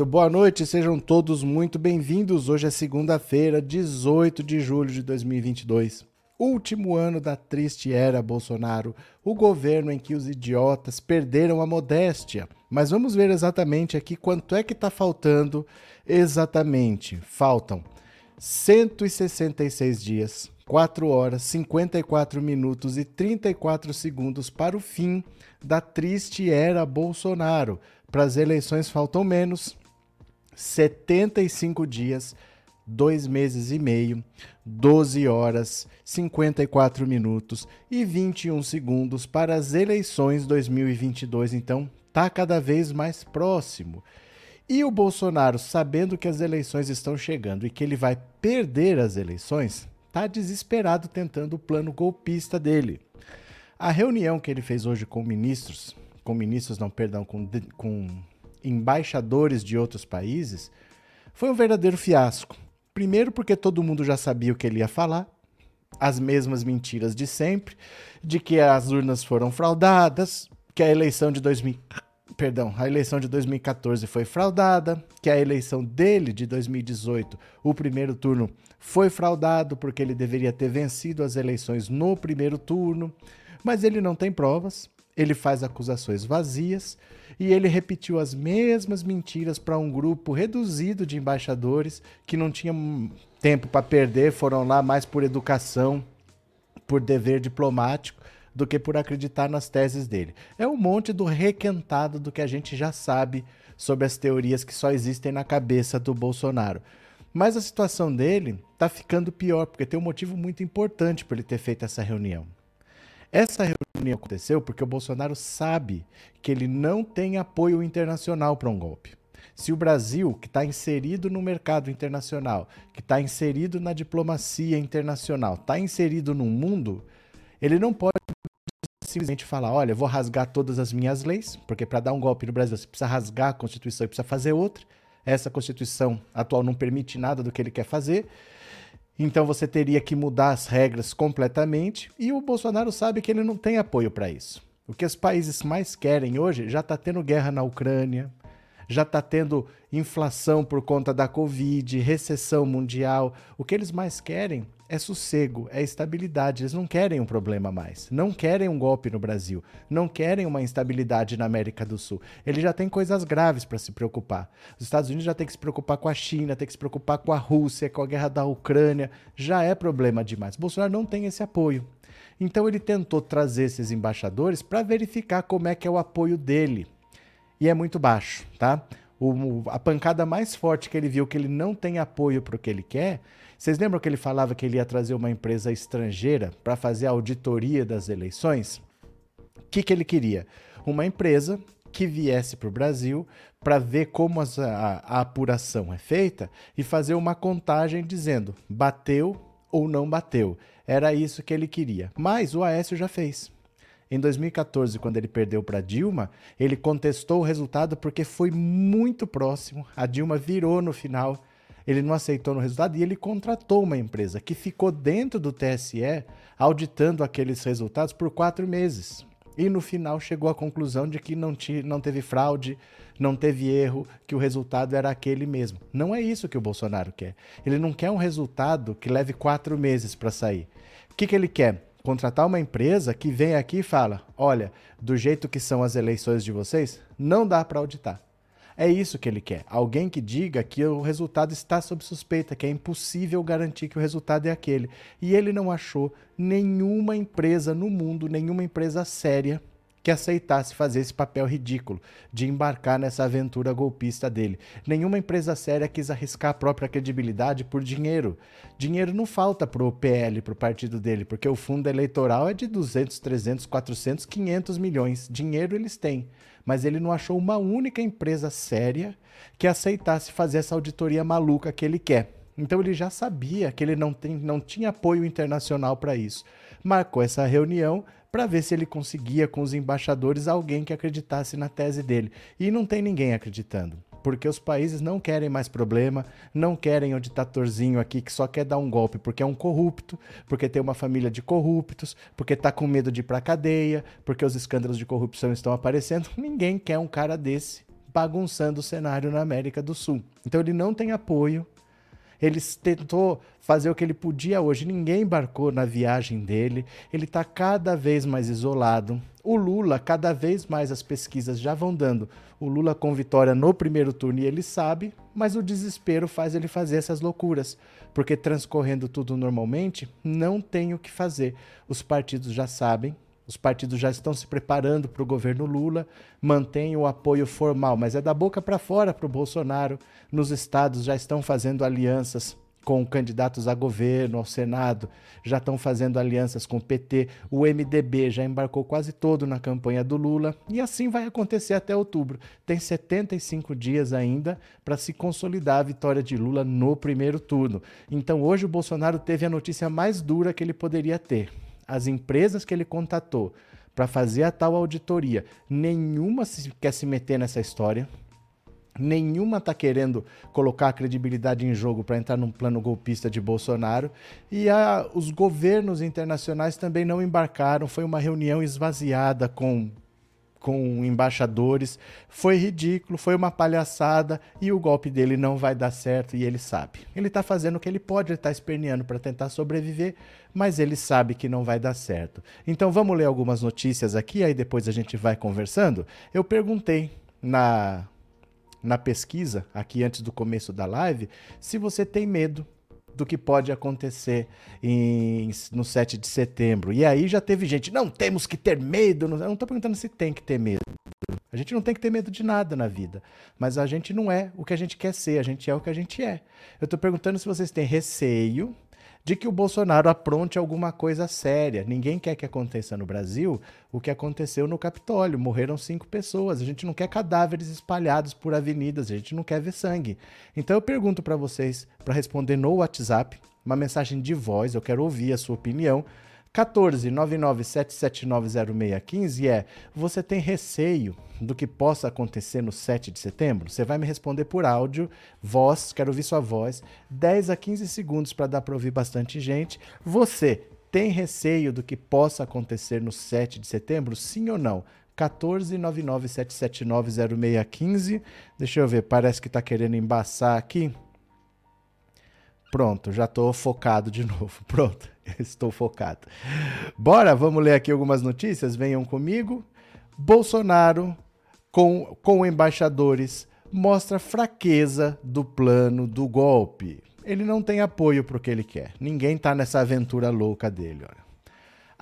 Muito boa noite, sejam todos muito bem-vindos. Hoje é segunda-feira, 18 de julho de 2022. Último ano da triste era Bolsonaro, o governo em que os idiotas perderam a modéstia. Mas vamos ver exatamente aqui quanto é que está faltando exatamente. Faltam 166 dias, 4 horas, 54 minutos e 34 segundos para o fim da triste era Bolsonaro. Para as eleições faltam menos, 75 dias, 2 meses e meio, 12 horas, 54 minutos e 21 segundos para as eleições 2022. Então, tá cada vez mais próximo. E o Bolsonaro, sabendo que as eleições estão chegando e que ele vai perder as eleições, tá desesperado tentando o plano golpista dele. A reunião que ele fez hoje com ministros, com ministros não, perdão, com, com embaixadores de outros países, foi um verdadeiro fiasco. Primeiro, porque todo mundo já sabia o que ele ia falar, as mesmas mentiras de sempre, de que as urnas foram fraudadas, que a eleição de 2000, perdão, a eleição de 2014 foi fraudada, que a eleição dele de 2018, o primeiro turno, foi fraudado porque ele deveria ter vencido as eleições no primeiro turno, mas ele não tem provas, ele faz acusações vazias e ele repetiu as mesmas mentiras para um grupo reduzido de embaixadores que não tinham tempo para perder, foram lá mais por educação, por dever diplomático, do que por acreditar nas teses dele. É um monte do requentado do que a gente já sabe sobre as teorias que só existem na cabeça do Bolsonaro. Mas a situação dele está ficando pior, porque tem um motivo muito importante para ele ter feito essa reunião. Essa reunião aconteceu porque o Bolsonaro sabe que ele não tem apoio internacional para um golpe. Se o Brasil, que está inserido no mercado internacional, que está inserido na diplomacia internacional, está inserido no mundo, ele não pode simplesmente falar: olha, vou rasgar todas as minhas leis, porque para dar um golpe no Brasil você precisa rasgar a Constituição e precisa fazer outra. Essa Constituição atual não permite nada do que ele quer fazer. Então você teria que mudar as regras completamente e o Bolsonaro sabe que ele não tem apoio para isso. O que os países mais querem hoje já está tendo guerra na Ucrânia, já está tendo inflação por conta da Covid, recessão mundial. O que eles mais querem é sossego, é estabilidade. Eles não querem um problema mais. Não querem um golpe no Brasil. Não querem uma instabilidade na América do Sul. Eles já têm coisas graves para se preocupar. Os Estados Unidos já tem que se preocupar com a China, tem que se preocupar com a Rússia, com a guerra da Ucrânia. Já é problema demais. Bolsonaro não tem esse apoio. Então ele tentou trazer esses embaixadores para verificar como é que é o apoio dele. E é muito baixo, tá? O, a pancada mais forte que ele viu que ele não tem apoio para o que ele quer vocês lembram que ele falava que ele ia trazer uma empresa estrangeira para fazer a auditoria das eleições? O que, que ele queria? Uma empresa que viesse para o Brasil para ver como as, a, a apuração é feita e fazer uma contagem dizendo bateu ou não bateu. Era isso que ele queria. Mas o Aécio já fez. Em 2014, quando ele perdeu para Dilma, ele contestou o resultado porque foi muito próximo. A Dilma virou no final ele não aceitou no resultado e ele contratou uma empresa que ficou dentro do TSE auditando aqueles resultados por quatro meses. E no final chegou à conclusão de que não, não teve fraude, não teve erro, que o resultado era aquele mesmo. Não é isso que o Bolsonaro quer. Ele não quer um resultado que leve quatro meses para sair. O que, que ele quer? Contratar uma empresa que vem aqui e fala: olha, do jeito que são as eleições de vocês, não dá para auditar. É isso que ele quer. Alguém que diga que o resultado está sob suspeita, que é impossível garantir que o resultado é aquele. E ele não achou nenhuma empresa no mundo, nenhuma empresa séria que aceitasse fazer esse papel ridículo de embarcar nessa aventura golpista dele. Nenhuma empresa séria quis arriscar a própria credibilidade por dinheiro. Dinheiro não falta para o PL, para o partido dele, porque o fundo eleitoral é de 200, 300, 400, 500 milhões. Dinheiro eles têm. Mas ele não achou uma única empresa séria que aceitasse fazer essa auditoria maluca que ele quer. Então ele já sabia que ele não, tem, não tinha apoio internacional para isso. Marcou essa reunião para ver se ele conseguia com os embaixadores alguém que acreditasse na tese dele. E não tem ninguém acreditando. Porque os países não querem mais problema, não querem o ditatorzinho aqui que só quer dar um golpe porque é um corrupto, porque tem uma família de corruptos, porque está com medo de ir para cadeia, porque os escândalos de corrupção estão aparecendo. Ninguém quer um cara desse bagunçando o cenário na América do Sul. Então ele não tem apoio ele tentou fazer o que ele podia hoje. Ninguém embarcou na viagem dele. Ele está cada vez mais isolado. O Lula, cada vez mais as pesquisas já vão dando. O Lula com vitória no primeiro turno e ele sabe, mas o desespero faz ele fazer essas loucuras. Porque transcorrendo tudo normalmente, não tem o que fazer. Os partidos já sabem, os partidos já estão se preparando para o governo Lula, mantêm o apoio formal, mas é da boca para fora para o Bolsonaro. Nos estados já estão fazendo alianças com candidatos a governo, ao Senado, já estão fazendo alianças com o PT. O MDB já embarcou quase todo na campanha do Lula e assim vai acontecer até outubro. Tem 75 dias ainda para se consolidar a vitória de Lula no primeiro turno. Então hoje o Bolsonaro teve a notícia mais dura que ele poderia ter as empresas que ele contatou para fazer a tal auditoria, nenhuma se, quer se meter nessa história. Nenhuma está querendo colocar a credibilidade em jogo para entrar num plano golpista de Bolsonaro. E a, os governos internacionais também não embarcaram. Foi uma reunião esvaziada com com embaixadores. Foi ridículo, foi uma palhaçada e o golpe dele não vai dar certo e ele sabe. Ele está fazendo o que ele pode, ele está esperneando para tentar sobreviver, mas ele sabe que não vai dar certo. Então vamos ler algumas notícias aqui, aí depois a gente vai conversando. Eu perguntei na na pesquisa aqui antes do começo da live se você tem medo do que pode acontecer em, no 7 de setembro. E aí já teve gente, não temos que ter medo. Eu não estou perguntando se tem que ter medo. A gente não tem que ter medo de nada na vida. Mas a gente não é o que a gente quer ser, a gente é o que a gente é. Eu estou perguntando se vocês têm receio de que o Bolsonaro apronte alguma coisa séria. Ninguém quer que aconteça no Brasil o que aconteceu no Capitólio. Morreram cinco pessoas. A gente não quer cadáveres espalhados por avenidas, a gente não quer ver sangue. Então eu pergunto para vocês, para responder no WhatsApp, uma mensagem de voz, eu quero ouvir a sua opinião. 14 997790615 é: você tem receio do que possa acontecer no 7 de setembro? Você vai me responder por áudio, voz, quero ouvir sua voz, 10 a 15 segundos para dar para ouvir bastante gente. Você tem receio do que possa acontecer no 7 de setembro? Sim ou não? 14 997790615. Deixa eu ver, parece que está querendo embaçar aqui. Pronto, já estou focado de novo. Pronto. Estou focado. Bora, vamos ler aqui algumas notícias? Venham comigo. Bolsonaro, com, com embaixadores, mostra fraqueza do plano do golpe. Ele não tem apoio para o que ele quer. Ninguém está nessa aventura louca dele. Olha.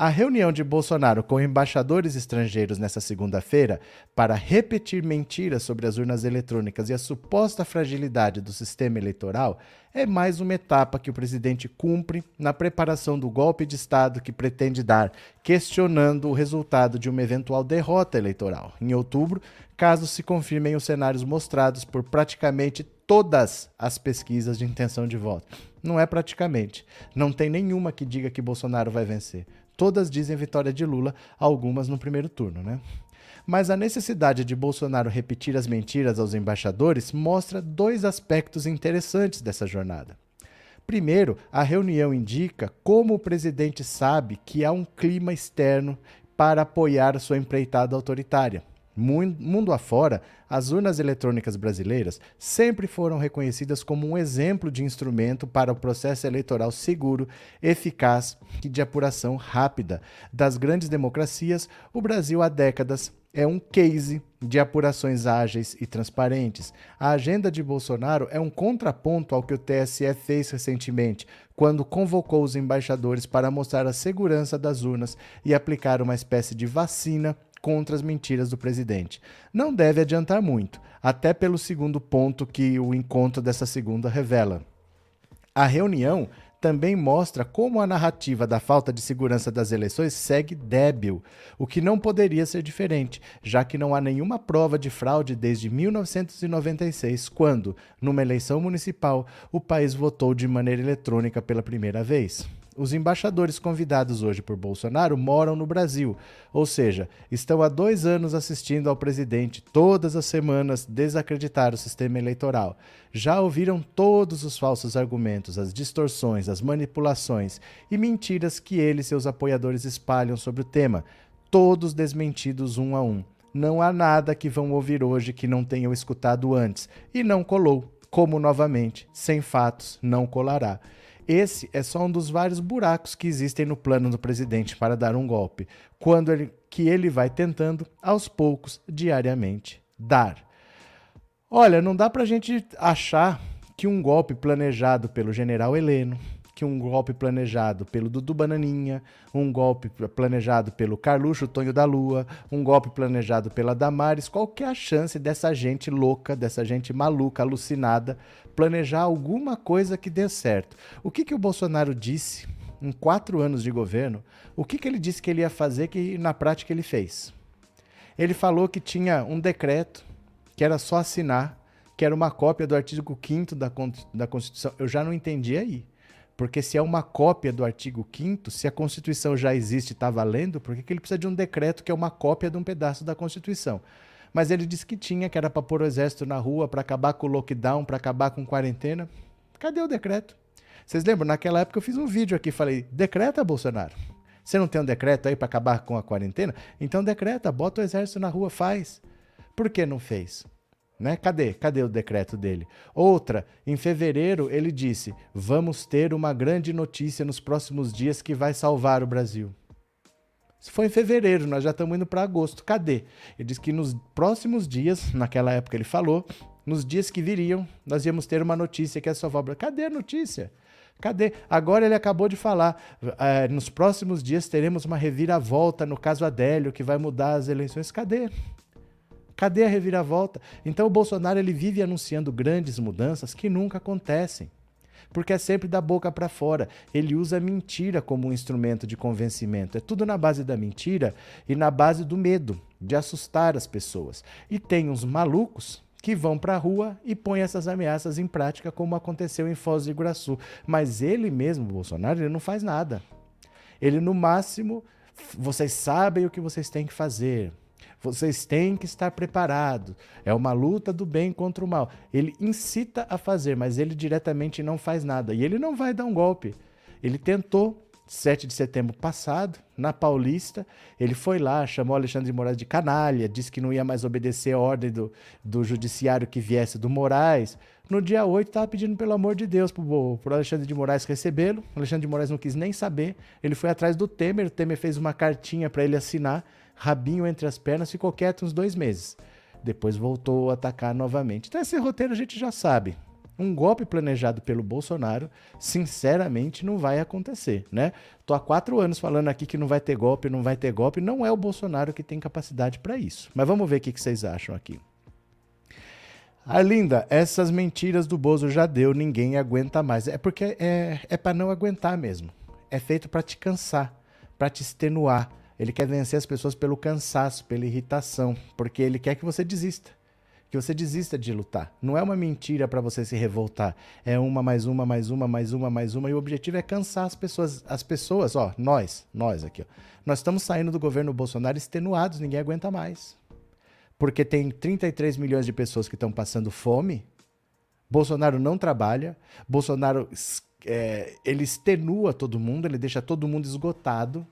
A reunião de Bolsonaro com embaixadores estrangeiros nesta segunda-feira para repetir mentiras sobre as urnas eletrônicas e a suposta fragilidade do sistema eleitoral é mais uma etapa que o presidente cumpre na preparação do golpe de Estado que pretende dar, questionando o resultado de uma eventual derrota eleitoral em outubro, caso se confirmem os cenários mostrados por praticamente todas as pesquisas de intenção de voto. Não é praticamente. Não tem nenhuma que diga que Bolsonaro vai vencer. Todas dizem vitória de Lula, algumas no primeiro turno, né? Mas a necessidade de Bolsonaro repetir as mentiras aos embaixadores mostra dois aspectos interessantes dessa jornada. Primeiro, a reunião indica como o presidente sabe que há um clima externo para apoiar sua empreitada autoritária. Mundo afora, as urnas eletrônicas brasileiras sempre foram reconhecidas como um exemplo de instrumento para o processo eleitoral seguro, eficaz e de apuração rápida. Das grandes democracias, o Brasil há décadas é um case de apurações ágeis e transparentes. A agenda de Bolsonaro é um contraponto ao que o TSE fez recentemente, quando convocou os embaixadores para mostrar a segurança das urnas e aplicar uma espécie de vacina contra as mentiras do presidente. Não deve adiantar muito, até pelo segundo ponto que o encontro dessa segunda revela. A reunião também mostra como a narrativa da falta de segurança das eleições segue débil, o que não poderia ser diferente, já que não há nenhuma prova de fraude desde 1996, quando, numa eleição municipal, o país votou de maneira eletrônica pela primeira vez. Os embaixadores convidados hoje por Bolsonaro moram no Brasil, ou seja, estão há dois anos assistindo ao presidente todas as semanas desacreditar o sistema eleitoral. Já ouviram todos os falsos argumentos, as distorções, as manipulações e mentiras que ele e seus apoiadores espalham sobre o tema, todos desmentidos um a um. Não há nada que vão ouvir hoje que não tenham escutado antes, e não colou, como novamente, sem fatos, não colará. Esse é só um dos vários buracos que existem no plano do presidente para dar um golpe, quando ele, que ele vai tentando, aos poucos, diariamente, dar. Olha, não dá para a gente achar que um golpe planejado pelo general Heleno, que um golpe planejado pelo Dudu Bananinha, um golpe planejado pelo Carluxo Tonho da Lua, um golpe planejado pela Damares, qual que é a chance dessa gente louca, dessa gente maluca, alucinada, planejar alguma coisa que dê certo? O que, que o Bolsonaro disse em quatro anos de governo? O que, que ele disse que ele ia fazer que na prática ele fez? Ele falou que tinha um decreto que era só assinar, que era uma cópia do artigo 5 da, da Constituição. Eu já não entendi aí. Porque se é uma cópia do artigo 5 se a Constituição já existe e está valendo, por que, ele precisa de um decreto que é uma cópia de um pedaço da Constituição? Mas ele disse que tinha, que era para pôr o exército na rua, para acabar com o lockdown, para acabar com quarentena. Cadê o decreto? Vocês lembram? Naquela época eu fiz um vídeo aqui, falei, decreta, Bolsonaro. Você não tem um decreto aí para acabar com a quarentena? Então decreta, bota o exército na rua, faz. Por que não fez? Né? Cadê? Cadê o decreto dele? Outra, em fevereiro ele disse: "Vamos ter uma grande notícia nos próximos dias que vai salvar o Brasil". Isso foi em fevereiro, nós já estamos indo para agosto. Cadê? Ele disse que nos próximos dias, naquela época ele falou, nos dias que viriam, nós íamos ter uma notícia que é salvar o Brasil. Cadê a notícia? Cadê? Agora ele acabou de falar. É, nos próximos dias teremos uma reviravolta no caso Adélio, que vai mudar as eleições. Cadê? Cadê a reviravolta? Então o Bolsonaro ele vive anunciando grandes mudanças que nunca acontecem. Porque é sempre da boca para fora. Ele usa a mentira como um instrumento de convencimento. É tudo na base da mentira e na base do medo, de assustar as pessoas. E tem uns malucos que vão para a rua e põem essas ameaças em prática, como aconteceu em Foz do Iguaçu. Mas ele mesmo, Bolsonaro, ele não faz nada. Ele, no máximo, vocês sabem o que vocês têm que fazer. Vocês têm que estar preparados. É uma luta do bem contra o mal. Ele incita a fazer, mas ele diretamente não faz nada. E ele não vai dar um golpe. Ele tentou 7 de setembro passado, na Paulista, ele foi lá, chamou Alexandre de Moraes de canalha, disse que não ia mais obedecer a ordem do, do judiciário que viesse do Moraes. No dia 8, estava pedindo, pelo amor de Deus, para o Alexandre de Moraes recebê-lo. Alexandre de Moraes não quis nem saber. Ele foi atrás do Temer, o Temer fez uma cartinha para ele assinar rabinho entre as pernas, ficou quieto uns dois meses. Depois voltou a atacar novamente. Então, esse roteiro a gente já sabe. Um golpe planejado pelo Bolsonaro, sinceramente, não vai acontecer, né? Tô há quatro anos falando aqui que não vai ter golpe, não vai ter golpe. Não é o Bolsonaro que tem capacidade para isso. Mas vamos ver o que, vocês acham aqui. Arlinda, essas mentiras do Bozo já deu, ninguém aguenta mais. É porque é, é para não aguentar mesmo. É feito para te cansar, para te extenuar. Ele quer vencer as pessoas pelo cansaço, pela irritação, porque ele quer que você desista. Que você desista de lutar. Não é uma mentira para você se revoltar. É uma mais uma, mais uma, mais uma, mais uma. E o objetivo é cansar as pessoas. As pessoas, ó, nós, nós aqui, ó. Nós estamos saindo do governo Bolsonaro extenuados, ninguém aguenta mais. Porque tem 33 milhões de pessoas que estão passando fome. Bolsonaro não trabalha. Bolsonaro é, ele extenua todo mundo, ele deixa todo mundo esgotado.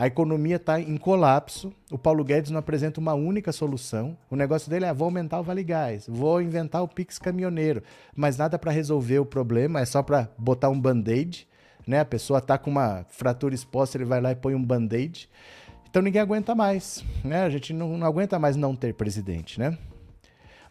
A economia está em colapso. O Paulo Guedes não apresenta uma única solução. O negócio dele é: vou aumentar o Vale Gás, vou inventar o Pix caminhoneiro, mas nada para resolver o problema, é só para botar um band-aid. Né? A pessoa está com uma fratura exposta, ele vai lá e põe um band-aid. Então ninguém aguenta mais. Né? A gente não, não aguenta mais não ter presidente. Né?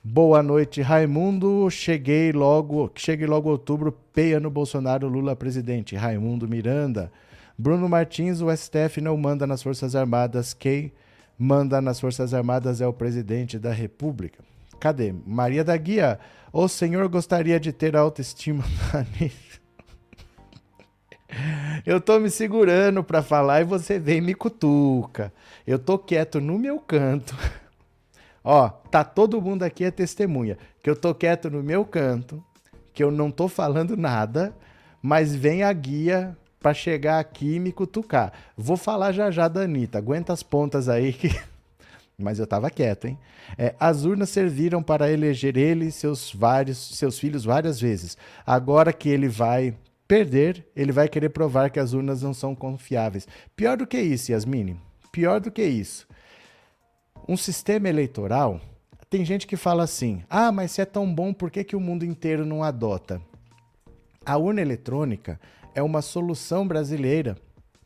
Boa noite, Raimundo. Cheguei logo, cheguei logo outubro, peia no Bolsonaro, Lula presidente. Raimundo Miranda. Bruno Martins, o STF não manda nas Forças Armadas quem manda nas Forças Armadas é o presidente da República. Cadê? Maria da Guia, o senhor gostaria de ter autoestima Anitta? Eu tô me segurando para falar e você vem me cutuca. Eu tô quieto no meu canto. Ó, tá todo mundo aqui é testemunha que eu tô quieto no meu canto, que eu não tô falando nada, mas vem a guia para chegar aqui e me cutucar. Vou falar já já da Anitta, aguenta as pontas aí que mas eu estava quieto, hein? É, as urnas serviram para eleger ele e seus vários seus filhos várias vezes. Agora que ele vai perder, ele vai querer provar que as urnas não são confiáveis. Pior do que isso, Yasmini. Pior do que isso. Um sistema eleitoral. Tem gente que fala assim: ah, mas se é tão bom, por que, que o mundo inteiro não adota? A urna eletrônica é uma solução brasileira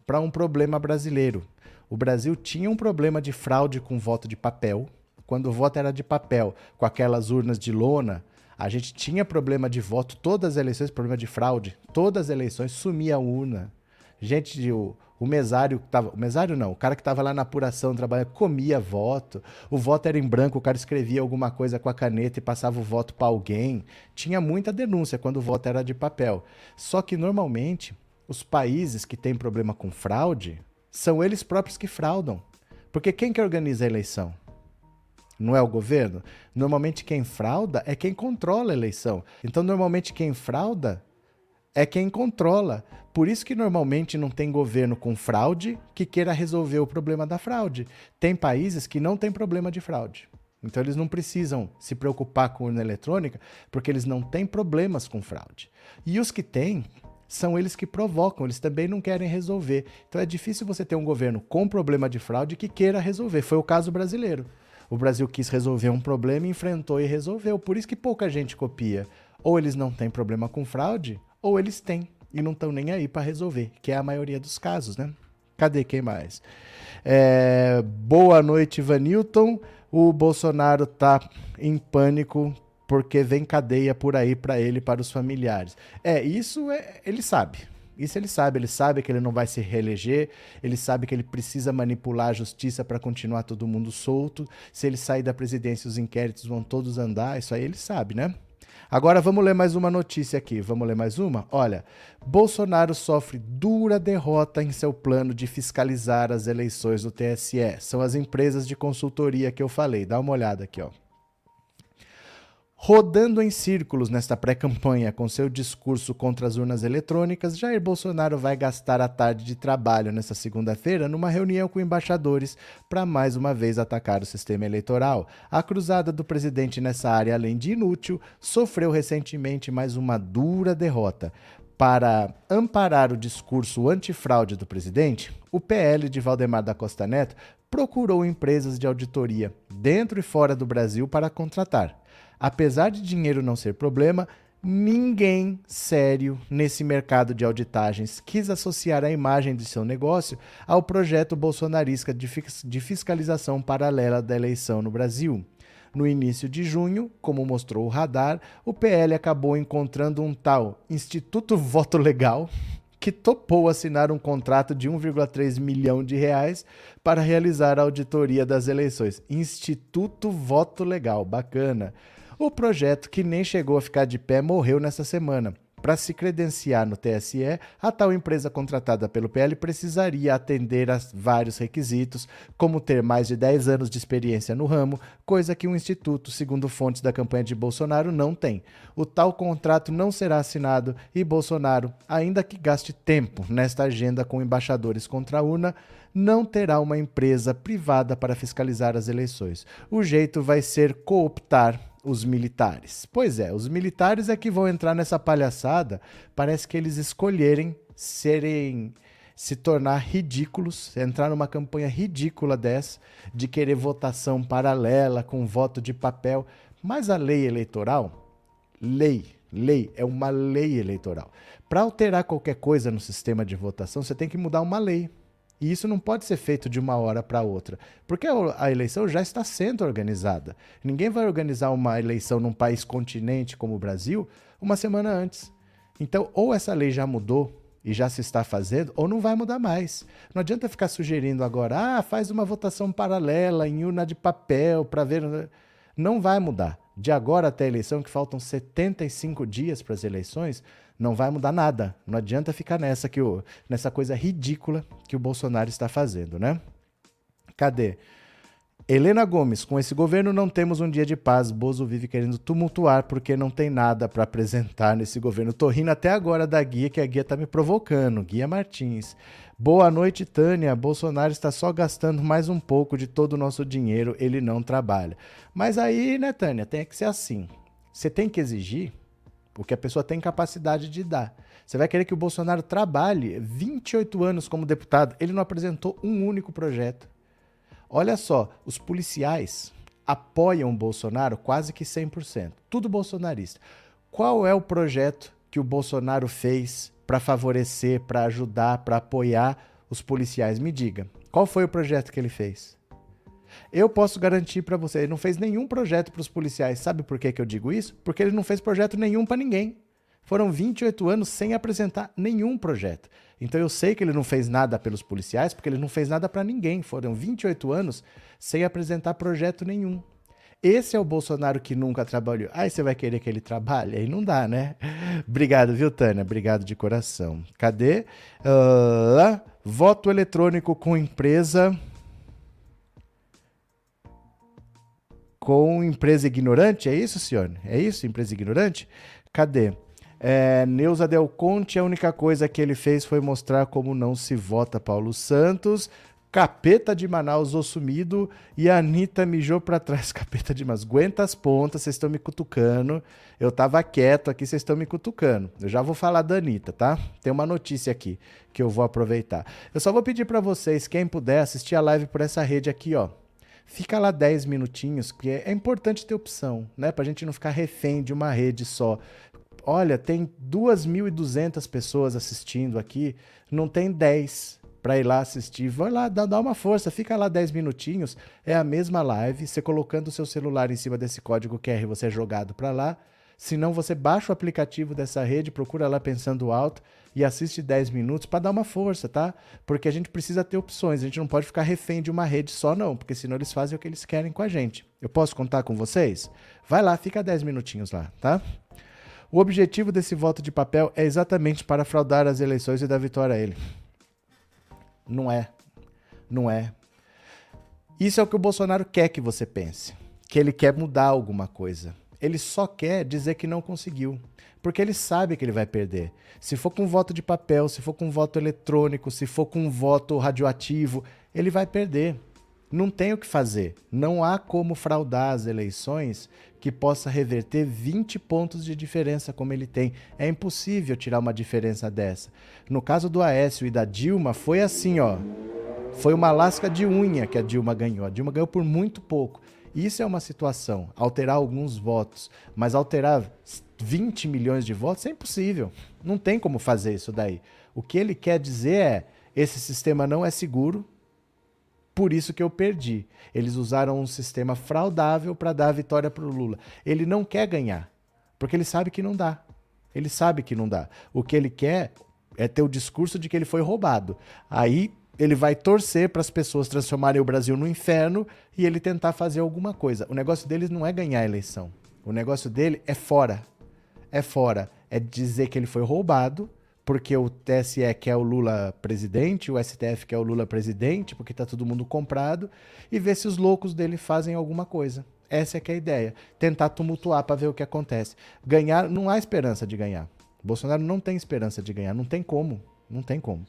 para um problema brasileiro. O Brasil tinha um problema de fraude com voto de papel. Quando o voto era de papel, com aquelas urnas de lona, a gente tinha problema de voto, todas as eleições, problema de fraude. Todas as eleições sumia a urna. Gente, o, o mesário que tava. O mesário não, o cara que estava lá na apuração trabalhando, comia voto. O voto era em branco, o cara escrevia alguma coisa com a caneta e passava o voto para alguém. Tinha muita denúncia quando o voto era de papel. Só que normalmente os países que têm problema com fraude são eles próprios que fraudam. Porque quem que organiza a eleição? Não é o governo? Normalmente quem frauda é quem controla a eleição. Então, normalmente quem frauda é quem controla. Por isso que normalmente não tem governo com fraude que queira resolver o problema da fraude. Tem países que não têm problema de fraude. Então eles não precisam se preocupar com urna eletrônica porque eles não têm problemas com fraude. E os que têm são eles que provocam, eles também não querem resolver. Então é difícil você ter um governo com problema de fraude que queira resolver. Foi o caso brasileiro. O Brasil quis resolver um problema, enfrentou e resolveu. Por isso que pouca gente copia. Ou eles não têm problema com fraude, ou eles têm e não estão nem aí para resolver, que é a maioria dos casos, né? Cadê quem mais? É, boa noite, Vanilton. O Bolsonaro tá em pânico porque vem cadeia por aí para ele para os familiares. É, isso é, ele sabe. Isso ele sabe, ele sabe que ele não vai se reeleger, ele sabe que ele precisa manipular a justiça para continuar todo mundo solto. Se ele sair da presidência, os inquéritos vão todos andar, isso aí ele sabe, né? Agora vamos ler mais uma notícia aqui. Vamos ler mais uma? Olha, Bolsonaro sofre dura derrota em seu plano de fiscalizar as eleições do TSE. São as empresas de consultoria que eu falei. Dá uma olhada aqui, ó. Rodando em círculos nesta pré-campanha com seu discurso contra as urnas eletrônicas, Jair Bolsonaro vai gastar a tarde de trabalho nesta segunda-feira numa reunião com embaixadores para mais uma vez atacar o sistema eleitoral. A cruzada do presidente nessa área, além de inútil, sofreu recentemente mais uma dura derrota. Para amparar o discurso antifraude do presidente, o PL de Valdemar da Costa Neto procurou empresas de auditoria dentro e fora do Brasil para contratar. Apesar de dinheiro não ser problema, ninguém sério nesse mercado de auditagens quis associar a imagem de seu negócio ao projeto bolsonarista de fiscalização paralela da eleição no Brasil. No início de junho, como mostrou o radar, o PL acabou encontrando um tal Instituto Voto Legal que topou assinar um contrato de 1,3 milhão de reais para realizar a auditoria das eleições. Instituto Voto Legal, bacana. O projeto, que nem chegou a ficar de pé, morreu nessa semana. Para se credenciar no TSE, a tal empresa contratada pelo PL precisaria atender a vários requisitos, como ter mais de 10 anos de experiência no ramo, coisa que o Instituto, segundo fontes da campanha de Bolsonaro, não tem. O tal contrato não será assinado e Bolsonaro, ainda que gaste tempo nesta agenda com embaixadores contra a urna, não terá uma empresa privada para fiscalizar as eleições. O jeito vai ser cooptar os militares. Pois é, os militares é que vão entrar nessa palhaçada. Parece que eles escolherem serem se tornar ridículos, entrar numa campanha ridícula dessa de querer votação paralela com voto de papel. Mas a lei eleitoral, lei, lei é uma lei eleitoral. Para alterar qualquer coisa no sistema de votação, você tem que mudar uma lei. E isso não pode ser feito de uma hora para outra, porque a eleição já está sendo organizada. Ninguém vai organizar uma eleição num país continente como o Brasil uma semana antes. Então, ou essa lei já mudou e já se está fazendo, ou não vai mudar mais. Não adianta ficar sugerindo agora, ah, faz uma votação paralela em urna de papel para ver. Não vai mudar. De agora até a eleição, que faltam 75 dias para as eleições, não vai mudar nada. Não adianta ficar nessa que o, nessa coisa ridícula que o Bolsonaro está fazendo, né? Cadê? Helena Gomes, com esse governo não temos um dia de paz. Bozo vive querendo tumultuar porque não tem nada para apresentar nesse governo. Tô rindo até agora da guia, que a guia tá me provocando. Guia Martins. Boa noite, Tânia. Bolsonaro está só gastando mais um pouco de todo o nosso dinheiro, ele não trabalha. Mas aí, né, Tânia, tem que ser assim. Você tem que exigir o que a pessoa tem capacidade de dar. Você vai querer que o Bolsonaro trabalhe 28 anos como deputado. Ele não apresentou um único projeto. Olha só, os policiais apoiam o Bolsonaro quase que 100%. Tudo bolsonarista. Qual é o projeto que o Bolsonaro fez para favorecer, para ajudar, para apoiar os policiais? Me diga. Qual foi o projeto que ele fez? Eu posso garantir para você, ele não fez nenhum projeto para os policiais. Sabe por que, que eu digo isso? Porque ele não fez projeto nenhum para ninguém. Foram 28 anos sem apresentar nenhum projeto. Então eu sei que ele não fez nada pelos policiais, porque ele não fez nada para ninguém. Foram 28 anos sem apresentar projeto nenhum. Esse é o Bolsonaro que nunca trabalhou. Aí você vai querer que ele trabalhe? Aí não dá, né? Obrigado, viu, Tânia? Obrigado de coração. Cadê? Uh, voto eletrônico com empresa. Com empresa ignorante? É isso, senhor? É isso, empresa ignorante? Cadê? É, Neuza Del Conte, a única coisa que ele fez foi mostrar como não se vota Paulo Santos. Capeta de Manaus, o sumido, e a Anitta mijou pra trás. Capeta de Manaus, aguenta as pontas, vocês estão me cutucando. Eu tava quieto aqui, vocês estão me cutucando. Eu já vou falar da Anitta, tá? Tem uma notícia aqui que eu vou aproveitar. Eu só vou pedir para vocês, quem puder, assistir a live por essa rede aqui, ó. Fica lá 10 minutinhos, porque é importante ter opção, né? Pra gente não ficar refém de uma rede só olha, tem 2.200 pessoas assistindo aqui, não tem 10 para ir lá assistir. Vai lá, dá, dá uma força, fica lá 10 minutinhos, é a mesma live, você colocando o seu celular em cima desse código QR, você é jogado para lá. Se não, você baixa o aplicativo dessa rede, procura lá pensando alto e assiste 10 minutos para dar uma força, tá? Porque a gente precisa ter opções, a gente não pode ficar refém de uma rede só não, porque senão eles fazem o que eles querem com a gente. Eu posso contar com vocês? Vai lá, fica 10 minutinhos lá, tá? O objetivo desse voto de papel é exatamente para fraudar as eleições e dar vitória a ele. Não é. Não é. Isso é o que o Bolsonaro quer que você pense. Que ele quer mudar alguma coisa. Ele só quer dizer que não conseguiu. Porque ele sabe que ele vai perder. Se for com voto de papel, se for com voto eletrônico, se for com voto radioativo, ele vai perder. Não tem o que fazer. Não há como fraudar as eleições que possa reverter 20 pontos de diferença como ele tem. É impossível tirar uma diferença dessa. No caso do Aécio e da Dilma, foi assim, ó. Foi uma lasca de unha que a Dilma ganhou. A Dilma ganhou por muito pouco. Isso é uma situação, alterar alguns votos, mas alterar 20 milhões de votos é impossível. Não tem como fazer isso daí. O que ele quer dizer é: esse sistema não é seguro, por isso que eu perdi. Eles usaram um sistema fraudável para dar a vitória para o Lula. Ele não quer ganhar, porque ele sabe que não dá. Ele sabe que não dá. O que ele quer é ter o discurso de que ele foi roubado. Aí ele vai torcer para as pessoas transformarem o Brasil no inferno e ele tentar fazer alguma coisa. O negócio deles não é ganhar a eleição. O negócio dele é fora. É fora. É dizer que ele foi roubado porque o TSE quer o Lula presidente, o STF quer o Lula presidente, porque está todo mundo comprado, e ver se os loucos dele fazem alguma coisa. Essa é que é a ideia. Tentar tumultuar para ver o que acontece. Ganhar, não há esperança de ganhar. Bolsonaro não tem esperança de ganhar, não tem como. Não tem como.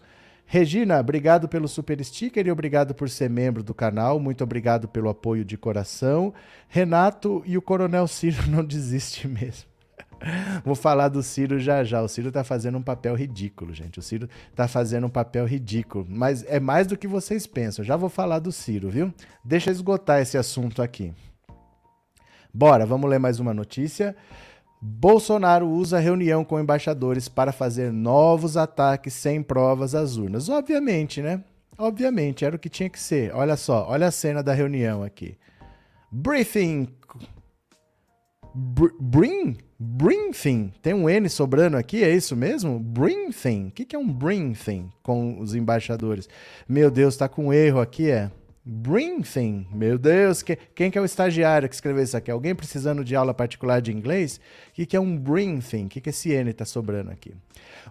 Regina, obrigado pelo super sticker e obrigado por ser membro do canal. Muito obrigado pelo apoio de coração. Renato e o Coronel Ciro não desiste mesmo. Vou falar do Ciro já já. O Ciro tá fazendo um papel ridículo, gente. O Ciro tá fazendo um papel ridículo. Mas é mais do que vocês pensam. Já vou falar do Ciro, viu? Deixa eu esgotar esse assunto aqui. Bora, vamos ler mais uma notícia. Bolsonaro usa reunião com embaixadores para fazer novos ataques sem provas às urnas. Obviamente, né? Obviamente, era o que tinha que ser. Olha só, olha a cena da reunião aqui. Briefing bring, briefing. Tem um N sobrando aqui, é isso mesmo? Briefing. O que, que é um briefing com os embaixadores? Meu Deus, tá com erro aqui, é? Briefing. Meu Deus, que, quem que é o estagiário que escreveu isso aqui? Alguém precisando de aula particular de inglês? O que, que é um briefing? O que, que esse N está sobrando aqui?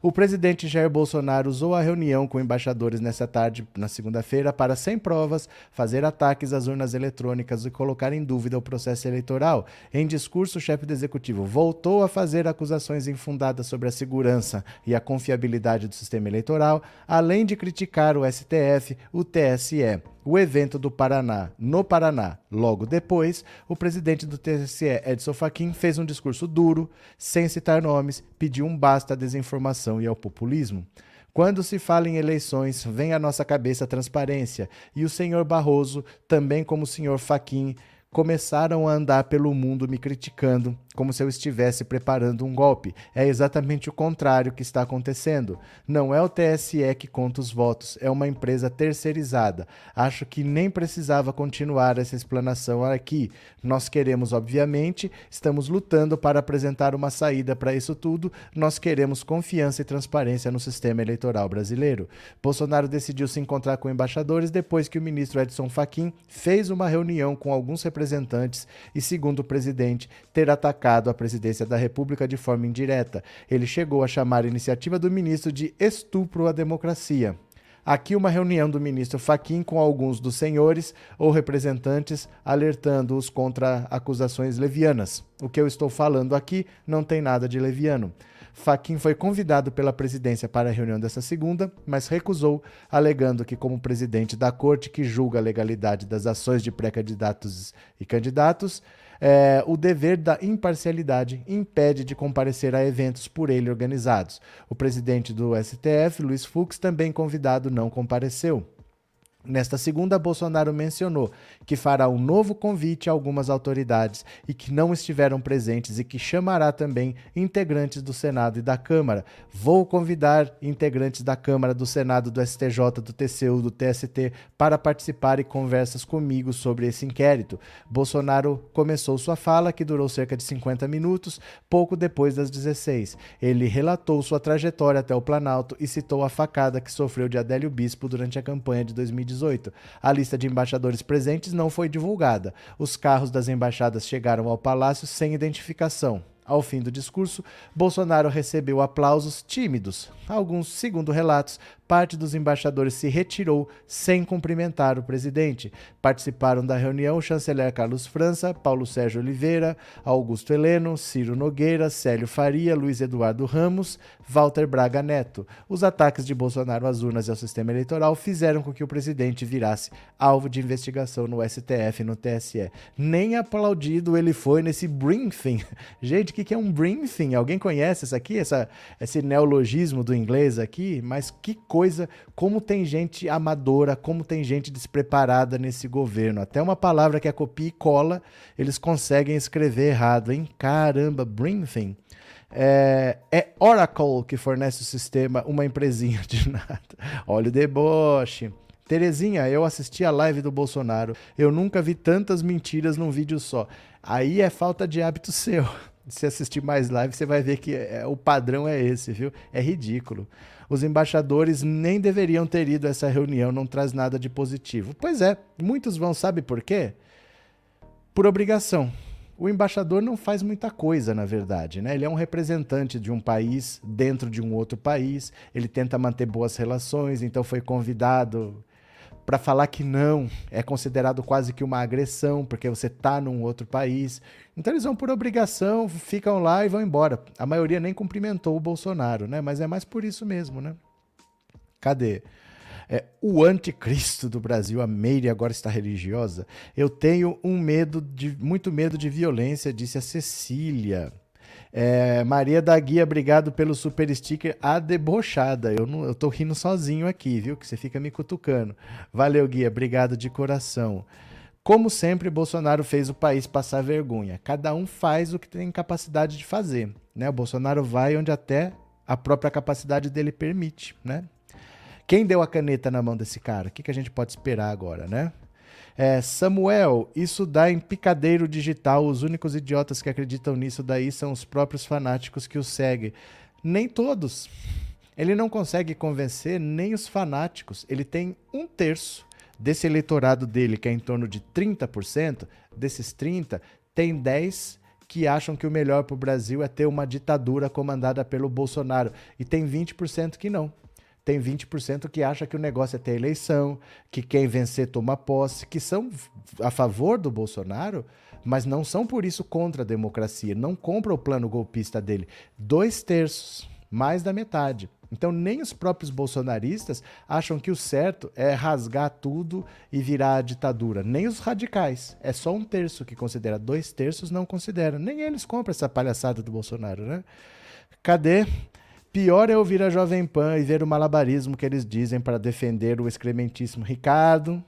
O presidente Jair Bolsonaro usou a reunião com embaixadores nessa tarde, na segunda-feira, para, sem provas, fazer ataques às urnas eletrônicas e colocar em dúvida o processo eleitoral. Em discurso, o chefe do executivo voltou a fazer acusações infundadas sobre a segurança e a confiabilidade do sistema eleitoral, além de criticar o STF, o TSE o evento do Paraná, no Paraná. Logo depois, o presidente do TSE, Edson Fachin, fez um discurso duro, sem citar nomes, pediu um basta à desinformação e ao populismo. Quando se fala em eleições, vem à nossa cabeça a transparência, e o senhor Barroso, também como o senhor Fachin, começaram a andar pelo mundo me criticando, como se eu estivesse preparando um golpe. É exatamente o contrário que está acontecendo. Não é o TSE que conta os votos, é uma empresa terceirizada. Acho que nem precisava continuar essa explanação aqui. Nós queremos, obviamente, estamos lutando para apresentar uma saída para isso tudo. Nós queremos confiança e transparência no sistema eleitoral brasileiro. Bolsonaro decidiu se encontrar com embaixadores depois que o ministro Edson Fachin fez uma reunião com alguns representantes e, segundo o presidente, ter atacado atacado a presidência da República de forma indireta. Ele chegou a chamar a iniciativa do ministro de estupro à democracia. Aqui uma reunião do ministro Faquim com alguns dos senhores ou representantes alertando-os contra acusações levianas. O que eu estou falando aqui não tem nada de leviano. Faquim foi convidado pela presidência para a reunião dessa segunda, mas recusou, alegando que, como presidente da corte que julga a legalidade das ações de pré-candidatos e candidatos, é, o dever da imparcialidade impede de comparecer a eventos por ele organizados. O presidente do STF, Luiz Fux, também convidado, não compareceu. Nesta segunda, Bolsonaro mencionou que fará um novo convite a algumas autoridades e que não estiveram presentes e que chamará também integrantes do Senado e da Câmara. Vou convidar integrantes da Câmara, do Senado, do STJ, do TCU, do TST para participar e conversas comigo sobre esse inquérito. Bolsonaro começou sua fala, que durou cerca de 50 minutos, pouco depois das 16. Ele relatou sua trajetória até o Planalto e citou a facada que sofreu de Adélio Bispo durante a campanha de 2018. 2018. A lista de embaixadores presentes não foi divulgada. Os carros das embaixadas chegaram ao palácio sem identificação. Ao fim do discurso, Bolsonaro recebeu aplausos tímidos. Alguns, segundo relatos, parte dos embaixadores se retirou sem cumprimentar o presidente. Participaram da reunião o chanceler Carlos França, Paulo Sérgio Oliveira, Augusto Heleno, Ciro Nogueira, Célio Faria, Luiz Eduardo Ramos, Walter Braga Neto. Os ataques de Bolsonaro às urnas e ao sistema eleitoral fizeram com que o presidente virasse alvo de investigação no STF e no TSE. Nem aplaudido ele foi nesse briefing. Gente, o que é um briefing? Alguém conhece isso aqui? Essa, esse neologismo do inglês aqui? Mas que coisa como tem gente amadora, como tem gente despreparada nesse governo. Até uma palavra que é copia e cola, eles conseguem escrever errado, hein? Caramba, briefing. É, é, Oracle que fornece o sistema, uma empresinha de nada. Olha o deboche. Terezinha, eu assisti a live do Bolsonaro. Eu nunca vi tantas mentiras num vídeo só. Aí é falta de hábito seu. Se assistir mais live, você vai ver que é, o padrão é esse, viu? É ridículo os embaixadores nem deveriam ter ido a essa reunião, não traz nada de positivo. Pois é, muitos vão, sabe por quê? Por obrigação. O embaixador não faz muita coisa, na verdade, né? Ele é um representante de um país dentro de um outro país, ele tenta manter boas relações, então foi convidado para falar que não é considerado quase que uma agressão, porque você está num outro país. Então eles vão por obrigação, ficam lá e vão embora. A maioria nem cumprimentou o Bolsonaro, né? Mas é mais por isso mesmo, né? Cadê? É, o anticristo do Brasil, a Meire agora está religiosa. Eu tenho um medo de muito medo de violência, disse a Cecília. É, Maria da Guia, obrigado pelo super sticker. A debochada. Eu, não, eu tô rindo sozinho aqui, viu? Que você fica me cutucando. Valeu, Guia. Obrigado de coração. Como sempre, Bolsonaro fez o país passar vergonha. Cada um faz o que tem capacidade de fazer. Né? O Bolsonaro vai onde até a própria capacidade dele permite. Né? Quem deu a caneta na mão desse cara? O que, que a gente pode esperar agora, né? É, Samuel, isso dá em picadeiro digital. Os únicos idiotas que acreditam nisso daí são os próprios fanáticos que o seguem. Nem todos. Ele não consegue convencer nem os fanáticos. Ele tem um terço desse eleitorado dele, que é em torno de 30%. Desses 30, tem 10 que acham que o melhor para o Brasil é ter uma ditadura comandada pelo Bolsonaro. E tem 20% que não tem 20% que acha que o negócio é ter eleição, que quem vencer toma posse, que são a favor do Bolsonaro, mas não são por isso contra a democracia, não compram o plano golpista dele. Dois terços, mais da metade. Então, nem os próprios bolsonaristas acham que o certo é rasgar tudo e virar a ditadura. Nem os radicais. É só um terço que considera, dois terços não consideram. Nem eles compram essa palhaçada do Bolsonaro, né? Cadê? Pior é ouvir a Jovem Pan e ver o malabarismo que eles dizem para defender o excrementíssimo Ricardo.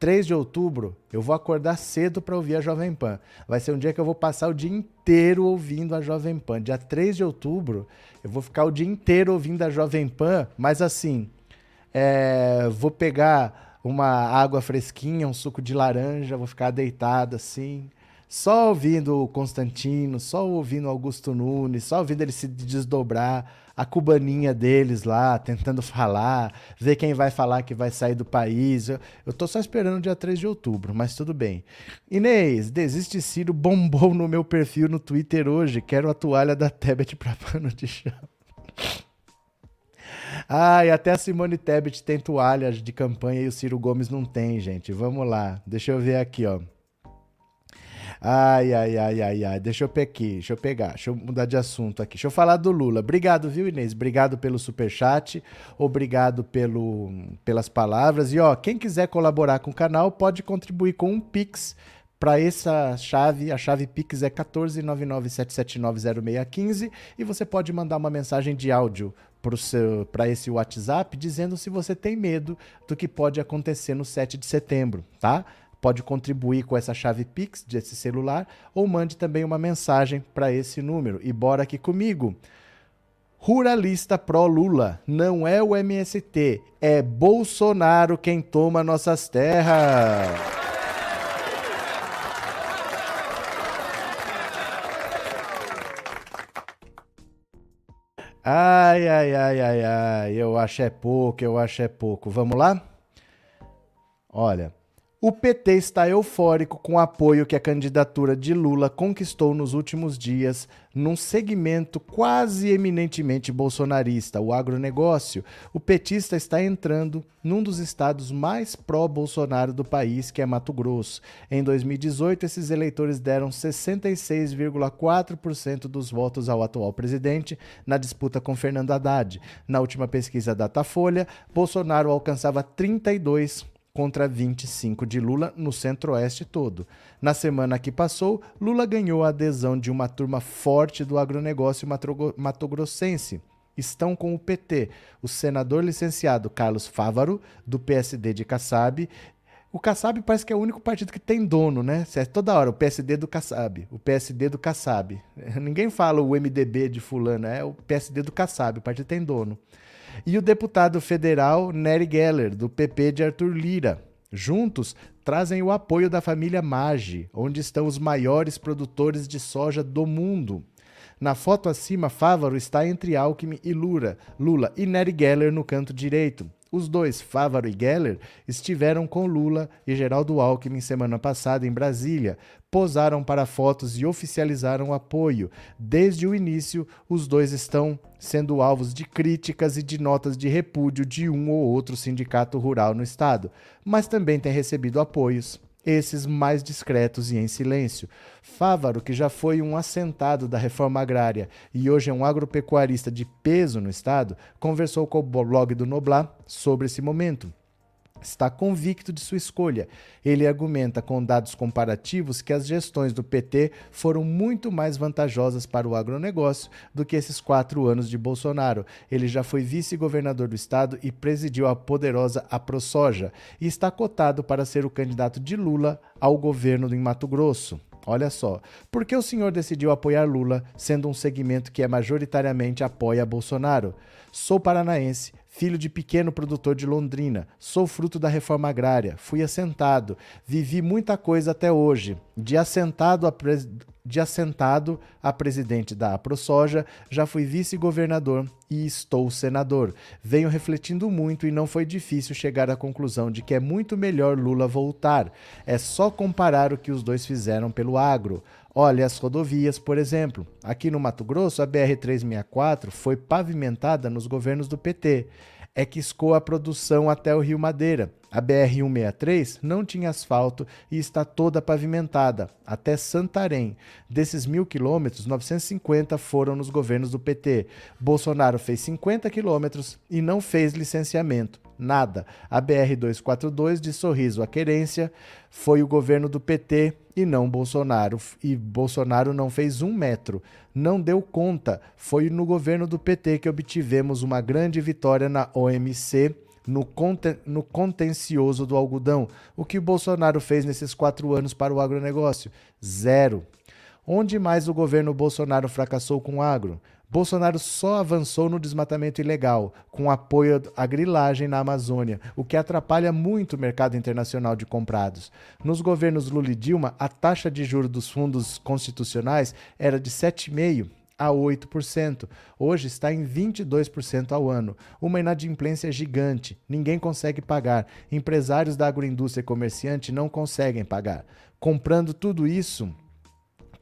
3 de outubro, eu vou acordar cedo para ouvir a Jovem Pan. Vai ser um dia que eu vou passar o dia inteiro ouvindo a Jovem Pan. Dia 3 de outubro, eu vou ficar o dia inteiro ouvindo a Jovem Pan, mas assim, é, vou pegar uma água fresquinha, um suco de laranja, vou ficar deitado assim, só ouvindo o Constantino, só ouvindo Augusto Nunes, só ouvindo ele se desdobrar, a cubaninha deles lá, tentando falar, ver quem vai falar que vai sair do país. Eu, eu tô só esperando o dia 3 de outubro, mas tudo bem. Inês, desiste Ciro bombou no meu perfil no Twitter hoje. Quero a toalha da Tebet pra pano de chão. Ah, e até a Simone Tebet tem toalhas de campanha e o Ciro Gomes não tem, gente. Vamos lá. Deixa eu ver aqui, ó. Ai, ai, ai, ai, ai. Deixa eu pegar aqui, deixa eu pegar, deixa eu mudar de assunto aqui. Deixa eu falar do Lula. Obrigado, viu, Inês? Obrigado pelo super chat, obrigado pelo, pelas palavras. E ó, quem quiser colaborar com o canal pode contribuir com um Pix para essa chave, a chave Pix é 14997790615 e você pode mandar uma mensagem de áudio para esse WhatsApp dizendo se você tem medo do que pode acontecer no 7 de setembro, tá? Pode contribuir com essa chave Pix desse celular ou mande também uma mensagem para esse número. E bora aqui comigo. Ruralista pró-Lula não é o MST, é Bolsonaro quem toma nossas terras. Ai, ai, ai, ai, ai, eu acho é pouco, eu acho é pouco. Vamos lá? Olha, o PT está eufórico com o apoio que a candidatura de Lula conquistou nos últimos dias num segmento quase eminentemente bolsonarista, o agronegócio. O petista está entrando num dos estados mais pró-Bolsonaro do país, que é Mato Grosso. Em 2018, esses eleitores deram 66,4% dos votos ao atual presidente na disputa com Fernando Haddad. Na última pesquisa Datafolha, Bolsonaro alcançava 32 contra 25 de Lula no centro-oeste todo. Na semana que passou, Lula ganhou a adesão de uma turma forte do agronegócio matogrossense. Estão com o PT, o senador licenciado Carlos Fávaro, do PSD de Kassab. O Kassab parece que é o único partido que tem dono, né? Toda hora, o PSD do Kassab, o PSD do Kassab. Ninguém fala o MDB de fulano, é o PSD do Kassab, o partido tem dono e o deputado federal Nery Geller, do PP de Arthur Lira. Juntos, trazem o apoio da família Maggi, onde estão os maiores produtores de soja do mundo. Na foto acima, Fávaro está entre Alckmin e Lula, Lula e Nery Geller no canto direito. Os dois, Fávaro e Geller, estiveram com Lula e Geraldo Alckmin semana passada em Brasília, posaram para fotos e oficializaram apoio. Desde o início, os dois estão sendo alvos de críticas e de notas de repúdio de um ou outro sindicato rural no estado, mas também têm recebido apoios esses mais discretos e em silêncio. Fávaro, que já foi um assentado da reforma agrária e hoje é um agropecuarista de peso no estado, conversou com o blog do Noblar sobre esse momento está convicto de sua escolha. Ele argumenta com dados comparativos que as gestões do PT foram muito mais vantajosas para o agronegócio do que esses quatro anos de Bolsonaro. Ele já foi vice-governador do estado e presidiu a poderosa AproSoja e está cotado para ser o candidato de Lula ao governo em Mato Grosso. Olha só, por que o senhor decidiu apoiar Lula, sendo um segmento que é majoritariamente apoia Bolsonaro? Sou paranaense, filho de pequeno produtor de Londrina. Sou fruto da reforma agrária. Fui assentado. Vivi muita coisa até hoje. De assentado a, pres... de assentado a presidente da AproSoja, já fui vice-governador e estou senador. Venho refletindo muito e não foi difícil chegar à conclusão de que é muito melhor Lula voltar. É só comparar o que os dois fizeram pelo agro. Olha as rodovias, por exemplo. Aqui no Mato Grosso, a BR-364 foi pavimentada nos governos do PT. É que escoa a produção até o Rio Madeira. A BR-163 não tinha asfalto e está toda pavimentada, até Santarém. Desses mil quilômetros, 950 foram nos governos do PT. Bolsonaro fez 50 quilômetros e não fez licenciamento nada. A BR-242 de Sorriso a Querência foi o governo do PT e não Bolsonaro. E Bolsonaro não fez um metro, não deu conta. Foi no governo do PT que obtivemos uma grande vitória na OMC. No, conten no contencioso do algodão. O que o Bolsonaro fez nesses quatro anos para o agronegócio? Zero. Onde mais o governo Bolsonaro fracassou com o agro? Bolsonaro só avançou no desmatamento ilegal, com apoio à grilagem na Amazônia, o que atrapalha muito o mercado internacional de comprados. Nos governos Lula e Dilma, a taxa de juros dos fundos constitucionais era de 7,5% a 8%. Hoje está em 22% ao ano. Uma inadimplência gigante. Ninguém consegue pagar. Empresários da agroindústria e comerciante não conseguem pagar. Comprando tudo isso,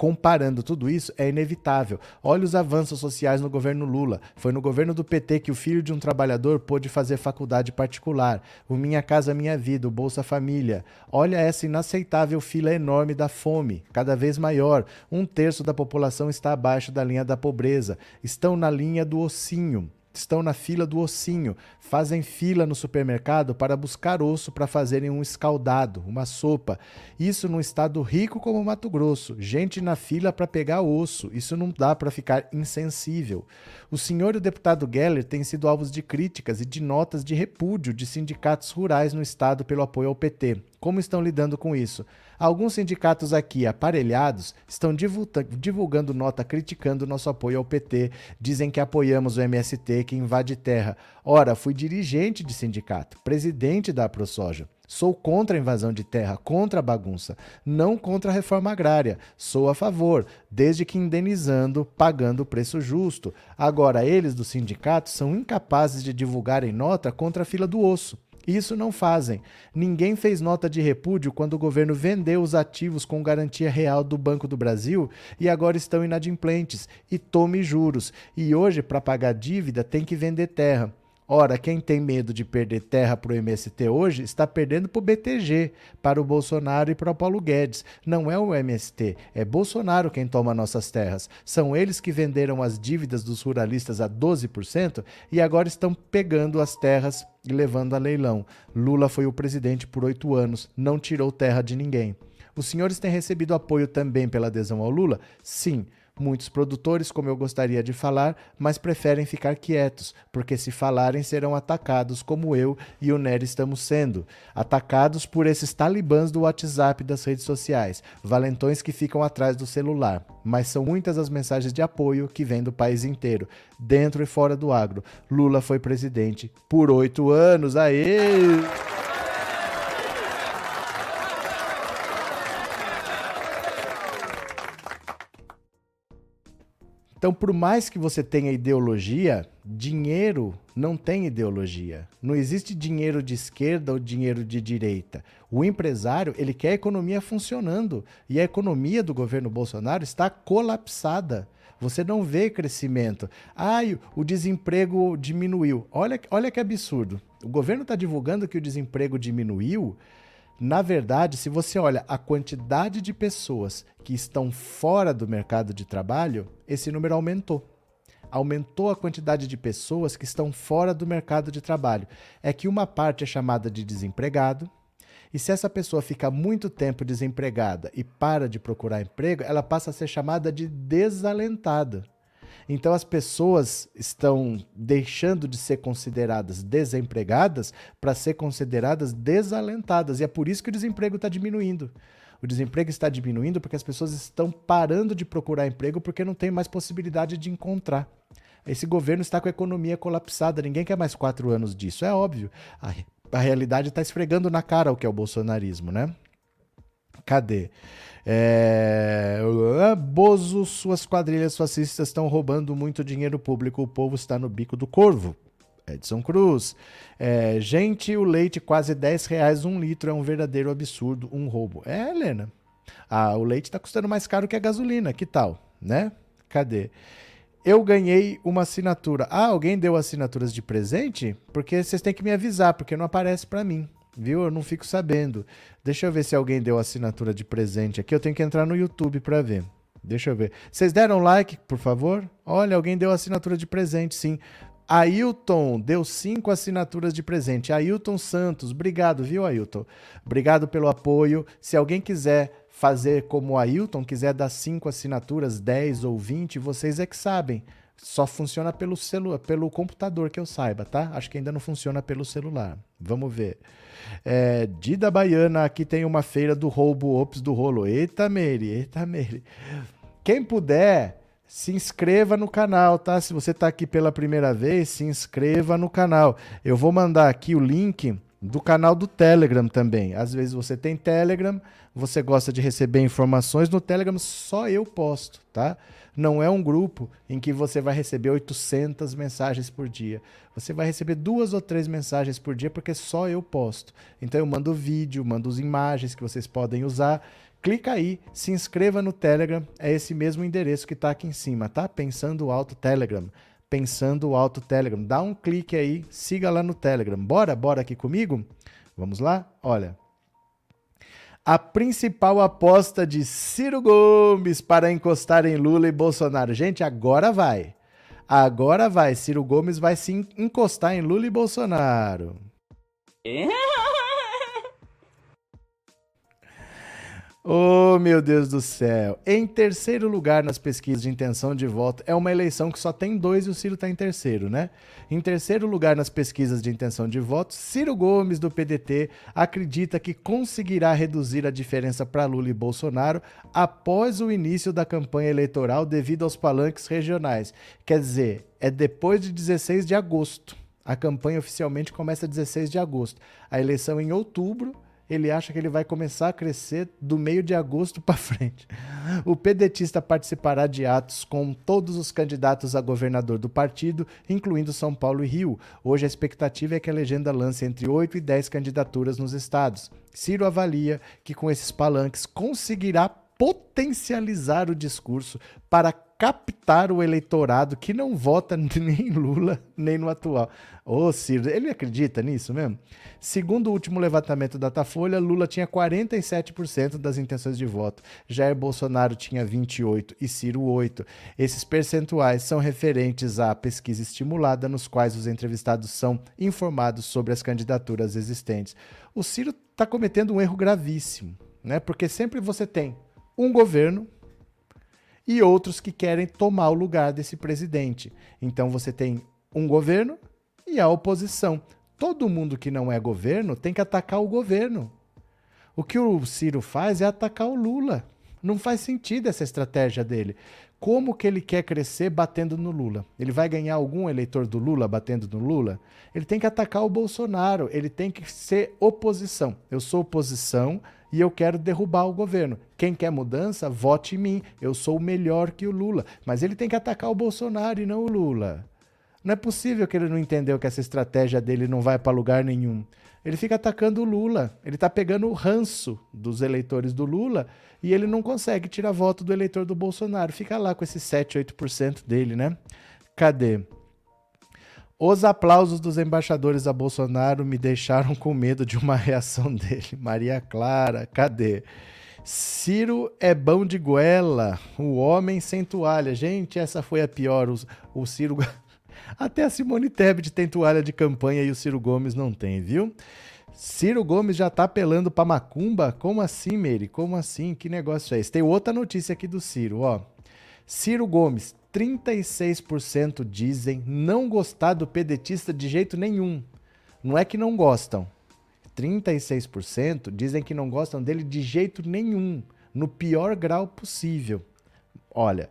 comparando tudo isso, é inevitável. Olha os avanços sociais no governo Lula. Foi no governo do PT que o filho de um trabalhador pôde fazer faculdade particular. O Minha Casa Minha Vida, o Bolsa Família. Olha essa inaceitável fila enorme da fome, cada vez maior. Um terço da população está abaixo da linha da pobreza. Estão na linha do ossinho estão na fila do ossinho, fazem fila no supermercado para buscar osso para fazerem um escaldado, uma sopa. Isso num estado rico como Mato Grosso, gente na fila para pegar osso. Isso não dá para ficar insensível. O senhor e o deputado Geller têm sido alvos de críticas e de notas de repúdio de sindicatos rurais no estado pelo apoio ao PT. Como estão lidando com isso? Alguns sindicatos aqui aparelhados estão divulgando nota criticando nosso apoio ao PT, dizem que apoiamos o MST que invade terra. Ora, fui dirigente de sindicato, presidente da ProSoja. Sou contra a invasão de terra, contra a bagunça, não contra a reforma agrária. Sou a favor, desde que indenizando, pagando o preço justo. Agora, eles do sindicato são incapazes de divulgarem nota contra a fila do osso. Isso não fazem. Ninguém fez nota de repúdio quando o governo vendeu os ativos com garantia real do Banco do Brasil e agora estão inadimplentes e tome juros. E hoje, para pagar dívida, tem que vender terra. Ora, quem tem medo de perder terra para o MST hoje está perdendo para o BTG, para o Bolsonaro e para o Paulo Guedes. Não é o MST, é Bolsonaro quem toma nossas terras. São eles que venderam as dívidas dos ruralistas a 12% e agora estão pegando as terras e levando a leilão. Lula foi o presidente por oito anos, não tirou terra de ninguém. Os senhores têm recebido apoio também pela adesão ao Lula? Sim. Muitos produtores, como eu gostaria de falar, mas preferem ficar quietos, porque se falarem serão atacados, como eu e o Nery estamos sendo. Atacados por esses talibãs do WhatsApp das redes sociais, valentões que ficam atrás do celular. Mas são muitas as mensagens de apoio que vêm do país inteiro, dentro e fora do agro. Lula foi presidente por oito anos. Aê! Então, por mais que você tenha ideologia, dinheiro não tem ideologia. Não existe dinheiro de esquerda ou dinheiro de direita. O empresário, ele quer a economia funcionando. E a economia do governo Bolsonaro está colapsada. Você não vê crescimento. Ai, o desemprego diminuiu. Olha, olha que absurdo. O governo está divulgando que o desemprego diminuiu, na verdade, se você olha a quantidade de pessoas que estão fora do mercado de trabalho, esse número aumentou. Aumentou a quantidade de pessoas que estão fora do mercado de trabalho. É que uma parte é chamada de desempregado, e se essa pessoa fica muito tempo desempregada e para de procurar emprego, ela passa a ser chamada de desalentada. Então as pessoas estão deixando de ser consideradas desempregadas para ser consideradas desalentadas. E é por isso que o desemprego está diminuindo. O desemprego está diminuindo porque as pessoas estão parando de procurar emprego porque não tem mais possibilidade de encontrar. Esse governo está com a economia colapsada, ninguém quer mais quatro anos disso, é óbvio. A, a realidade está esfregando na cara o que é o bolsonarismo, né? Cadê? É... Bozo, suas quadrilhas fascistas estão roubando muito dinheiro público, o povo está no bico do corvo. Edson Cruz. É, gente, o leite quase 10 reais um litro é um verdadeiro absurdo, um roubo. É, Helena. Ah, o leite está custando mais caro que a gasolina, que tal? Né? Cadê? Eu ganhei uma assinatura. Ah, alguém deu assinaturas de presente? Porque vocês têm que me avisar, porque não aparece para mim. Viu? Eu não fico sabendo. Deixa eu ver se alguém deu assinatura de presente aqui. Eu tenho que entrar no YouTube para ver. Deixa eu ver. Vocês deram like, por favor? Olha, alguém deu assinatura de presente, sim. Ailton deu cinco assinaturas de presente. Ailton Santos, obrigado, viu, Ailton? Obrigado pelo apoio. Se alguém quiser fazer como o Ailton, quiser dar cinco assinaturas, 10 ou 20, vocês é que sabem. Só funciona pelo celular, pelo computador que eu saiba, tá? Acho que ainda não funciona pelo celular. Vamos ver. É, Dida Baiana, aqui tem uma feira do roubo Ops do rolo. Eita, Meire, eita, Meire. Quem puder, se inscreva no canal, tá? Se você está aqui pela primeira vez, se inscreva no canal. Eu vou mandar aqui o link do canal do Telegram também. Às vezes você tem Telegram, você gosta de receber informações no Telegram, só eu posto, tá? Não é um grupo em que você vai receber 800 mensagens por dia. Você vai receber duas ou três mensagens por dia porque só eu posto. Então eu mando vídeo, mando as imagens que vocês podem usar clica aí, se inscreva no Telegram, é esse mesmo endereço que está aqui em cima, tá? Pensando Alto Telegram. Pensando Alto Telegram. Dá um clique aí, siga lá no Telegram. Bora, bora aqui comigo? Vamos lá? Olha. A principal aposta de Ciro Gomes para encostar em Lula e Bolsonaro. Gente, agora vai. Agora vai. Ciro Gomes vai se encostar em Lula e Bolsonaro. Oh, meu Deus do céu. Em terceiro lugar nas pesquisas de intenção de voto, é uma eleição que só tem dois e o Ciro está em terceiro, né? Em terceiro lugar nas pesquisas de intenção de voto, Ciro Gomes, do PDT, acredita que conseguirá reduzir a diferença para Lula e Bolsonaro após o início da campanha eleitoral devido aos palanques regionais. Quer dizer, é depois de 16 de agosto. A campanha oficialmente começa 16 de agosto. A eleição em outubro ele acha que ele vai começar a crescer do meio de agosto para frente. O pedetista participará de atos com todos os candidatos a governador do partido, incluindo São Paulo e Rio. Hoje a expectativa é que a legenda lance entre 8 e 10 candidaturas nos estados. Ciro avalia que com esses palanques conseguirá potencializar o discurso para captar o eleitorado que não vota nem em Lula nem no atual. Ô, Ciro, ele acredita nisso mesmo? Segundo o último levantamento da Datafolha, Lula tinha 47% das intenções de voto, Jair Bolsonaro tinha 28% e Ciro 8%. Esses percentuais são referentes à pesquisa estimulada, nos quais os entrevistados são informados sobre as candidaturas existentes. O Ciro está cometendo um erro gravíssimo, né? porque sempre você tem um governo e outros que querem tomar o lugar desse presidente. Então você tem um governo e a oposição. Todo mundo que não é governo tem que atacar o governo. O que o Ciro faz é atacar o Lula. Não faz sentido essa estratégia dele. Como que ele quer crescer batendo no Lula? Ele vai ganhar algum eleitor do Lula batendo no Lula? Ele tem que atacar o Bolsonaro, ele tem que ser oposição. Eu sou oposição, e eu quero derrubar o governo. Quem quer mudança, vote em mim. Eu sou melhor que o Lula. Mas ele tem que atacar o Bolsonaro e não o Lula. Não é possível que ele não entendeu que essa estratégia dele não vai para lugar nenhum. Ele fica atacando o Lula. Ele está pegando o ranço dos eleitores do Lula e ele não consegue tirar voto do eleitor do Bolsonaro. Fica lá com esses 7, 8% dele, né? Cadê? Os aplausos dos embaixadores a Bolsonaro me deixaram com medo de uma reação dele. Maria Clara, cadê? Ciro é bom de goela, o homem sem toalha. Gente, essa foi a pior. O, o Ciro. Até a Simone Tebet tem toalha de campanha e o Ciro Gomes não tem, viu? Ciro Gomes já tá apelando pra macumba? Como assim, Meire? Como assim? Que negócio é esse? Tem outra notícia aqui do Ciro, ó. Ciro Gomes 36% dizem não gostar do pedetista de jeito nenhum. Não é que não gostam. 36% dizem que não gostam dele de jeito nenhum, no pior grau possível. Olha,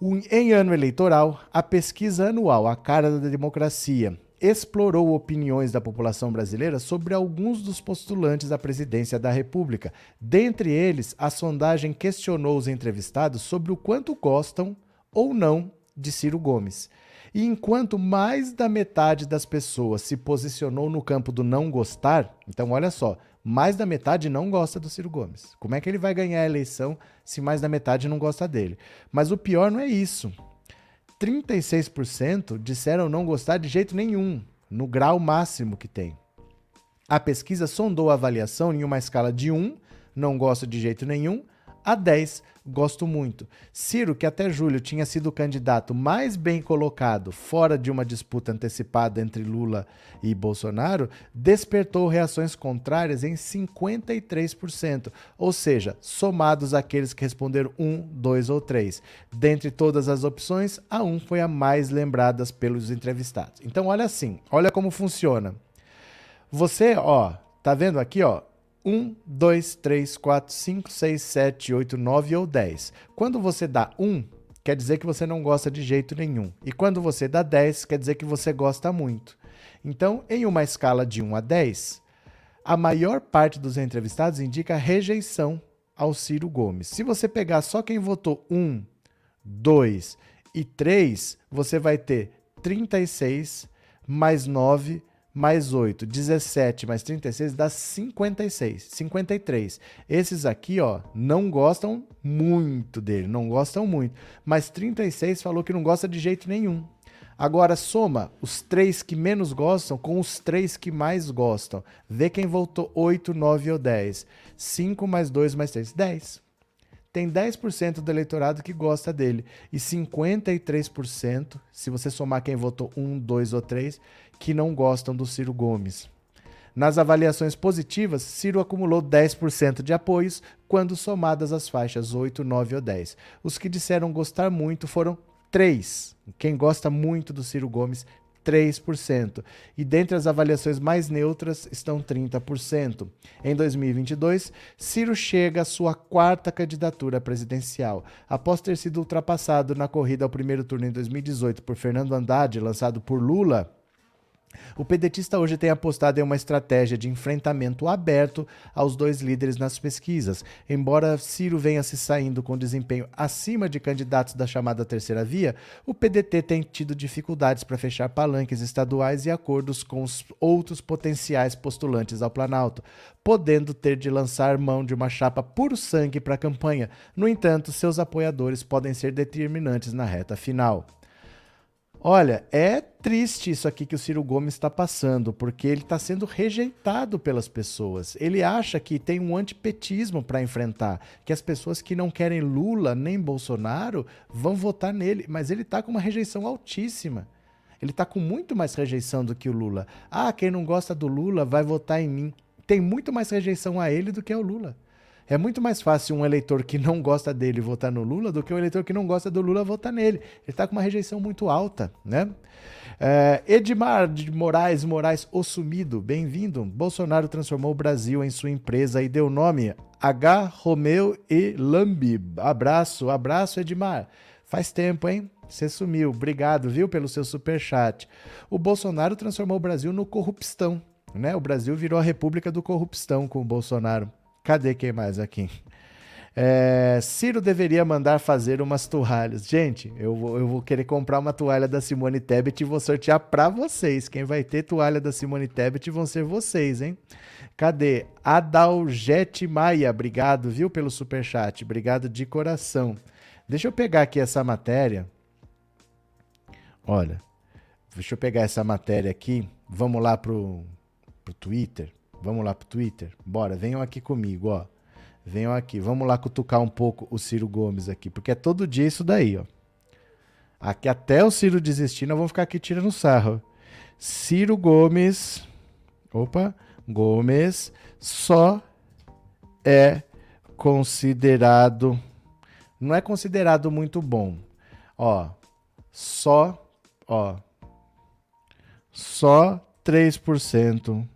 Em ano eleitoral, a pesquisa anual A Cara da Democracia explorou opiniões da população brasileira sobre alguns dos postulantes à presidência da República. Dentre eles, a sondagem questionou os entrevistados sobre o quanto gostam ou não de Ciro Gomes. E enquanto mais da metade das pessoas se posicionou no campo do não gostar, então olha só, mais da metade não gosta do Ciro Gomes. Como é que ele vai ganhar a eleição se mais da metade não gosta dele? Mas o pior não é isso. 36% disseram não gostar de jeito nenhum, no grau máximo que tem. A pesquisa sondou a avaliação em uma escala de 1, não gosto de jeito nenhum, a 10, gosto muito. Ciro, que até julho tinha sido o candidato mais bem colocado fora de uma disputa antecipada entre Lula e Bolsonaro, despertou reações contrárias em 53%, ou seja, somados aqueles que responderam 1, 2 ou 3. Dentre todas as opções, a 1 foi a mais lembrada pelos entrevistados. Então, olha assim, olha como funciona. Você, ó, tá vendo aqui, ó, 1, 2, 3, 4, 5, 6, 7, 8, 9 ou 10. Quando você dá 1, quer dizer que você não gosta de jeito nenhum. E quando você dá 10, quer dizer que você gosta muito. Então, em uma escala de 1 a 10, a maior parte dos entrevistados indica rejeição ao Ciro Gomes. Se você pegar só quem votou 1, 2 e 3, você vai ter 36 mais 9 mais 8, 17 mais 36 dá 56, 53. Esses aqui, ó, não gostam muito dele, não gostam muito. Mas 36 falou que não gosta de jeito nenhum. Agora soma os três que menos gostam com os três que mais gostam. Vê quem voltou 8, 9 ou 10. 5 mais 2 mais 3, 10 tem 10% do eleitorado que gosta dele e 53%, se você somar quem votou 1, 2 ou 3, que não gostam do Ciro Gomes. Nas avaliações positivas, Ciro acumulou 10% de apoios quando somadas as faixas 8, 9 ou 10. Os que disseram gostar muito foram 3. Quem gosta muito do Ciro Gomes 3%. E dentre as avaliações mais neutras estão 30%. Em 2022, Ciro chega à sua quarta candidatura presidencial. Após ter sido ultrapassado na corrida ao primeiro turno em 2018 por Fernando Haddad, lançado por Lula, o pedetista hoje tem apostado em uma estratégia de enfrentamento aberto aos dois líderes nas pesquisas. Embora Ciro venha se saindo com desempenho acima de candidatos da chamada terceira via, o PDT tem tido dificuldades para fechar palanques estaduais e acordos com os outros potenciais postulantes ao Planalto, podendo ter de lançar mão de uma chapa puro sangue para a campanha. No entanto, seus apoiadores podem ser determinantes na reta final. Olha, é triste isso aqui que o Ciro Gomes está passando, porque ele está sendo rejeitado pelas pessoas. Ele acha que tem um antipetismo para enfrentar, que as pessoas que não querem Lula nem Bolsonaro vão votar nele, mas ele está com uma rejeição altíssima. Ele está com muito mais rejeição do que o Lula. Ah, quem não gosta do Lula vai votar em mim. Tem muito mais rejeição a ele do que ao Lula. É muito mais fácil um eleitor que não gosta dele votar no Lula do que um eleitor que não gosta do Lula votar nele. Ele está com uma rejeição muito alta, né? É, Edmar de Moraes Moraes, o sumido, bem-vindo. Bolsonaro transformou o Brasil em sua empresa e deu nome H. Romeu e Lambi. Abraço, abraço, Edmar. Faz tempo, hein? Você sumiu. Obrigado, viu, pelo seu super chat. O Bolsonaro transformou o Brasil no corrupção, né? O Brasil virou a república do corrupção com o Bolsonaro. Cadê quem mais aqui? É, Ciro deveria mandar fazer umas toalhas. Gente, eu vou, eu vou querer comprar uma toalha da Simone Tebet e vou sortear para vocês. Quem vai ter toalha da Simone Tebet vão ser vocês, hein? Cadê? Adalgete Maia, obrigado, viu, pelo super chat. Obrigado de coração. Deixa eu pegar aqui essa matéria. Olha, deixa eu pegar essa matéria aqui. Vamos lá pro, pro Twitter. Vamos lá pro Twitter? Bora, venham aqui comigo, ó. Venham aqui. Vamos lá cutucar um pouco o Ciro Gomes aqui, porque é todo dia isso daí, ó. Aqui até o Ciro desistir, nós vamos ficar aqui tirando sarro. Ciro Gomes. Opa, Gomes só é considerado não é considerado muito bom. Ó, só, ó, só 3%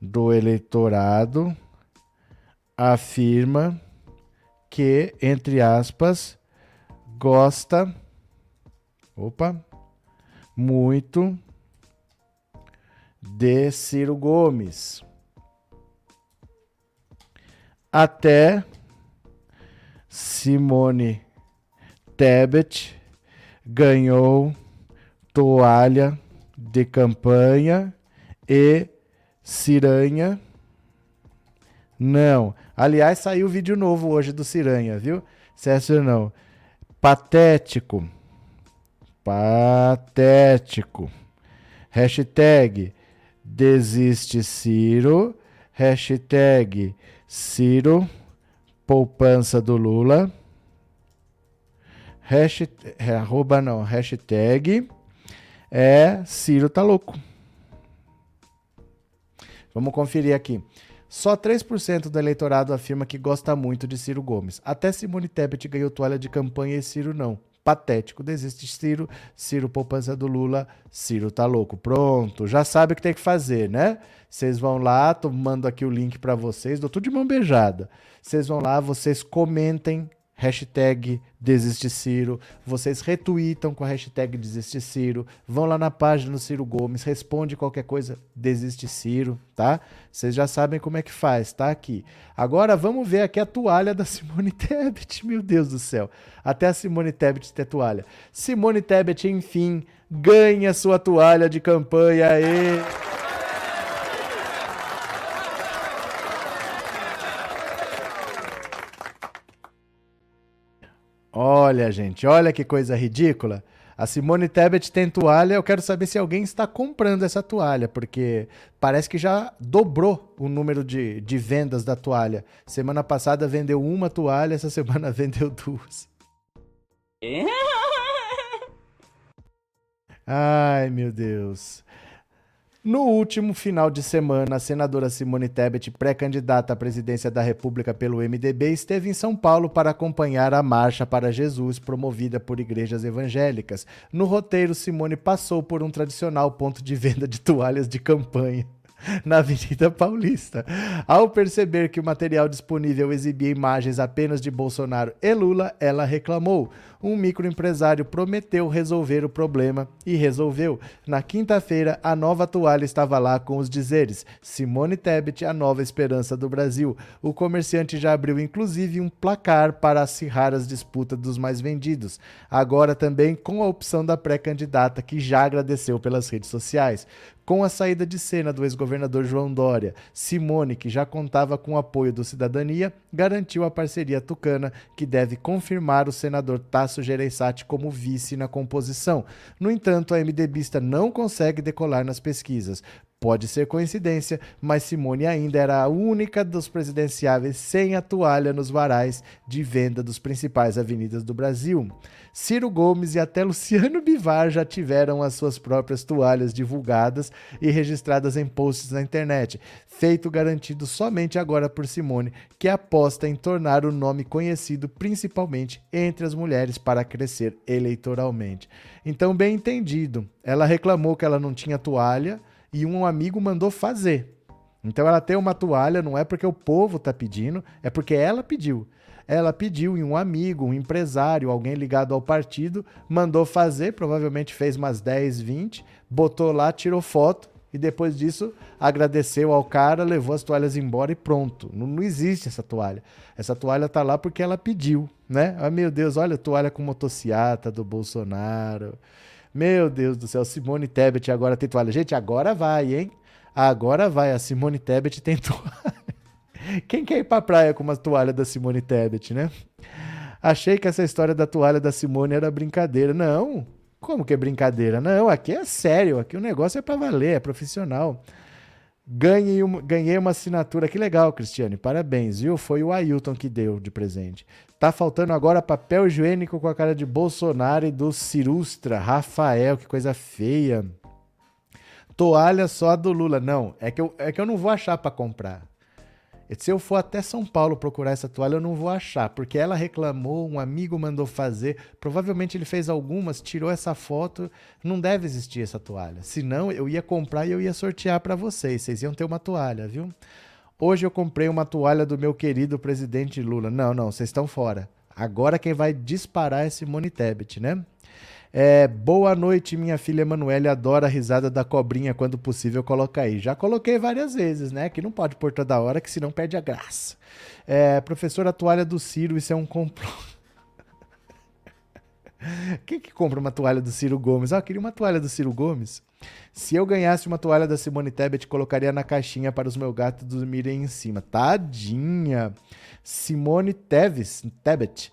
do eleitorado afirma que, entre aspas, gosta. Opa! Muito de Ciro Gomes. Até Simone Tebet ganhou toalha de campanha e ciranha. Não. Aliás, saiu vídeo novo hoje do Ciranha, viu? César não. Patético. Patético. Hashtag desiste Ciro. Hashtag Ciro poupança do Lula. Hashtag, arroba não, hashtag é Ciro tá louco. Vamos conferir aqui. Só 3% do eleitorado afirma que gosta muito de Ciro Gomes. Até Simone Tebet ganhou toalha de campanha e Ciro não. Patético. Desiste Ciro. Ciro poupança do Lula. Ciro tá louco. Pronto. Já sabe o que tem que fazer, né? Vocês vão lá, tô mando aqui o link para vocês, dou tudo de mão beijada. Vocês vão lá, vocês comentem hashtag Desiste Ciro, vocês retweetam com a hashtag Desiste Ciro, vão lá na página do Ciro Gomes, responde qualquer coisa, Desiste Ciro, tá? Vocês já sabem como é que faz, tá aqui. Agora vamos ver aqui a toalha da Simone Tebet, meu Deus do céu. Até a Simone Tebet ter toalha. Simone Tebet, enfim, ganha sua toalha de campanha. E... Olha, gente, olha que coisa ridícula. A Simone Tebet tem toalha, eu quero saber se alguém está comprando essa toalha, porque parece que já dobrou o número de, de vendas da toalha. Semana passada vendeu uma toalha, essa semana vendeu duas. Ai, meu Deus. No último final de semana, a senadora Simone Tebet, pré-candidata à presidência da República pelo MDB, esteve em São Paulo para acompanhar a Marcha para Jesus, promovida por igrejas evangélicas. No roteiro, Simone passou por um tradicional ponto de venda de toalhas de campanha na Avenida Paulista. Ao perceber que o material disponível exibia imagens apenas de Bolsonaro e Lula, ela reclamou. Um microempresário prometeu resolver o problema e resolveu. Na quinta-feira, a nova toalha estava lá com os dizeres: Simone Tebet, a nova esperança do Brasil. O comerciante já abriu inclusive um placar para acirrar as disputas dos mais vendidos. Agora também com a opção da pré-candidata, que já agradeceu pelas redes sociais. Com a saída de cena do ex-governador João Dória, Simone, que já contava com o apoio do Cidadania, garantiu a parceria tucana, que deve confirmar o senador Tasso Gereissati como vice na composição. No entanto, a MDBista não consegue decolar nas pesquisas. Pode ser coincidência, mas Simone ainda era a única dos presidenciáveis sem a toalha nos varais de venda dos principais avenidas do Brasil. Ciro Gomes e até Luciano Bivar já tiveram as suas próprias toalhas divulgadas e registradas em posts na internet, feito garantido somente agora por Simone, que aposta em tornar o nome conhecido principalmente entre as mulheres para crescer eleitoralmente. Então, bem entendido, ela reclamou que ela não tinha toalha e um amigo mandou fazer. Então ela tem uma toalha, não é porque o povo está pedindo, é porque ela pediu. Ela pediu e um amigo, um empresário, alguém ligado ao partido, mandou fazer, provavelmente fez umas 10, 20, botou lá, tirou foto e depois disso agradeceu ao cara, levou as toalhas embora e pronto. Não, não existe essa toalha. Essa toalha tá lá porque ela pediu, né? Ah, meu Deus, olha, toalha com motociata do Bolsonaro. Meu Deus do céu, Simone Tebet agora tem toalha. Gente, agora vai, hein? Agora vai, a Simone Tebet tem toalha. Quem quer ir pra praia com uma toalha da Simone Tebet, né? Achei que essa história da toalha da Simone era brincadeira. Não. Como que é brincadeira? Não, aqui é sério. Aqui o negócio é para valer, é profissional. Ganhei uma, ganhei uma assinatura. Que legal, Cristiane. Parabéns, viu? Foi o Ailton que deu de presente. Tá faltando agora papel higiênico com a cara de Bolsonaro e do Cirustra. Rafael, que coisa feia. Toalha só do Lula. Não, é que eu, é que eu não vou achar para comprar. Se eu for até São Paulo procurar essa toalha, eu não vou achar, porque ela reclamou, um amigo mandou fazer, provavelmente ele fez algumas, tirou essa foto, não deve existir essa toalha. Senão eu ia comprar e eu ia sortear para vocês, vocês iam ter uma toalha, viu? Hoje eu comprei uma toalha do meu querido presidente Lula. Não, não, vocês estão fora. Agora quem vai disparar é Simone Tebet, né? É, boa noite, minha filha Emanuele. Adora a risada da cobrinha quando possível. Coloca aí. Já coloquei várias vezes, né? Que não pode pôr toda hora, que senão perde a graça. É, professor, a toalha do Ciro, isso é um complô. Quem que compra uma toalha do Ciro Gomes? Ah, eu queria uma toalha do Ciro Gomes. Se eu ganhasse uma toalha da Simone Tebet, colocaria na caixinha para os meus gatos dormirem em cima. Tadinha! Simone Teves, Tebet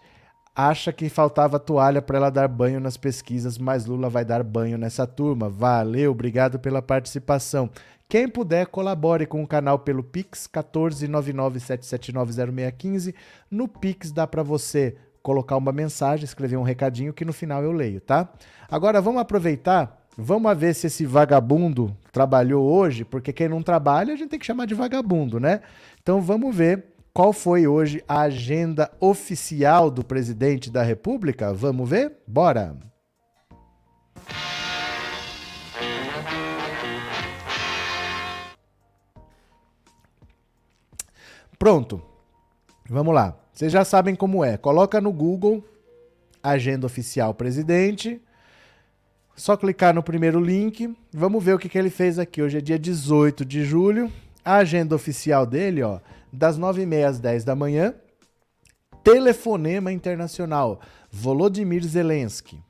acha que faltava toalha para ela dar banho nas pesquisas, mas Lula vai dar banho nessa turma. Valeu, obrigado pela participação. Quem puder, colabore com o canal pelo Pix 14997790615. No Pix dá para você colocar uma mensagem, escrever um recadinho que no final eu leio, tá? Agora vamos aproveitar, vamos ver se esse vagabundo trabalhou hoje, porque quem não trabalha a gente tem que chamar de vagabundo, né? Então vamos ver qual foi hoje a agenda oficial do presidente da República. Vamos ver? Bora! Pronto. Vamos lá. Vocês já sabem como é. Coloca no Google Agenda Oficial Presidente. Só clicar no primeiro link. Vamos ver o que, que ele fez aqui. Hoje é dia 18 de julho. A agenda oficial dele, ó, das 9h30 às 10 da manhã. Telefonema internacional. Volodymyr Zelensky.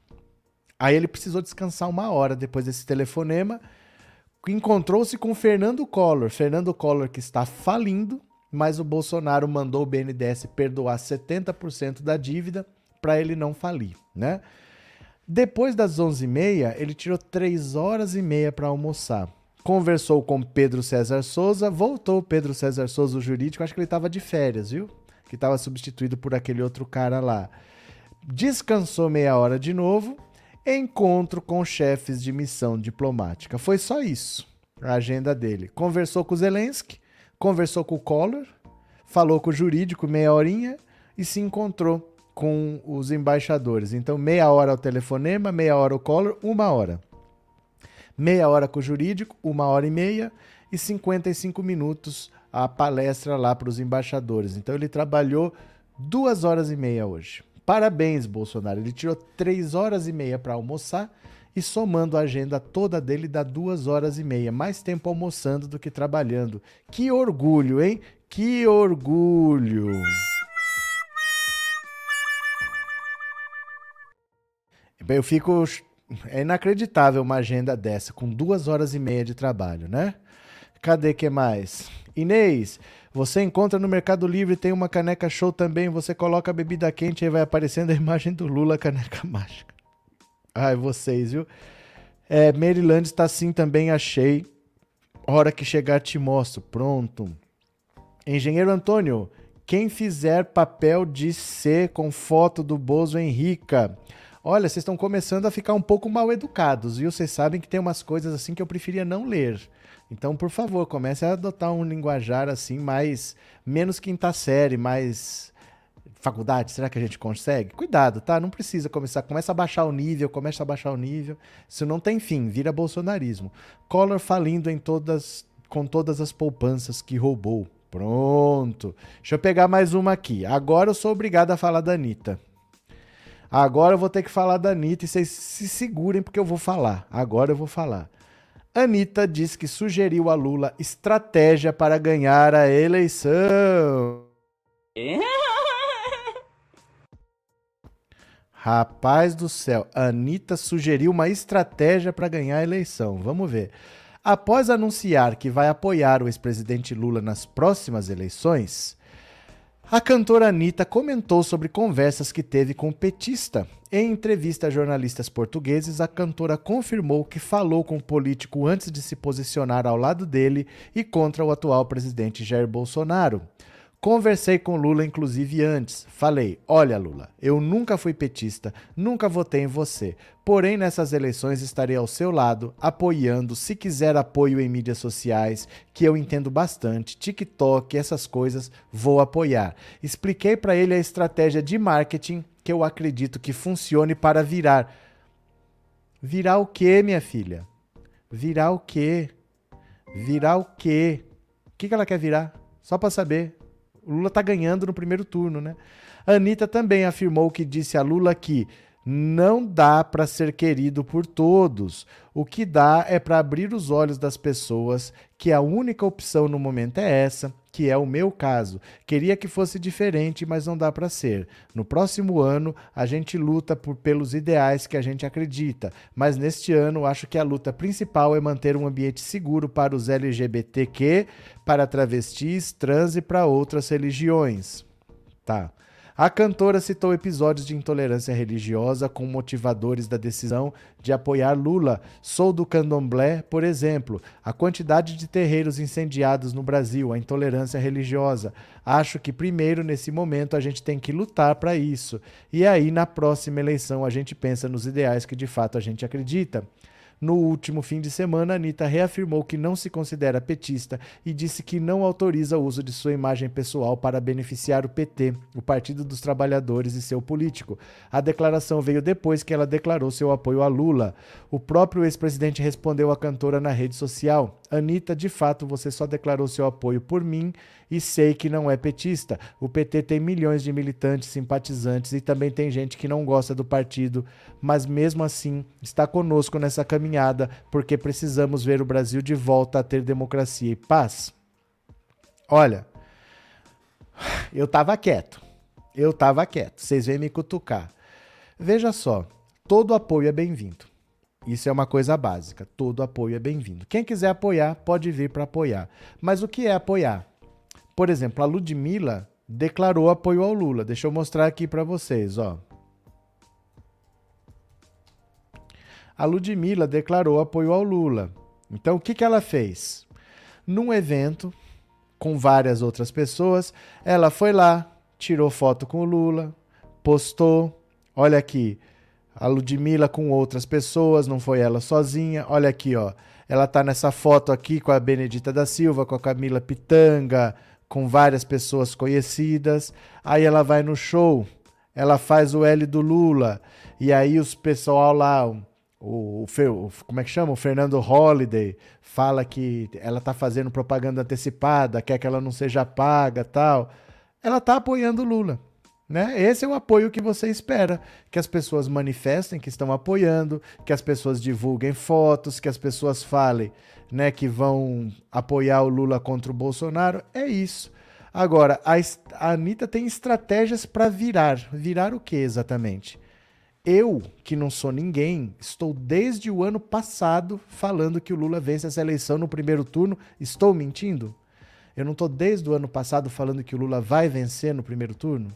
Aí ele precisou descansar uma hora depois desse telefonema. Encontrou-se com Fernando Collor. Fernando Collor que está falindo mas o Bolsonaro mandou o BNDES perdoar 70% da dívida para ele não falir, né? Depois das 11h30, ele tirou 3 horas e meia para almoçar. Conversou com Pedro César Souza, voltou Pedro César Souza, o jurídico, acho que ele estava de férias, viu? Que estava substituído por aquele outro cara lá. Descansou meia hora de novo, encontro com chefes de missão diplomática. Foi só isso, a agenda dele. Conversou com Zelensky, conversou com o Collor, falou com o jurídico meia horinha e se encontrou com os embaixadores. Então, meia hora o telefonema, meia hora o Collor, uma hora. Meia hora com o jurídico, uma hora e meia e 55 minutos a palestra lá para os embaixadores. Então, ele trabalhou duas horas e meia hoje. Parabéns, Bolsonaro. Ele tirou três horas e meia para almoçar e somando a agenda toda dele dá duas horas e meia, mais tempo almoçando do que trabalhando. Que orgulho, hein? Que orgulho! Eu fico. É inacreditável uma agenda dessa, com duas horas e meia de trabalho, né? Cadê que mais? Inês, você encontra no Mercado Livre, tem uma caneca show também, você coloca a bebida quente e vai aparecendo a imagem do Lula, caneca mágica. Ai, vocês, viu? É, Maryland está assim também, achei. Hora que chegar te mostro. Pronto. Engenheiro Antônio, quem fizer papel de C com foto do Bozo Henrica. Olha, vocês estão começando a ficar um pouco mal educados, viu? Vocês sabem que tem umas coisas assim que eu preferia não ler. Então, por favor, comece a adotar um linguajar assim mais menos quinta série, mais faculdade, será que a gente consegue? Cuidado, tá? Não precisa começar. Começa a baixar o nível, começa a baixar o nível. Isso não tem fim, vira bolsonarismo. Collor falindo em todas, com todas as poupanças que roubou. Pronto. Deixa eu pegar mais uma aqui. Agora eu sou obrigado a falar da Anitta. Agora eu vou ter que falar da Anitta e vocês se segurem porque eu vou falar. Agora eu vou falar. Anitta diz que sugeriu a Lula estratégia para ganhar a eleição. Rapaz do céu, Anitta sugeriu uma estratégia para ganhar a eleição. Vamos ver. Após anunciar que vai apoiar o ex-presidente Lula nas próximas eleições, a cantora Anitta comentou sobre conversas que teve com o petista. Em entrevista a jornalistas portugueses, a cantora confirmou que falou com o político antes de se posicionar ao lado dele e contra o atual presidente Jair Bolsonaro. Conversei com Lula, inclusive, antes. Falei: olha, Lula, eu nunca fui petista, nunca votei em você. Porém, nessas eleições estarei ao seu lado, apoiando, se quiser apoio em mídias sociais, que eu entendo bastante, TikTok, essas coisas, vou apoiar. Expliquei para ele a estratégia de marketing que eu acredito que funcione para virar. Virar o quê, minha filha? Virar o quê? Virar o quê? O que, que ela quer virar? Só para saber Lula está ganhando no primeiro turno, né? A Anitta também afirmou que disse a Lula que não dá para ser querido por todos. O que dá é para abrir os olhos das pessoas que a única opção no momento é essa, que é o meu caso. Queria que fosse diferente, mas não dá para ser. No próximo ano, a gente luta por, pelos ideais que a gente acredita, mas neste ano acho que a luta principal é manter um ambiente seguro para os LGBTQ, para travestis, trans e para outras religiões. Tá. A cantora citou episódios de intolerância religiosa como motivadores da decisão de apoiar Lula. Sou do candomblé, por exemplo. A quantidade de terreiros incendiados no Brasil, a intolerância religiosa. Acho que primeiro, nesse momento, a gente tem que lutar para isso. E aí, na próxima eleição, a gente pensa nos ideais que de fato a gente acredita. No último fim de semana, Anitta reafirmou que não se considera petista e disse que não autoriza o uso de sua imagem pessoal para beneficiar o PT, o Partido dos Trabalhadores e seu político. A declaração veio depois que ela declarou seu apoio a Lula. O próprio ex-presidente respondeu à cantora na rede social: Anitta, de fato, você só declarou seu apoio por mim e sei que não é petista. O PT tem milhões de militantes, simpatizantes e também tem gente que não gosta do partido, mas mesmo assim está conosco nessa caminhada porque precisamos ver o Brasil de volta a ter democracia e paz. Olha, eu tava quieto. Eu tava quieto. Vocês vêm me cutucar. Veja só, todo apoio é bem-vindo. Isso é uma coisa básica. Todo apoio é bem-vindo. Quem quiser apoiar, pode vir para apoiar. Mas o que é apoiar? Por exemplo, a Ludmilla declarou apoio ao Lula. Deixa eu mostrar aqui para vocês, ó. A Ludmilla declarou apoio ao Lula. Então, o que, que ela fez? Num evento com várias outras pessoas, ela foi lá, tirou foto com o Lula, postou. Olha aqui, a Ludmilla com outras pessoas, não foi ela sozinha. Olha aqui, ó. Ela tá nessa foto aqui com a Benedita da Silva, com a Camila Pitanga, com várias pessoas conhecidas. Aí ela vai no show, ela faz o L do Lula, e aí os pessoal lá, o, o, como é que chama? O Fernando Holliday fala que ela tá fazendo propaganda antecipada, quer que ela não seja paga, tal. Ela tá apoiando o Lula. Né? Esse é o apoio que você espera, que as pessoas manifestem que estão apoiando, que as pessoas divulguem fotos, que as pessoas falem né, que vão apoiar o Lula contra o Bolsonaro. É isso. Agora, a, a Anitta tem estratégias para virar. Virar o que exatamente? Eu, que não sou ninguém, estou desde o ano passado falando que o Lula vence essa eleição no primeiro turno. Estou mentindo? Eu não estou desde o ano passado falando que o Lula vai vencer no primeiro turno?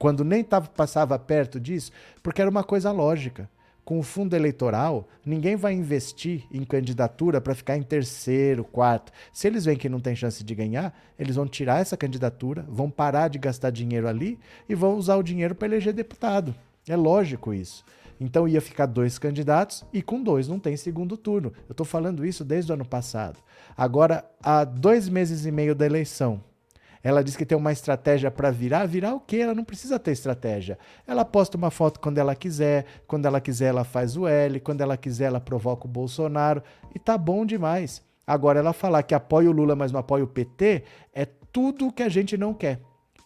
quando nem tava, passava perto disso, porque era uma coisa lógica. Com o fundo eleitoral, ninguém vai investir em candidatura para ficar em terceiro, quarto. Se eles veem que não tem chance de ganhar, eles vão tirar essa candidatura, vão parar de gastar dinheiro ali e vão usar o dinheiro para eleger deputado. É lógico isso. Então ia ficar dois candidatos e com dois não tem segundo turno. Eu estou falando isso desde o ano passado. Agora, há dois meses e meio da eleição, ela diz que tem uma estratégia para virar. Virar o quê? Ela não precisa ter estratégia. Ela posta uma foto quando ela quiser, quando ela quiser ela faz o L, quando ela quiser ela provoca o Bolsonaro e tá bom demais. Agora ela falar que apoia o Lula, mas não apoia o PT, é tudo que a gente não quer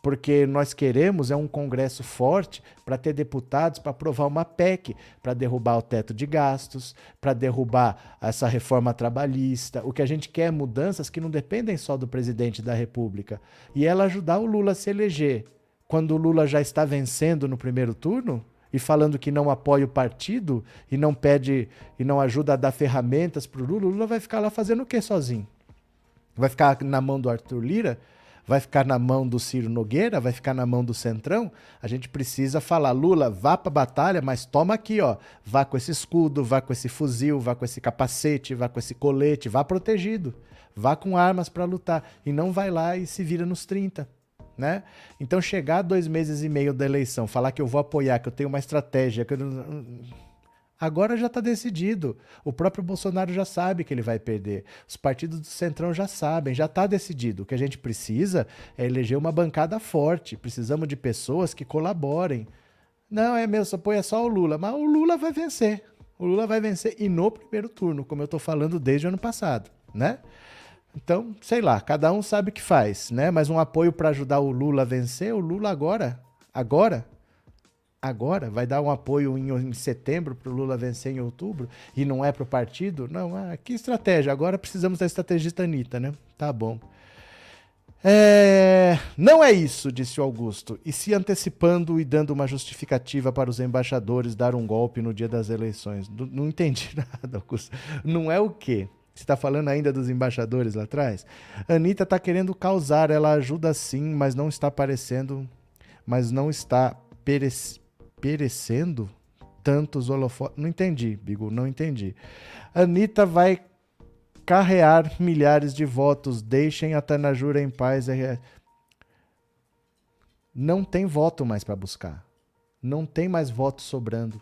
porque nós queremos é um Congresso forte para ter deputados para aprovar uma PEC, para derrubar o teto de gastos, para derrubar essa reforma trabalhista. O que a gente quer é mudanças que não dependem só do presidente da República. E ela ajudar o Lula a se eleger. Quando o Lula já está vencendo no primeiro turno, e falando que não apoia o partido e não pede e não ajuda a dar ferramentas para o Lula, o Lula vai ficar lá fazendo o que sozinho? Vai ficar na mão do Arthur Lira? Vai ficar na mão do Ciro Nogueira, vai ficar na mão do Centrão, a gente precisa falar, Lula, vá para batalha, mas toma aqui, ó, vá com esse escudo, vá com esse fuzil, vá com esse capacete, vá com esse colete, vá protegido, vá com armas para lutar e não vai lá e se vira nos 30. Né? Então chegar dois meses e meio da eleição, falar que eu vou apoiar, que eu tenho uma estratégia, que eu Agora já está decidido. O próprio Bolsonaro já sabe que ele vai perder. Os partidos do Centrão já sabem, já está decidido. O que a gente precisa é eleger uma bancada forte. Precisamos de pessoas que colaborem. Não, é mesmo, apoia só o Lula. Mas o Lula vai vencer. O Lula vai vencer e no primeiro turno, como eu estou falando desde o ano passado, né? Então, sei lá, cada um sabe o que faz, né? Mas um apoio para ajudar o Lula a vencer, o Lula agora, agora, agora vai dar um apoio em, em setembro para o Lula vencer em outubro e não é para o partido? Não, ah, que estratégia? Agora precisamos da estrategista Anitta, né? Tá bom. É... Não é isso, disse Augusto, e se antecipando e dando uma justificativa para os embaixadores dar um golpe no dia das eleições. Não, não entendi nada, Augusto. Não é o quê? Você está falando ainda dos embaixadores lá atrás? Anitta está querendo causar, ela ajuda sim, mas não está aparecendo, mas não está perece, perecendo tantos holofotes. Não entendi, Bigo, não entendi. Anitta vai carrear milhares de votos. Deixem a Tanajura em paz. Não tem voto mais para buscar. Não tem mais voto sobrando.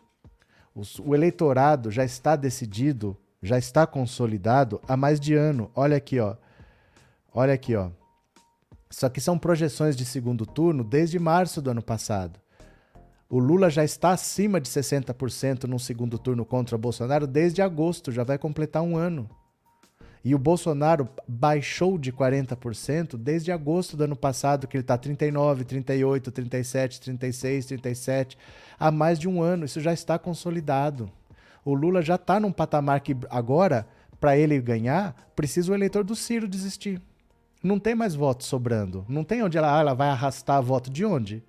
O eleitorado já está decidido, já está consolidado há mais de ano. Olha aqui, ó. Olha aqui, ó. Só que são projeções de segundo turno desde março do ano passado. O Lula já está acima de 60% no segundo turno contra o Bolsonaro desde agosto, já vai completar um ano. E o Bolsonaro baixou de 40% desde agosto do ano passado, que ele está 39, 38, 37, 36, 37, há mais de um ano. Isso já está consolidado. O Lula já está num patamar que agora, para ele ganhar, precisa o eleitor do Ciro desistir. Não tem mais voto sobrando. Não tem onde ela, ah, ela vai arrastar voto. De onde?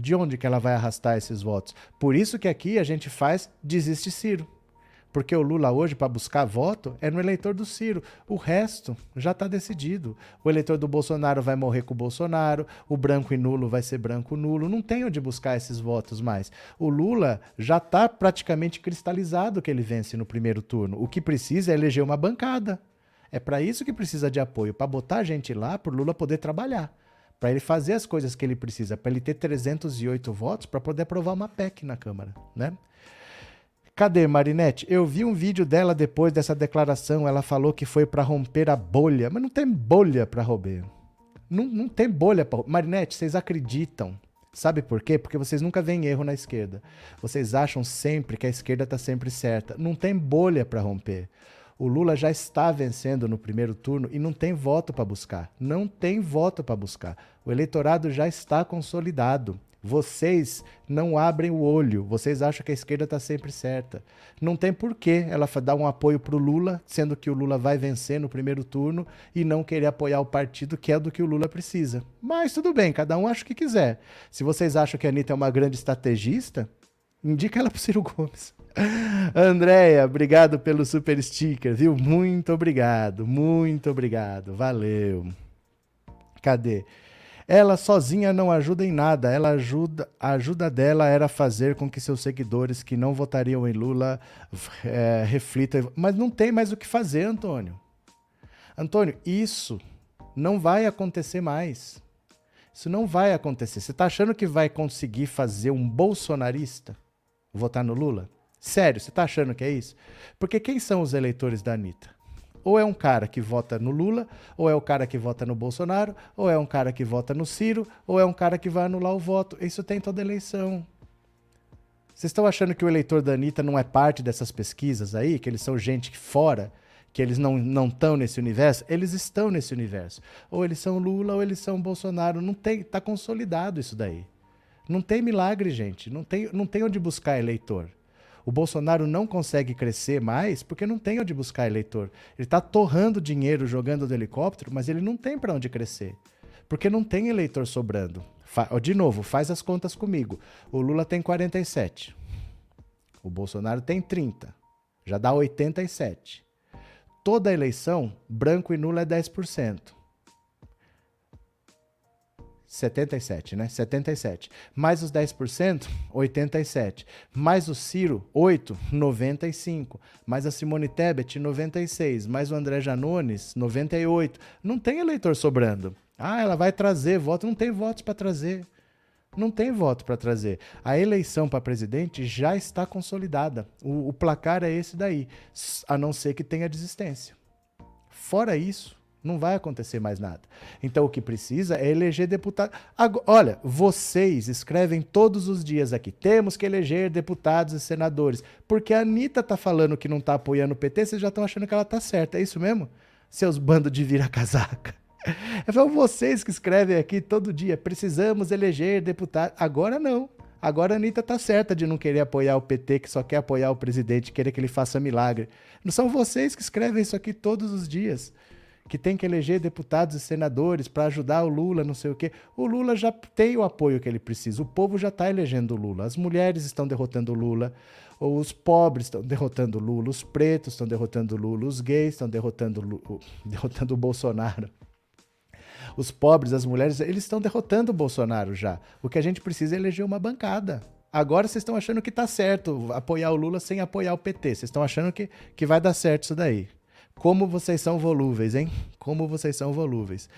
De onde que ela vai arrastar esses votos? Por isso que aqui a gente faz desiste Ciro. Porque o Lula hoje, para buscar voto, é no eleitor do Ciro. O resto já está decidido. O eleitor do Bolsonaro vai morrer com o Bolsonaro, o branco e nulo vai ser branco nulo. Não tem onde buscar esses votos mais. O Lula já está praticamente cristalizado que ele vence no primeiro turno. O que precisa é eleger uma bancada. É para isso que precisa de apoio, para botar a gente lá, para o Lula poder trabalhar para ele fazer as coisas que ele precisa, para ele ter 308 votos para poder aprovar uma PEC na Câmara, né? Cadê Marinette? Eu vi um vídeo dela depois dessa declaração. Ela falou que foi para romper a bolha. Mas não tem bolha para romper. Não, não tem bolha para Marinette, vocês acreditam. Sabe por quê? Porque vocês nunca veem erro na esquerda. Vocês acham sempre que a esquerda está sempre certa. Não tem bolha para romper. O Lula já está vencendo no primeiro turno e não tem voto para buscar. Não tem voto para buscar. O eleitorado já está consolidado. Vocês não abrem o olho, vocês acham que a esquerda está sempre certa. Não tem porquê ela dar um apoio para o Lula, sendo que o Lula vai vencer no primeiro turno e não querer apoiar o partido que é do que o Lula precisa. Mas tudo bem, cada um acha o que quiser. Se vocês acham que a Anitta é uma grande estrategista, indica ela para Ciro Gomes. Andréia, obrigado pelo super sticker, viu? Muito obrigado, muito obrigado, valeu. Cadê? Ela sozinha não ajuda em nada. Ela ajuda, a ajuda dela era fazer com que seus seguidores que não votariam em Lula é, reflitam. Mas não tem mais o que fazer, Antônio. Antônio, isso não vai acontecer mais. Isso não vai acontecer. Você está achando que vai conseguir fazer um bolsonarista votar no Lula? Sério, você está achando que é isso? Porque quem são os eleitores da Anitta? Ou é um cara que vota no Lula, ou é o cara que vota no Bolsonaro, ou é um cara que vota no Ciro, ou é um cara que vai anular o voto. Isso tem toda eleição. Vocês estão achando que o eleitor da Anitta não é parte dessas pesquisas aí, que eles são gente fora, que eles não estão nesse universo? Eles estão nesse universo. Ou eles são Lula ou eles são Bolsonaro. Não tem, tá consolidado isso daí. Não tem milagre, gente. Não tem, não tem onde buscar eleitor. O Bolsonaro não consegue crescer mais porque não tem onde buscar eleitor. Ele está torrando dinheiro jogando do helicóptero, mas ele não tem para onde crescer. Porque não tem eleitor sobrando. De novo, faz as contas comigo. O Lula tem 47. O Bolsonaro tem 30. Já dá 87. Toda eleição, branco e nulo é 10%. 77, né? 77. Mais os 10%, 87. Mais o Ciro, 8, 95. Mais a Simone Tebet, 96. Mais o André Janones, 98. Não tem eleitor sobrando. Ah, ela vai trazer voto. Não tem votos para trazer. Não tem voto para trazer. A eleição para presidente já está consolidada. O, o placar é esse daí. A não ser que tenha desistência. Fora isso, não vai acontecer mais nada. Então o que precisa é eleger deputado. Agora, olha, vocês escrevem todos os dias aqui: temos que eleger deputados e senadores. Porque a Anitta tá falando que não tá apoiando o PT, vocês já estão achando que ela tá certa. É isso mesmo? seus bandos de vira-casaca. É vocês que escrevem aqui todo dia, precisamos eleger deputado. Agora não. Agora a Anitta tá certa de não querer apoiar o PT, que só quer apoiar o presidente, querer que ele faça milagre. Não são vocês que escrevem isso aqui todos os dias. Que tem que eleger deputados e senadores para ajudar o Lula, não sei o quê. O Lula já tem o apoio que ele precisa. O povo já está elegendo o Lula. As mulheres estão derrotando o Lula. Os pobres estão derrotando o Lula. Os pretos estão derrotando o Lula. Os gays estão derrotando, derrotando o Bolsonaro os pobres, as mulheres, eles estão derrotando o Bolsonaro já. O que a gente precisa é eleger uma bancada. Agora vocês estão achando que tá certo apoiar o Lula sem apoiar o PT. Vocês estão achando que, que vai dar certo isso daí. Como vocês são volúveis, hein? Como vocês são volúveis.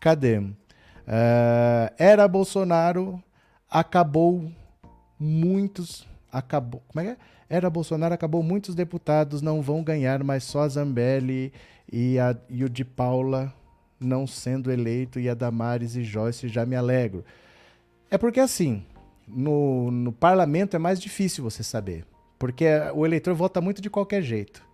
Cadê? Uh, era Bolsonaro, acabou muitos. Acabou. Como é que é? Era Bolsonaro, acabou muitos deputados, não vão ganhar, mas só Zambelli e, a, e o de Paula não sendo eleito e a Damares e Joyce já me alegro. É porque assim, no, no parlamento é mais difícil você saber, porque o eleitor vota muito de qualquer jeito.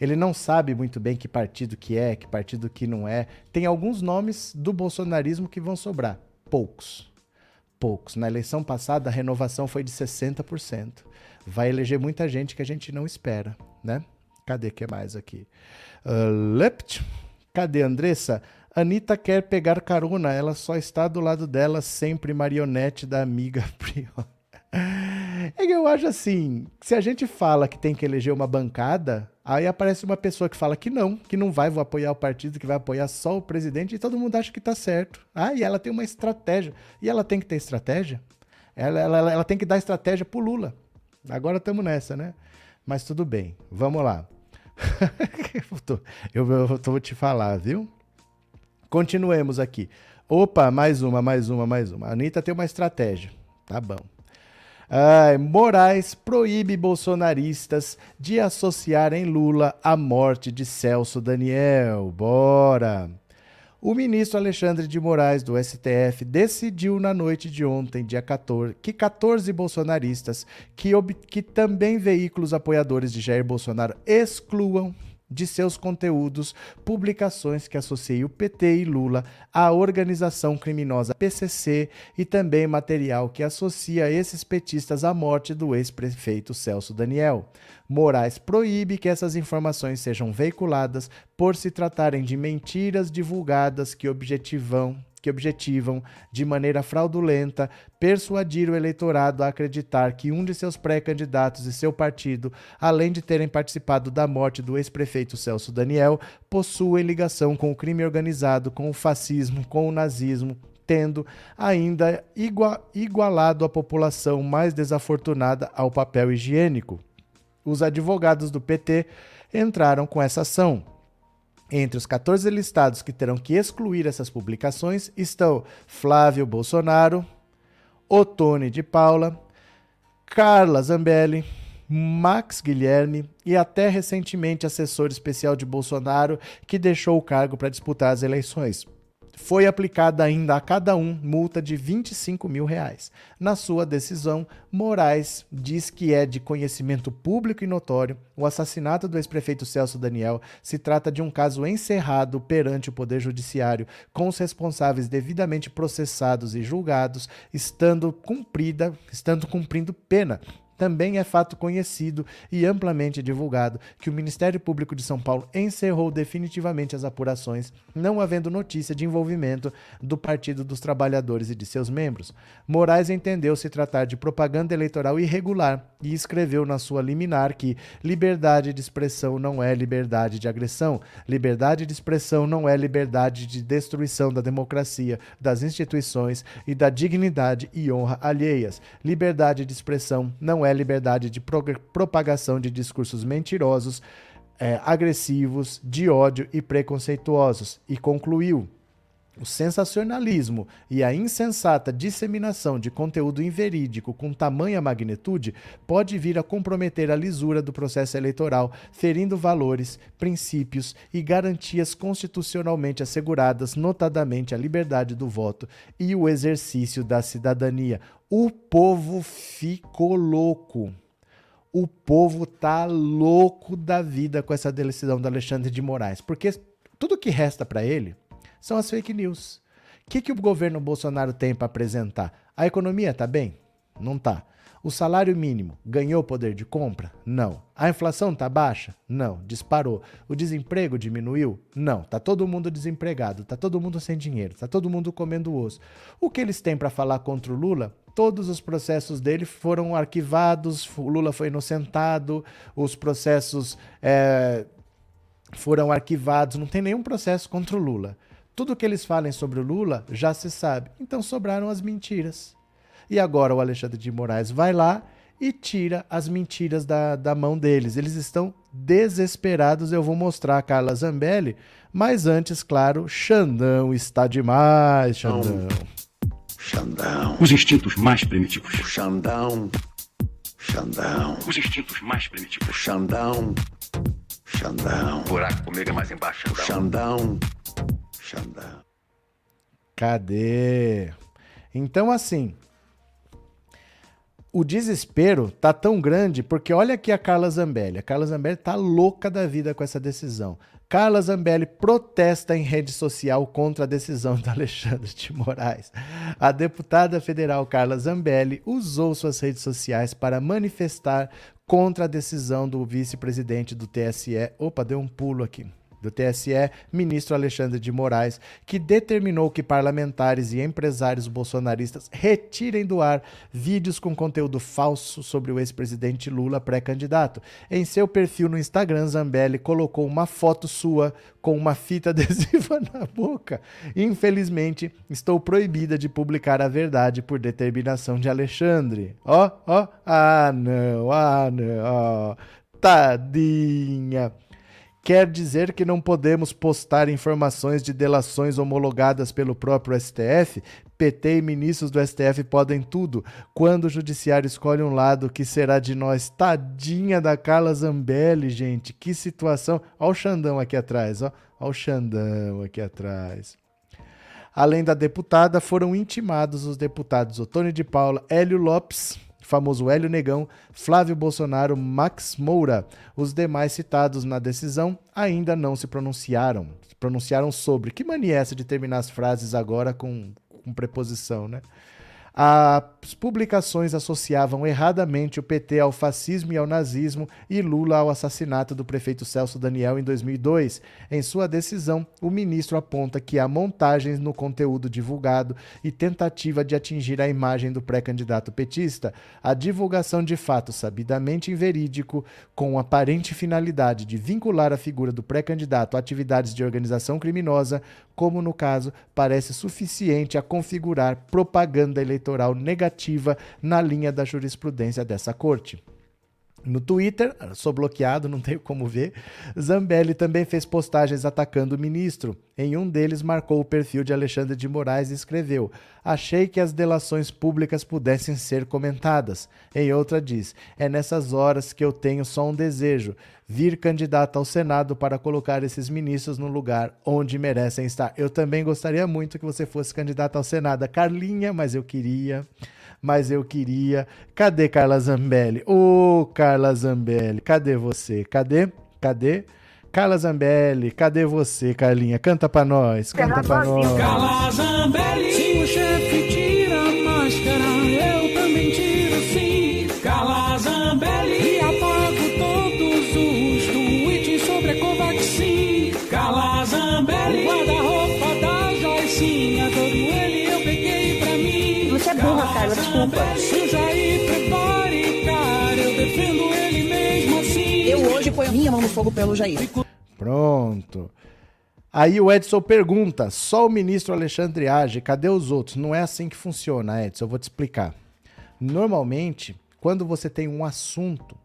Ele não sabe muito bem que partido que é, que partido que não é. Tem alguns nomes do bolsonarismo que vão sobrar, poucos. Poucos. Na eleição passada a renovação foi de 60%. Vai eleger muita gente que a gente não espera, né? Cadê que mais aqui? Uh, Lept. Cadê Andressa? Anitta quer pegar carona, ela só está do lado dela, sempre marionete da amiga Prior. É que eu acho assim, se a gente fala que tem que eleger uma bancada, aí aparece uma pessoa que fala que não, que não vai vou apoiar o partido, que vai apoiar só o presidente, e todo mundo acha que tá certo. Ah, e ela tem uma estratégia. E ela tem que ter estratégia? Ela, ela, ela tem que dar estratégia pro Lula. Agora estamos nessa, né? Mas tudo bem, vamos lá. eu, tô, eu, eu vou te falar, viu? Continuemos aqui. Opa, mais uma, mais uma, mais uma. A Anitta tem uma estratégia. Tá bom. Ai, Moraes proíbe bolsonaristas de associarem Lula à morte de Celso Daniel. Bora! O ministro Alexandre de Moraes, do STF, decidiu na noite de ontem, dia 14, que 14 bolsonaristas, que, que também veículos apoiadores de Jair Bolsonaro, excluam de seus conteúdos publicações que associem o PT e Lula à organização criminosa PCC e também material que associa esses petistas à morte do ex-prefeito Celso Daniel. Moraes proíbe que essas informações sejam veiculadas por se tratarem de mentiras divulgadas que objetivam que objetivam, de maneira fraudulenta, persuadir o eleitorado a acreditar que um de seus pré-candidatos e seu partido, além de terem participado da morte do ex-prefeito Celso Daniel, possuem ligação com o crime organizado, com o fascismo, com o nazismo, tendo ainda igualado a população mais desafortunada ao papel higiênico. Os advogados do PT entraram com essa ação. Entre os 14 listados que terão que excluir essas publicações estão Flávio Bolsonaro, Otone de Paula, Carla Zambelli, Max Guilherme e até recentemente assessor especial de Bolsonaro, que deixou o cargo para disputar as eleições foi aplicada ainda a cada um multa de 25 mil reais. Na sua decisão, Moraes diz que é de conhecimento público e notório o assassinato do ex-prefeito Celso Daniel se trata de um caso encerrado perante o Poder Judiciário, com os responsáveis devidamente processados e julgados, estando cumprida, estando cumprindo pena também é fato conhecido e amplamente divulgado que o Ministério Público de São Paulo encerrou definitivamente as apurações, não havendo notícia de envolvimento do Partido dos Trabalhadores e de seus membros. Moraes entendeu se tratar de propaganda eleitoral irregular e escreveu na sua liminar que liberdade de expressão não é liberdade de agressão, liberdade de expressão não é liberdade de destruição da democracia, das instituições e da dignidade e honra alheias. Liberdade de expressão não é é liberdade de propagação de discursos mentirosos, é, agressivos, de ódio e preconceituosos. E concluiu. O sensacionalismo e a insensata disseminação de conteúdo inverídico com tamanha magnitude pode vir a comprometer a lisura do processo eleitoral, ferindo valores, princípios e garantias constitucionalmente asseguradas, notadamente a liberdade do voto e o exercício da cidadania. O povo ficou louco. O povo tá louco da vida com essa decisão do Alexandre de Moraes, porque Tudo que resta para ele são as fake news. O que, que o governo Bolsonaro tem para apresentar? A economia está bem? Não está. O salário mínimo ganhou poder de compra? Não. A inflação está baixa? Não, disparou. O desemprego diminuiu? Não. Tá todo mundo desempregado, tá todo mundo sem dinheiro, tá todo mundo comendo osso. O que eles têm para falar contra o Lula? Todos os processos dele foram arquivados, o Lula foi inocentado, os processos é, foram arquivados, não tem nenhum processo contra o Lula. Tudo que eles falem sobre o Lula já se sabe. Então sobraram as mentiras. E agora o Alexandre de Moraes vai lá e tira as mentiras da, da mão deles. Eles estão desesperados. Eu vou mostrar a Carla Zambelli, mas antes, claro, Xandão está demais, Xandão. Xandão. Os instintos mais primitivos. Xandão. Xandão. Os instintos mais primitivos. Xandão. Xandão. Buraco comigo é mais embaixo, Xandão. Xandão. Xandão. Cadê? Então, assim, o desespero tá tão grande porque olha aqui a Carla Zambelli. A Carla Zambelli tá louca da vida com essa decisão. Carla Zambelli protesta em rede social contra a decisão do Alexandre de Moraes. A deputada federal Carla Zambelli usou suas redes sociais para manifestar contra a decisão do vice-presidente do TSE. Opa, deu um pulo aqui do TSE, ministro Alexandre de Moraes, que determinou que parlamentares e empresários bolsonaristas retirem do ar vídeos com conteúdo falso sobre o ex-presidente Lula pré-candidato. Em seu perfil no Instagram, Zambelli colocou uma foto sua com uma fita adesiva na boca. Infelizmente, estou proibida de publicar a verdade por determinação de Alexandre. Ó, oh, ó, oh, ah não, ah não, oh, tadinha quer dizer que não podemos postar informações de delações homologadas pelo próprio STF? PT e ministros do STF podem tudo. Quando o judiciário escolhe um lado, que será de nós? Tadinha da Carla Zambelli, gente. Que situação. Olha o Xandão aqui atrás, ó. Olha o Xandão aqui atrás. Além da deputada, foram intimados os deputados Otônio de Paula, Hélio Lopes famoso Hélio Negão, Flávio Bolsonaro, Max Moura. Os demais citados na decisão ainda não se pronunciaram. Se pronunciaram sobre. Que mania é essa de terminar as frases agora com, com preposição, né? As publicações associavam erradamente o PT ao fascismo e ao nazismo e Lula ao assassinato do prefeito Celso Daniel em 2002. Em sua decisão, o ministro aponta que há montagens no conteúdo divulgado e tentativa de atingir a imagem do pré-candidato petista. A divulgação de fato sabidamente inverídico, com aparente finalidade de vincular a figura do pré-candidato a atividades de organização criminosa, como no caso, parece suficiente a configurar propaganda eleitoral negativa na linha da jurisprudência dessa corte. No Twitter, sou bloqueado, não tenho como ver. Zambelli também fez postagens atacando o ministro. Em um deles, marcou o perfil de Alexandre de Moraes e escreveu: Achei que as delações públicas pudessem ser comentadas. Em outra, diz: É nessas horas que eu tenho só um desejo: vir candidato ao Senado para colocar esses ministros no lugar onde merecem estar. Eu também gostaria muito que você fosse candidato ao Senado. Carlinha, mas eu queria mas eu queria. Cadê Carla Zambelli? Ô, oh, Carla Zambelli, cadê você? Cadê? Cadê? Carla Zambelli, cadê você, Carlinha? Canta pra nós, canta pra nós. Carla Zambelli, se o chefe tira a máscara, eu também tiro sim. Carla Zambelli, e apago todos os tweets sobre a Covaxin. Carla Zambelli, guarda-roupa da Joicinha, burra, Carla, desculpa. prepare, cara, eu defendo ele mesmo assim. Eu hoje ponho minha mão no fogo pelo Jair. Pronto. Aí o Edson pergunta: só o ministro Alexandre age, cadê os outros? Não é assim que funciona, Edson, eu vou te explicar. Normalmente, quando você tem um assunto,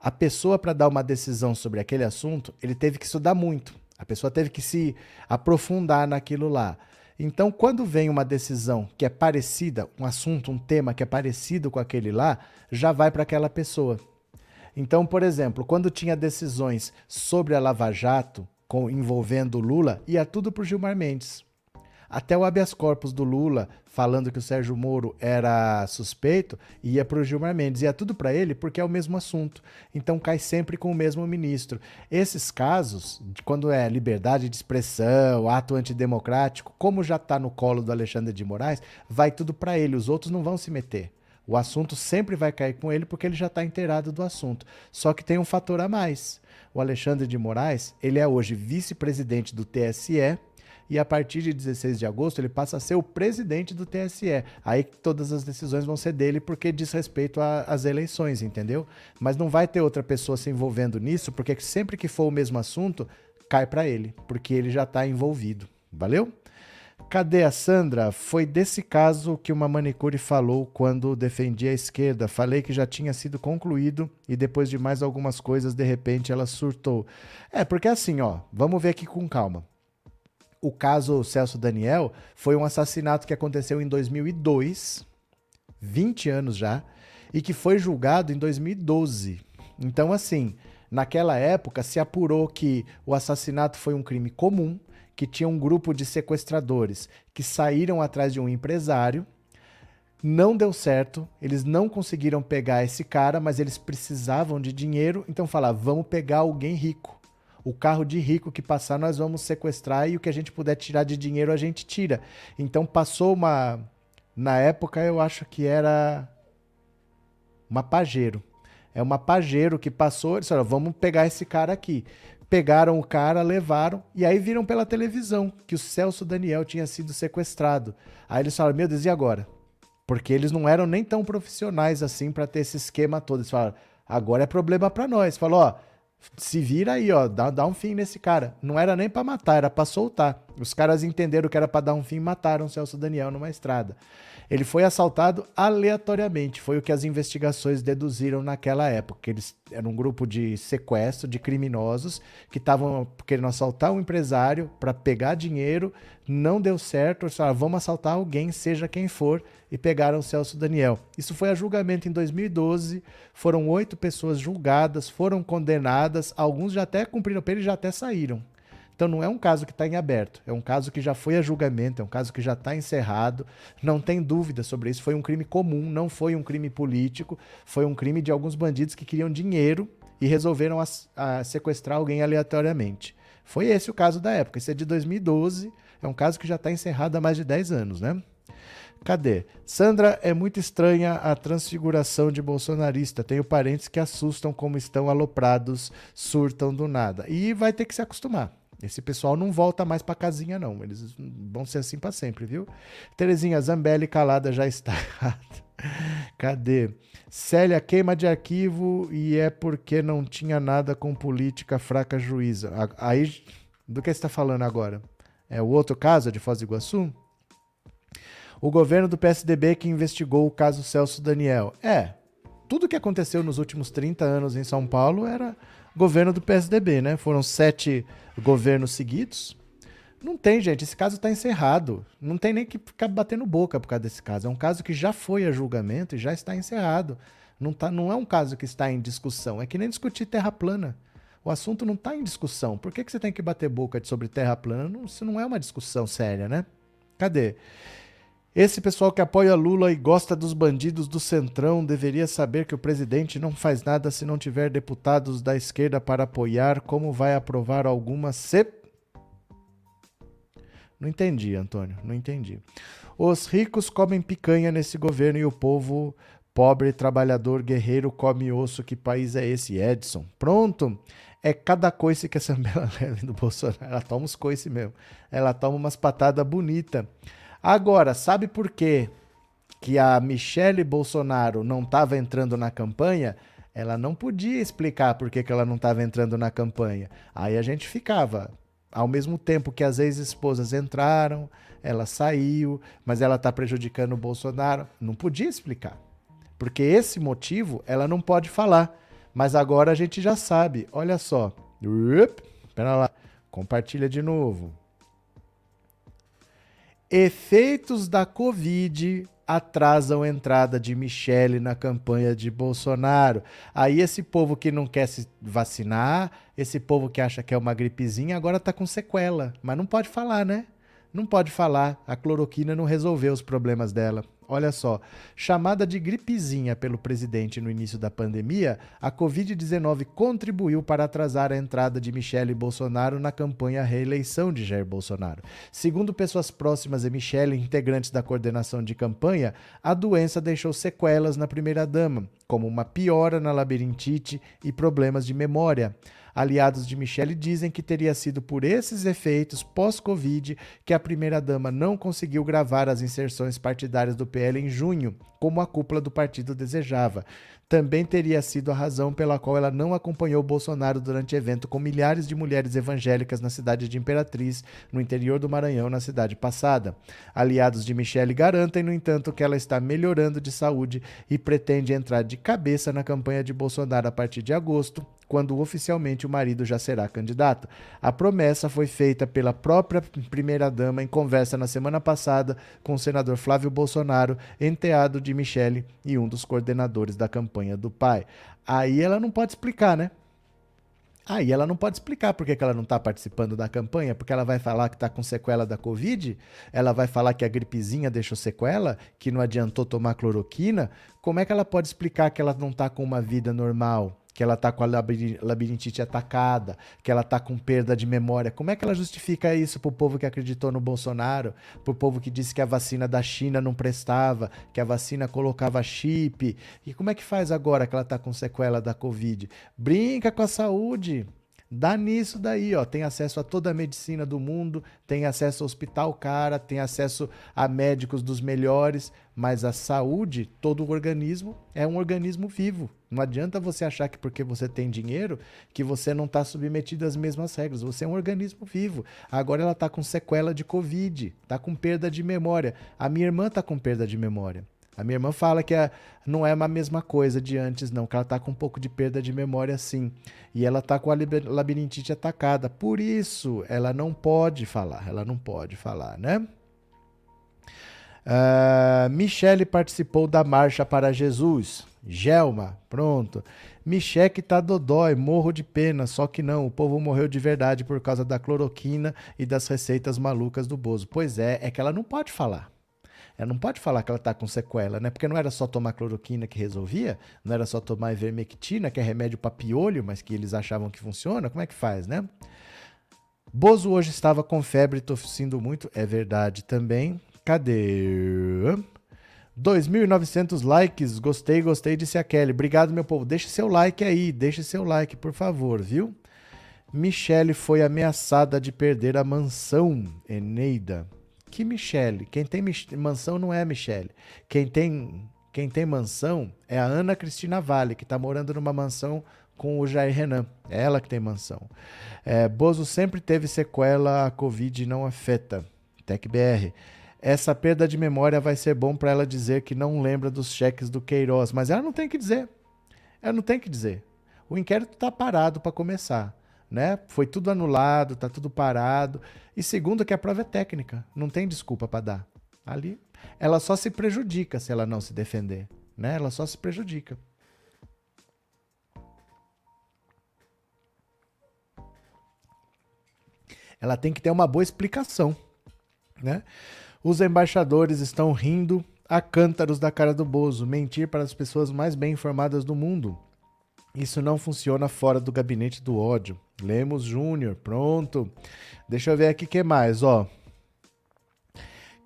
a pessoa, para dar uma decisão sobre aquele assunto, ele teve que estudar muito. A pessoa teve que se aprofundar naquilo lá. Então, quando vem uma decisão que é parecida, um assunto, um tema que é parecido com aquele lá, já vai para aquela pessoa. Então, por exemplo, quando tinha decisões sobre a Lava Jato com, envolvendo Lula, ia tudo para o Gilmar Mendes. Até o habeas corpus do Lula, falando que o Sérgio Moro era suspeito, ia para o Gilmar Mendes. Ia tudo para ele porque é o mesmo assunto. Então cai sempre com o mesmo ministro. Esses casos, quando é liberdade de expressão, ato antidemocrático, como já está no colo do Alexandre de Moraes, vai tudo para ele. Os outros não vão se meter. O assunto sempre vai cair com ele porque ele já está inteirado do assunto. Só que tem um fator a mais. O Alexandre de Moraes, ele é hoje vice-presidente do TSE e a partir de 16 de agosto ele passa a ser o presidente do TSE. Aí todas as decisões vão ser dele porque diz respeito às eleições, entendeu? Mas não vai ter outra pessoa se envolvendo nisso, porque sempre que for o mesmo assunto, cai para ele, porque ele já está envolvido. Valeu? Cadê a Sandra? Foi desse caso que uma manicure falou quando defendia a esquerda. Falei que já tinha sido concluído e depois de mais algumas coisas, de repente ela surtou. É, porque assim, ó, vamos ver aqui com calma. O caso Celso Daniel foi um assassinato que aconteceu em 2002, 20 anos já, e que foi julgado em 2012. Então, assim, naquela época se apurou que o assassinato foi um crime comum que tinha um grupo de sequestradores que saíram atrás de um empresário. Não deu certo, eles não conseguiram pegar esse cara, mas eles precisavam de dinheiro, então falaram: vamos pegar alguém rico. O carro de rico que passar, nós vamos sequestrar e o que a gente puder tirar de dinheiro, a gente tira. Então passou uma. Na época, eu acho que era. Uma pajeiro. É uma pajeiro que passou, eles falaram: vamos pegar esse cara aqui pegaram o cara, levaram e aí viram pela televisão que o Celso Daniel tinha sido sequestrado. Aí eles falaram: Meu Deus, e agora? Porque eles não eram nem tão profissionais assim para ter esse esquema todo. Eles falaram: Agora é problema para nós. Falou: Ó, se vira aí, ó, dá, dá um fim nesse cara. Não era nem para matar, era para soltar. Os caras entenderam que era para dar um fim e mataram o Celso Daniel numa estrada. Ele foi assaltado aleatoriamente, foi o que as investigações deduziram naquela época. Eles eram um grupo de sequestro de criminosos que estavam querendo assaltar um empresário para pegar dinheiro, não deu certo, eles falaram, vamos assaltar alguém, seja quem for, e pegaram o Celso Daniel. Isso foi a julgamento em 2012, foram oito pessoas julgadas, foram condenadas, alguns já até cumpriram pena e já até saíram. Então não é um caso que está em aberto, é um caso que já foi a julgamento, é um caso que já está encerrado, não tem dúvida sobre isso. Foi um crime comum, não foi um crime político, foi um crime de alguns bandidos que queriam dinheiro e resolveram a, a sequestrar alguém aleatoriamente. Foi esse o caso da época. Esse é de 2012, é um caso que já está encerrado há mais de 10 anos, né? Cadê? Sandra, é muito estranha a transfiguração de bolsonarista. Tenho parentes que assustam como estão aloprados, surtam do nada. E vai ter que se acostumar. Esse pessoal não volta mais para casinha, não. Eles vão ser assim para sempre, viu? Terezinha Zambelli calada já está errada. Cadê? Célia queima de arquivo e é porque não tinha nada com política fraca juíza. Aí, do que você está falando agora? É o outro caso de Foz do Iguaçu? O governo do PSDB que investigou o caso Celso Daniel. É, tudo que aconteceu nos últimos 30 anos em São Paulo era governo do PSDB, né? Foram sete governos seguidos. Não tem, gente. Esse caso está encerrado. Não tem nem que ficar batendo boca por causa desse caso. É um caso que já foi a julgamento e já está encerrado. Não, tá, não é um caso que está em discussão. É que nem discutir terra plana. O assunto não está em discussão. Por que, que você tem que bater boca sobre terra plana? Não, isso não é uma discussão séria, né? Cadê? Esse pessoal que apoia Lula e gosta dos bandidos do Centrão deveria saber que o presidente não faz nada se não tiver deputados da esquerda para apoiar. Como vai aprovar alguma C? Não entendi, Antônio, não entendi. Os ricos comem picanha nesse governo e o povo pobre, trabalhador, guerreiro come osso. Que país é esse, Edson? Pronto. É cada coice que essa bela leve do Bolsonaro. Ela toma uns coice mesmo. Ela toma umas patadas bonitas. Agora, sabe por quê que a Michele Bolsonaro não estava entrando na campanha? Ela não podia explicar por que, que ela não estava entrando na campanha. Aí a gente ficava, ao mesmo tempo que as ex-esposas entraram, ela saiu, mas ela está prejudicando o Bolsonaro. Não podia explicar. Porque esse motivo ela não pode falar. Mas agora a gente já sabe. Olha só. Espera lá. Compartilha de novo. Efeitos da Covid atrasam a entrada de Michele na campanha de Bolsonaro. Aí esse povo que não quer se vacinar, esse povo que acha que é uma gripezinha, agora tá com sequela, mas não pode falar, né? Não pode falar, a cloroquina não resolveu os problemas dela. Olha só, chamada de gripezinha pelo presidente no início da pandemia, a Covid-19 contribuiu para atrasar a entrada de Michele Bolsonaro na campanha reeleição de Jair Bolsonaro. Segundo pessoas próximas a Michele, integrantes da coordenação de campanha, a doença deixou sequelas na primeira-dama, como uma piora na labirintite e problemas de memória. Aliados de Michele dizem que teria sido por esses efeitos pós-Covid que a primeira-dama não conseguiu gravar as inserções partidárias do PL em junho, como a cúpula do partido desejava também teria sido a razão pela qual ela não acompanhou Bolsonaro durante evento com milhares de mulheres evangélicas na cidade de Imperatriz, no interior do Maranhão, na cidade passada. Aliados de Michele garantem, no entanto, que ela está melhorando de saúde e pretende entrar de cabeça na campanha de Bolsonaro a partir de agosto, quando oficialmente o marido já será candidato. A promessa foi feita pela própria primeira-dama em conversa na semana passada com o senador Flávio Bolsonaro, enteado de Michele e um dos coordenadores da campanha do pai. Aí ela não pode explicar, né? Aí ela não pode explicar por que ela não está participando da campanha, porque ela vai falar que está com sequela da Covid, ela vai falar que a gripezinha deixou sequela, que não adiantou tomar cloroquina. Como é que ela pode explicar que ela não está com uma vida normal? Que ela está com a labirintite atacada, que ela está com perda de memória. Como é que ela justifica isso para o povo que acreditou no Bolsonaro, para o povo que disse que a vacina da China não prestava, que a vacina colocava chip? E como é que faz agora que ela está com sequela da Covid? Brinca com a saúde. Dá nisso daí, ó. Tem acesso a toda a medicina do mundo, tem acesso ao hospital cara, tem acesso a médicos dos melhores, mas a saúde, todo o organismo é um organismo vivo. Não adianta você achar que porque você tem dinheiro que você não está submetido às mesmas regras. Você é um organismo vivo. Agora ela está com sequela de Covid, está com perda de memória. A minha irmã está com perda de memória. A minha irmã fala que a, não é a mesma coisa de antes, não, que ela está com um pouco de perda de memória, sim. E ela está com a labirintite atacada. Por isso, ela não pode falar, ela não pode falar, né? Uh, Michele participou da Marcha para Jesus. Gelma, pronto. Micheque tá dodói, morro de pena, só que não, o povo morreu de verdade por causa da cloroquina e das receitas malucas do Bozo. Pois é, é que ela não pode falar. Ela não pode falar que ela está com sequela, né? Porque não era só tomar cloroquina que resolvia, não era só tomar ivermectina, que é remédio para piolho, mas que eles achavam que funciona. Como é que faz, né? Bozo hoje estava com febre tossindo muito, é verdade também. Cadê? 2.900 likes, gostei, gostei, disse a Kelly. Obrigado, meu povo. Deixe seu like aí, deixe seu like, por favor, viu? Michele foi ameaçada de perder a mansão, Eneida. Que Michele? Quem tem mansão não é a Michele. Quem tem, quem tem mansão é a Ana Cristina Vale, que está morando numa mansão com o Jair Renan. É ela que tem mansão. É, Bozo sempre teve sequela, a Covid não afeta. TecBR. Essa perda de memória vai ser bom para ela dizer que não lembra dos cheques do Queiroz, mas ela não tem que dizer. Ela não tem que dizer. O inquérito está parado para começar né? Foi tudo anulado, tá tudo parado. E segundo que a prova é técnica, não tem desculpa para dar. Ali, ela só se prejudica se ela não se defender, né? Ela só se prejudica. Ela tem que ter uma boa explicação, né? Os embaixadores estão rindo a cântaros da cara do Bozo, mentir para as pessoas mais bem informadas do mundo. Isso não funciona fora do gabinete do ódio. Lemos Júnior, pronto. Deixa eu ver aqui o que mais, ó.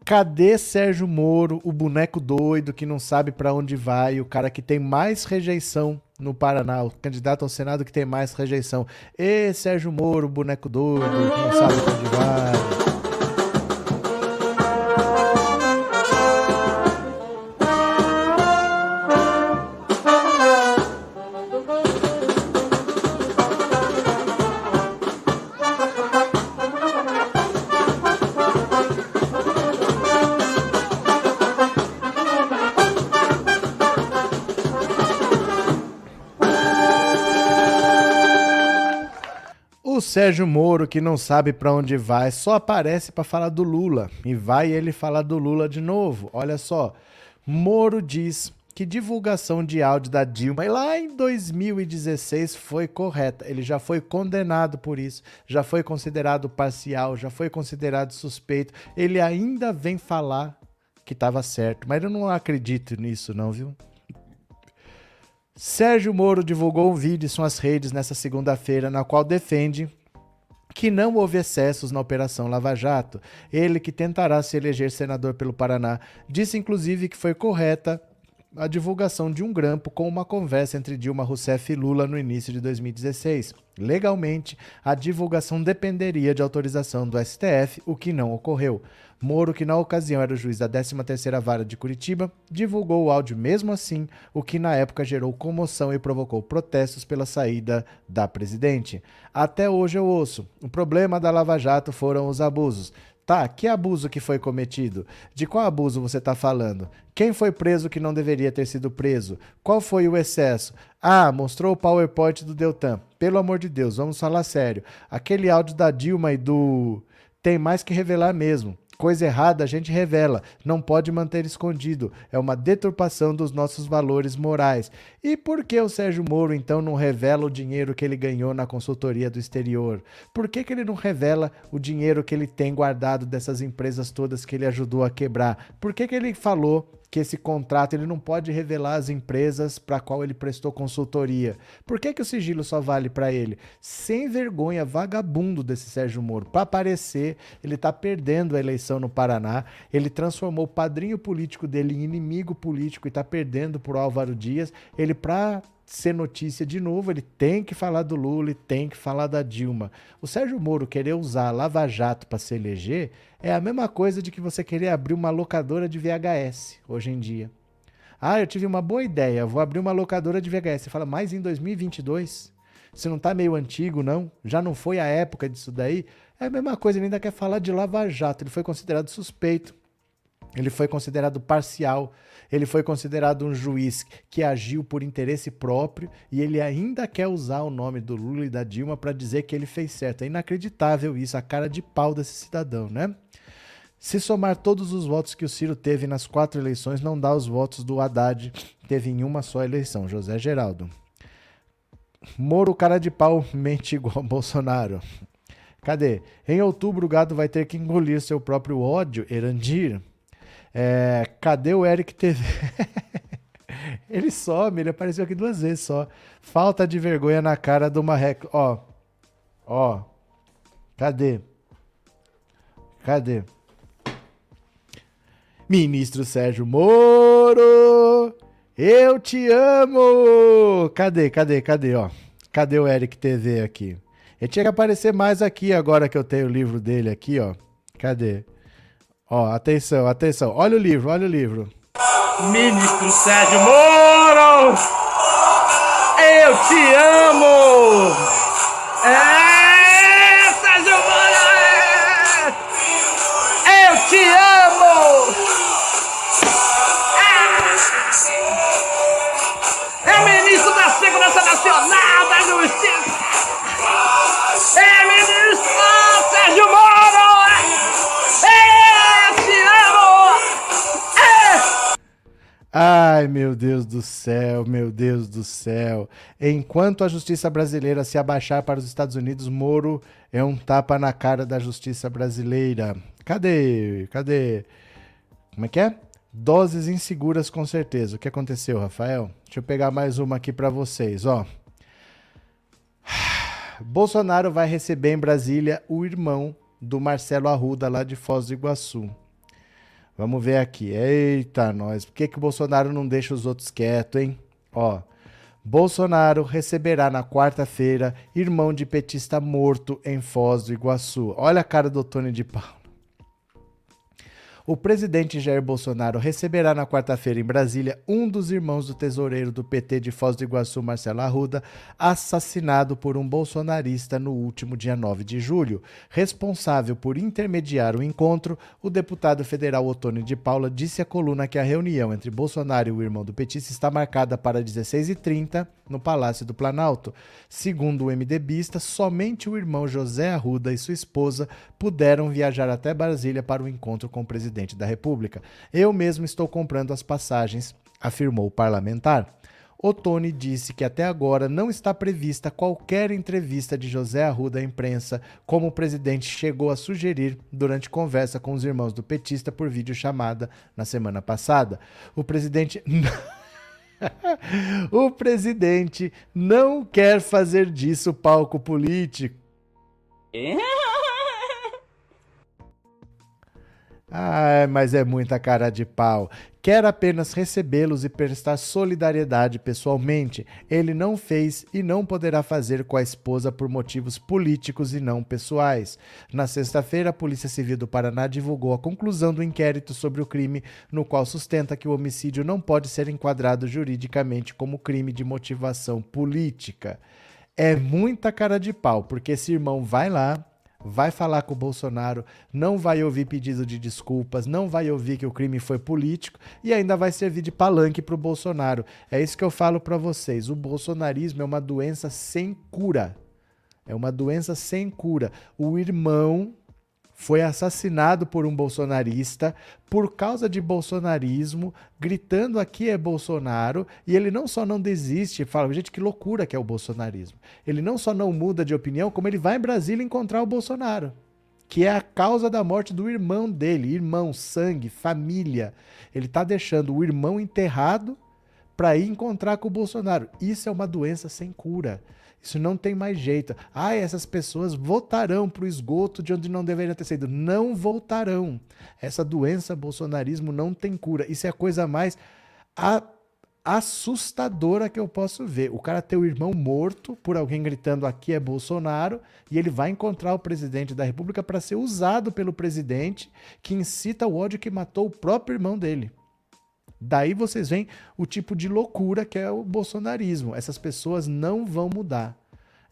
Cadê Sérgio Moro, o boneco doido que não sabe para onde vai, o cara que tem mais rejeição no Paraná, o candidato ao Senado que tem mais rejeição? Ê, Sérgio Moro, boneco doido, que não sabe para onde vai. Sérgio Moro, que não sabe para onde vai, só aparece para falar do Lula. E vai ele falar do Lula de novo. Olha só. Moro diz que divulgação de áudio da Dilma lá em 2016 foi correta. Ele já foi condenado por isso, já foi considerado parcial, já foi considerado suspeito. Ele ainda vem falar que estava certo, mas eu não acredito nisso não, viu? Sérgio Moro divulgou um vídeo em suas redes nesta segunda-feira, na qual defende que não houve excessos na Operação Lava Jato. Ele, que tentará se eleger senador pelo Paraná, disse inclusive que foi correta a divulgação de um grampo com uma conversa entre Dilma Rousseff e Lula no início de 2016. Legalmente, a divulgação dependeria de autorização do STF, o que não ocorreu. Moro, que na ocasião era o juiz da 13ª Vara de Curitiba, divulgou o áudio mesmo assim, o que na época gerou comoção e provocou protestos pela saída da presidente. Até hoje eu ouço. O problema da Lava Jato foram os abusos. Tá, que abuso que foi cometido? De qual abuso você está falando? Quem foi preso que não deveria ter sido preso? Qual foi o excesso? Ah, mostrou o PowerPoint do Deltan. Pelo amor de Deus, vamos falar sério. Aquele áudio da Dilma e do. Tem mais que revelar mesmo. Coisa errada a gente revela, não pode manter escondido. É uma deturpação dos nossos valores morais. E por que o Sérgio Moro então não revela o dinheiro que ele ganhou na consultoria do exterior? Por que, que ele não revela o dinheiro que ele tem guardado dessas empresas todas que ele ajudou a quebrar? Por que, que ele falou que esse contrato ele não pode revelar as empresas para qual ele prestou consultoria. Por que, que o sigilo só vale para ele? Sem vergonha, vagabundo desse Sérgio Moro. Para aparecer, ele está perdendo a eleição no Paraná. Ele transformou o padrinho político dele em inimigo político e está perdendo por Álvaro Dias. Ele, para ser notícia de novo, ele tem que falar do Lula e tem que falar da Dilma. O Sérgio Moro querer usar Lava Jato para se eleger é a mesma coisa de que você querer abrir uma locadora de VHS hoje em dia. Ah, eu tive uma boa ideia, vou abrir uma locadora de VHS. Você fala, mas em 2022? Você não tá meio antigo, não? Já não foi a época disso daí? É a mesma coisa, ele ainda quer falar de Lava Jato. Ele foi considerado suspeito. Ele foi considerado parcial, ele foi considerado um juiz que agiu por interesse próprio e ele ainda quer usar o nome do Lula e da Dilma para dizer que ele fez certo. É inacreditável isso, a cara de pau desse cidadão, né? Se somar todos os votos que o Ciro teve nas quatro eleições, não dá os votos do Haddad, teve em uma só eleição, José Geraldo. Moro, cara de pau, mente igual Bolsonaro. Cadê? Em outubro, o gado vai ter que engolir seu próprio ódio, Erandir. É, cadê o Eric TV? ele some, ele apareceu aqui duas vezes só. Falta de vergonha na cara do marreco. Ó, ó, cadê? Cadê? Ministro Sérgio Moro, eu te amo! Cadê, cadê, cadê, ó? Cadê o Eric TV aqui? Ele tinha que aparecer mais aqui agora que eu tenho o livro dele aqui, ó. Cadê? Ó, atenção, atenção. Olha o livro, olha o livro. Ministro Sérgio Moro! Eu te amo! É, Sérgio Moro! É! Eu te amo! Ai, meu Deus do céu, meu Deus do céu. Enquanto a justiça brasileira se abaixar para os Estados Unidos, Moro é um tapa na cara da justiça brasileira. Cadê? Cadê? Como é que é? Doses inseguras com certeza. O que aconteceu, Rafael? Deixa eu pegar mais uma aqui para vocês, ó. Bolsonaro vai receber em Brasília o irmão do Marcelo Arruda lá de Foz do Iguaçu. Vamos ver aqui. Eita, nós. Por que, que o Bolsonaro não deixa os outros quietos, hein? Ó. Bolsonaro receberá na quarta-feira irmão de petista morto em Foz do Iguaçu. Olha a cara do Tony de Paulo. O presidente Jair Bolsonaro receberá na quarta-feira em Brasília um dos irmãos do tesoureiro do PT de Foz do Iguaçu, Marcelo Arruda, assassinado por um bolsonarista no último dia 9 de julho. Responsável por intermediar o encontro, o deputado federal Otônio de Paula disse à coluna que a reunião entre Bolsonaro e o irmão do petista está marcada para 16h30 no Palácio do Planalto. Segundo o MDBista, somente o irmão José Arruda e sua esposa puderam viajar até Brasília para o encontro com o presidente presidente da República. Eu mesmo estou comprando as passagens afirmou o parlamentar. Ottoni disse que até agora não está prevista qualquer entrevista de José Arruda à imprensa, como o presidente chegou a sugerir durante conversa com os irmãos do petista por videochamada na semana passada. O presidente. o presidente não quer fazer disso palco político. Ah, mas é muita cara de pau. Quer apenas recebê-los e prestar solidariedade pessoalmente. Ele não fez e não poderá fazer com a esposa por motivos políticos e não pessoais. Na sexta-feira, a Polícia Civil do Paraná divulgou a conclusão do inquérito sobre o crime, no qual sustenta que o homicídio não pode ser enquadrado juridicamente como crime de motivação política. É muita cara de pau, porque esse irmão vai lá, vai falar com o Bolsonaro, não vai ouvir pedido de desculpas, não vai ouvir que o crime foi político e ainda vai servir de palanque para o Bolsonaro. É isso que eu falo para vocês. O bolsonarismo é uma doença sem cura. É uma doença sem cura. O irmão foi assassinado por um bolsonarista por causa de bolsonarismo, gritando aqui é Bolsonaro, e ele não só não desiste, fala, gente, que loucura que é o bolsonarismo. Ele não só não muda de opinião, como ele vai em Brasília encontrar o Bolsonaro, que é a causa da morte do irmão dele, irmão, sangue, família. Ele está deixando o irmão enterrado para ir encontrar com o Bolsonaro. Isso é uma doença sem cura. Isso não tem mais jeito. Ah, essas pessoas voltarão para o esgoto de onde não deveriam ter saído. Não voltarão. Essa doença bolsonarismo não tem cura. Isso é a coisa mais a, assustadora que eu posso ver. O cara ter o irmão morto por alguém gritando aqui é Bolsonaro e ele vai encontrar o presidente da República para ser usado pelo presidente que incita o ódio que matou o próprio irmão dele. Daí vocês veem o tipo de loucura que é o bolsonarismo. Essas pessoas não vão mudar.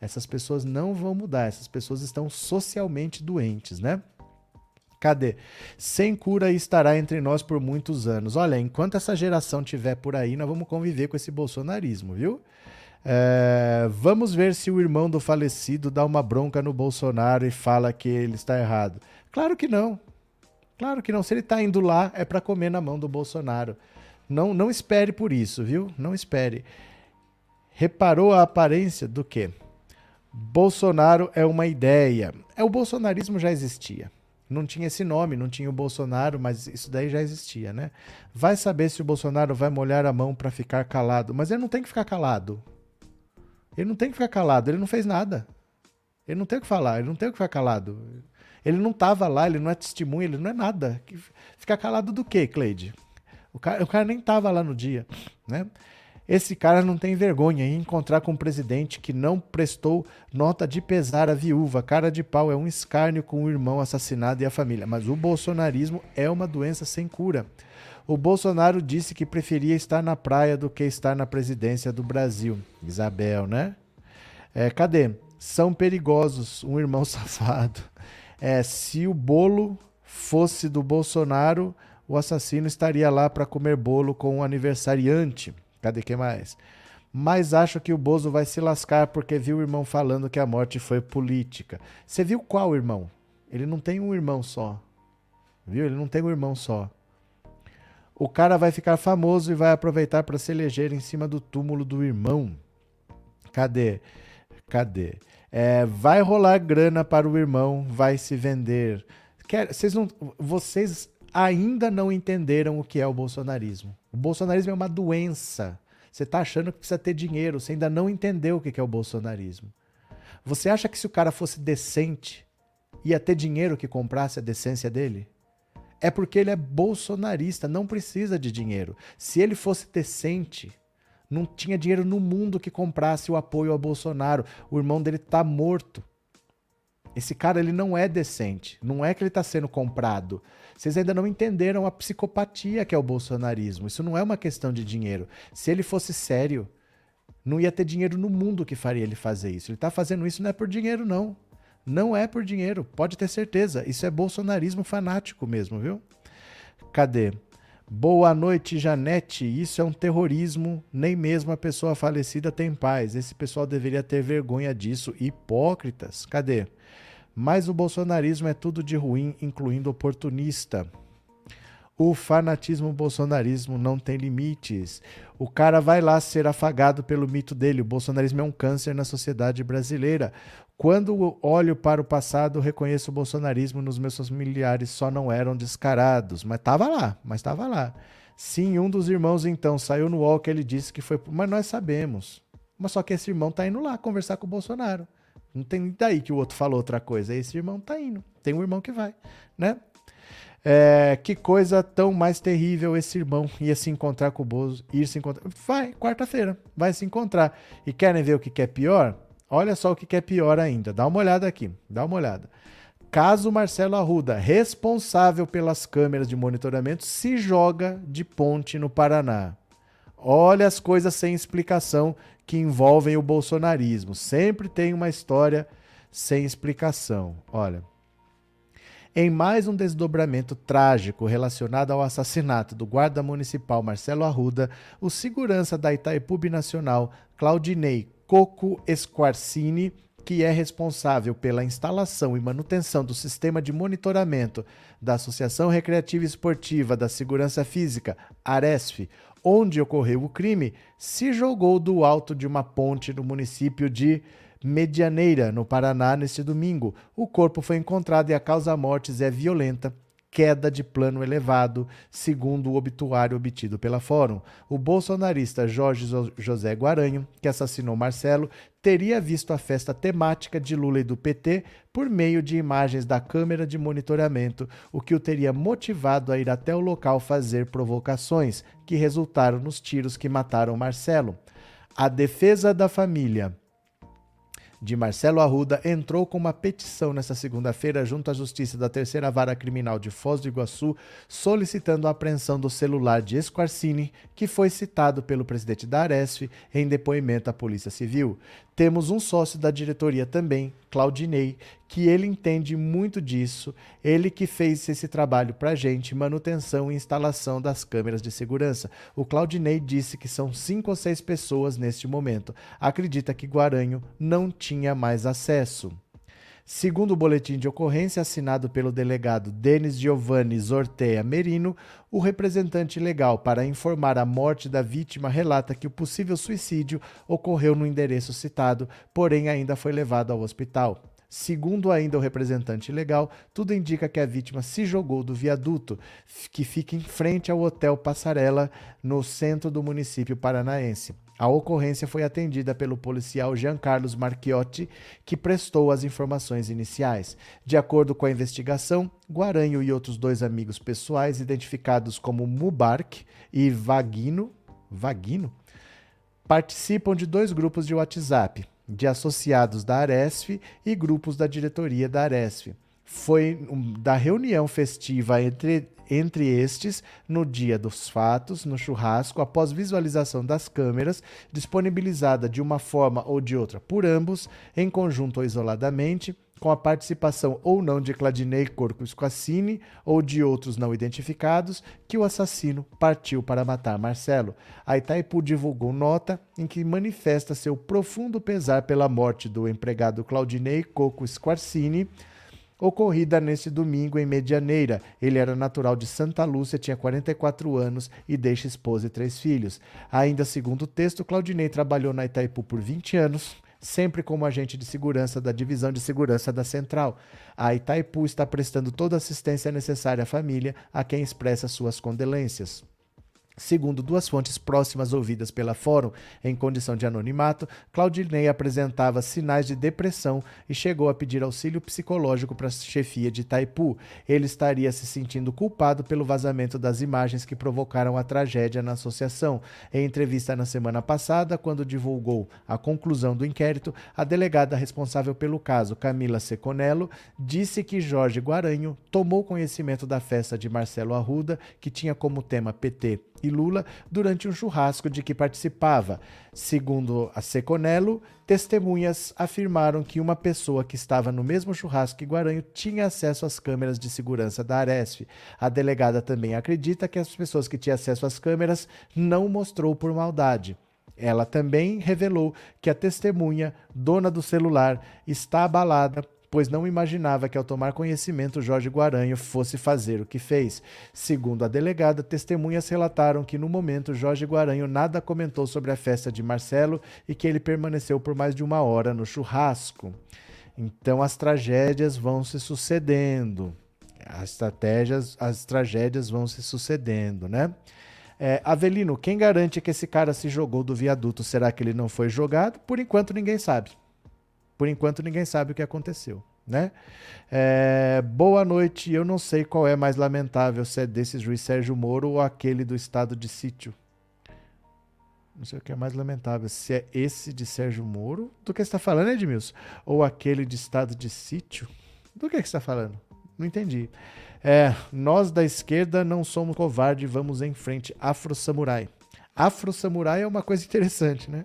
Essas pessoas não vão mudar. Essas pessoas estão socialmente doentes, né? Cadê? Sem cura estará entre nós por muitos anos. Olha, enquanto essa geração tiver por aí, nós vamos conviver com esse bolsonarismo, viu? É, vamos ver se o irmão do falecido dá uma bronca no Bolsonaro e fala que ele está errado. Claro que não. Claro que não. Se ele está indo lá, é para comer na mão do Bolsonaro. Não, não espere por isso, viu? Não espere. Reparou a aparência do quê? Bolsonaro é uma ideia. É o bolsonarismo já existia. Não tinha esse nome, não tinha o Bolsonaro, mas isso daí já existia, né? Vai saber se o Bolsonaro vai molhar a mão para ficar calado, mas ele não tem que ficar calado. Ele não tem que ficar calado, ele não fez nada. Ele não tem o que falar, ele não tem o que ficar calado. Ele não estava lá, ele não é testemunha, ele não é nada. Ficar calado do quê, Cleide? O cara, o cara nem estava lá no dia, né? Esse cara não tem vergonha em encontrar com um presidente que não prestou nota de pesar à viúva. Cara de pau é um escárnio com o irmão assassinado e a família. Mas o bolsonarismo é uma doença sem cura. O Bolsonaro disse que preferia estar na praia do que estar na presidência do Brasil. Isabel, né? É, cadê? São perigosos, um irmão safado. É, se o bolo fosse do Bolsonaro, o assassino estaria lá para comer bolo com o aniversariante. Cadê que mais? Mas acho que o Bozo vai se lascar porque viu o irmão falando que a morte foi política. Você viu qual irmão? Ele não tem um irmão só. Viu? Ele não tem um irmão só. O cara vai ficar famoso e vai aproveitar para se eleger em cima do túmulo do irmão. Cadê? Cadê? É, vai rolar grana para o irmão, vai se vender. Quer, vocês, não, vocês ainda não entenderam o que é o bolsonarismo. O bolsonarismo é uma doença. Você está achando que precisa ter dinheiro, você ainda não entendeu o que é o bolsonarismo. Você acha que se o cara fosse decente, ia ter dinheiro que comprasse a decência dele? É porque ele é bolsonarista, não precisa de dinheiro. Se ele fosse decente, não tinha dinheiro no mundo que comprasse o apoio ao Bolsonaro. O irmão dele tá morto. Esse cara ele não é decente. Não é que ele está sendo comprado. Vocês ainda não entenderam a psicopatia que é o bolsonarismo. Isso não é uma questão de dinheiro. Se ele fosse sério, não ia ter dinheiro no mundo que faria ele fazer isso. Ele está fazendo isso não é por dinheiro, não. Não é por dinheiro, pode ter certeza. Isso é bolsonarismo fanático mesmo, viu? Cadê? Boa noite, Janete. Isso é um terrorismo. Nem mesmo a pessoa falecida tem paz. Esse pessoal deveria ter vergonha disso. Hipócritas. Cadê? Mas o bolsonarismo é tudo de ruim, incluindo oportunista. O fanatismo bolsonarismo não tem limites. O cara vai lá ser afagado pelo mito dele. O bolsonarismo é um câncer na sociedade brasileira. Quando olho para o passado, reconheço o bolsonarismo nos meus familiares só não eram descarados, mas estava lá, mas estava lá. Sim, um dos irmãos então saiu no UOL que ele disse que foi, mas nós sabemos. Mas só que esse irmão tá indo lá conversar com o Bolsonaro. Não tem daí que o outro falou outra coisa. Esse irmão tá indo. Tem um irmão que vai, né? É, que coisa tão mais terrível esse irmão ia se encontrar com o Bozo, ir se encontrar. Vai, quarta-feira, vai se encontrar. E querem ver o que, que é pior? Olha só o que, que é pior ainda. Dá uma olhada aqui, dá uma olhada. Caso Marcelo Arruda, responsável pelas câmeras de monitoramento, se joga de ponte no Paraná. Olha as coisas sem explicação que envolvem o bolsonarismo. Sempre tem uma história sem explicação. Olha. Em mais um desdobramento trágico relacionado ao assassinato do guarda municipal Marcelo Arruda, o segurança da Itaipu Nacional, Claudinei Coco Esquarcini, que é responsável pela instalação e manutenção do sistema de monitoramento da Associação Recreativa e Esportiva da Segurança Física, ARESF, onde ocorreu o crime, se jogou do alto de uma ponte no município de Medianeira, no Paraná, neste domingo. O corpo foi encontrado e a causa-mortes é violenta, queda de plano elevado, segundo o obituário obtido pela Fórum. O bolsonarista Jorge José Guaranho, que assassinou Marcelo, teria visto a festa temática de Lula e do PT por meio de imagens da câmera de monitoramento, o que o teria motivado a ir até o local fazer provocações, que resultaram nos tiros que mataram Marcelo. A defesa da família de Marcelo Arruda entrou com uma petição nesta segunda-feira junto à Justiça da Terceira Vara Criminal de Foz do Iguaçu, solicitando a apreensão do celular de Esquarcini, que foi citado pelo presidente da Aresf em depoimento à Polícia Civil. Temos um sócio da diretoria também, Claudinei, que ele entende muito disso, ele que fez esse trabalho para a gente, manutenção e instalação das câmeras de segurança. O Claudinei disse que são cinco ou seis pessoas neste momento. Acredita que Guaranho não tinha mais acesso. Segundo o boletim de ocorrência assinado pelo delegado Denis Giovanni Zortea Merino, o representante legal para informar a morte da vítima relata que o possível suicídio ocorreu no endereço citado, porém ainda foi levado ao hospital. Segundo ainda o representante legal, tudo indica que a vítima se jogou do viaduto, que fica em frente ao Hotel Passarela, no centro do município paranaense. A ocorrência foi atendida pelo policial Jean Carlos Marchiotti, que prestou as informações iniciais. De acordo com a investigação, Guaranho e outros dois amigos pessoais, identificados como Mubark e Vaguino, Vaguino participam de dois grupos de WhatsApp, de associados da Aresf e grupos da diretoria da Aresf. Foi da reunião festiva entre entre estes no dia dos fatos, no churrasco, após visualização das câmeras, disponibilizada de uma forma ou de outra por ambos, em conjunto ou isoladamente, com a participação ou não de Cladinei Corco Squassini ou de outros não identificados, que o assassino partiu para matar Marcelo. A Itaipu divulgou nota em que manifesta seu profundo pesar pela morte do empregado Claudinei Coco Squarcini, ocorrida neste domingo em Medianeira. Ele era natural de Santa Lúcia, tinha 44 anos e deixa esposa e três filhos. Ainda segundo o texto, Claudinei trabalhou na Itaipu por 20 anos, sempre como agente de segurança da Divisão de Segurança da Central. A Itaipu está prestando toda a assistência necessária à família, a quem expressa suas condolências. Segundo duas fontes próximas ouvidas pela Fórum em condição de anonimato, Claudinei apresentava sinais de depressão e chegou a pedir auxílio psicológico para a chefia de Itaipu. Ele estaria se sentindo culpado pelo vazamento das imagens que provocaram a tragédia na associação. Em entrevista na semana passada, quando divulgou a conclusão do inquérito, a delegada responsável pelo caso, Camila Seconello, disse que Jorge Guaranho tomou conhecimento da festa de Marcelo Arruda, que tinha como tema PT e Lula durante um churrasco de que participava. Segundo a Seconello, testemunhas afirmaram que uma pessoa que estava no mesmo churrasco que Guaranho tinha acesso às câmeras de segurança da Aresf. A delegada também acredita que as pessoas que tinham acesso às câmeras não mostrou por maldade. Ela também revelou que a testemunha, dona do celular, está abalada pois não imaginava que ao tomar conhecimento Jorge Guaranho fosse fazer o que fez. Segundo a delegada, testemunhas relataram que no momento Jorge Guaranho nada comentou sobre a festa de Marcelo e que ele permaneceu por mais de uma hora no churrasco. Então as tragédias vão se sucedendo. As estratégias, as tragédias vão se sucedendo, né? É, Avelino, quem garante que esse cara se jogou do viaduto? Será que ele não foi jogado? Por enquanto ninguém sabe. Por enquanto ninguém sabe o que aconteceu. Né? É, boa noite. Eu não sei qual é mais lamentável, se é desse juiz Sérgio Moro ou aquele do estado de sítio. Não sei o que é mais lamentável, se é esse de Sérgio Moro, do que você está falando, Edmilson? Ou aquele de estado de sítio? Do que você está falando? Não entendi. É, nós da esquerda não somos covardes, vamos em frente. Afro Samurai. Afro Samurai é uma coisa interessante, né?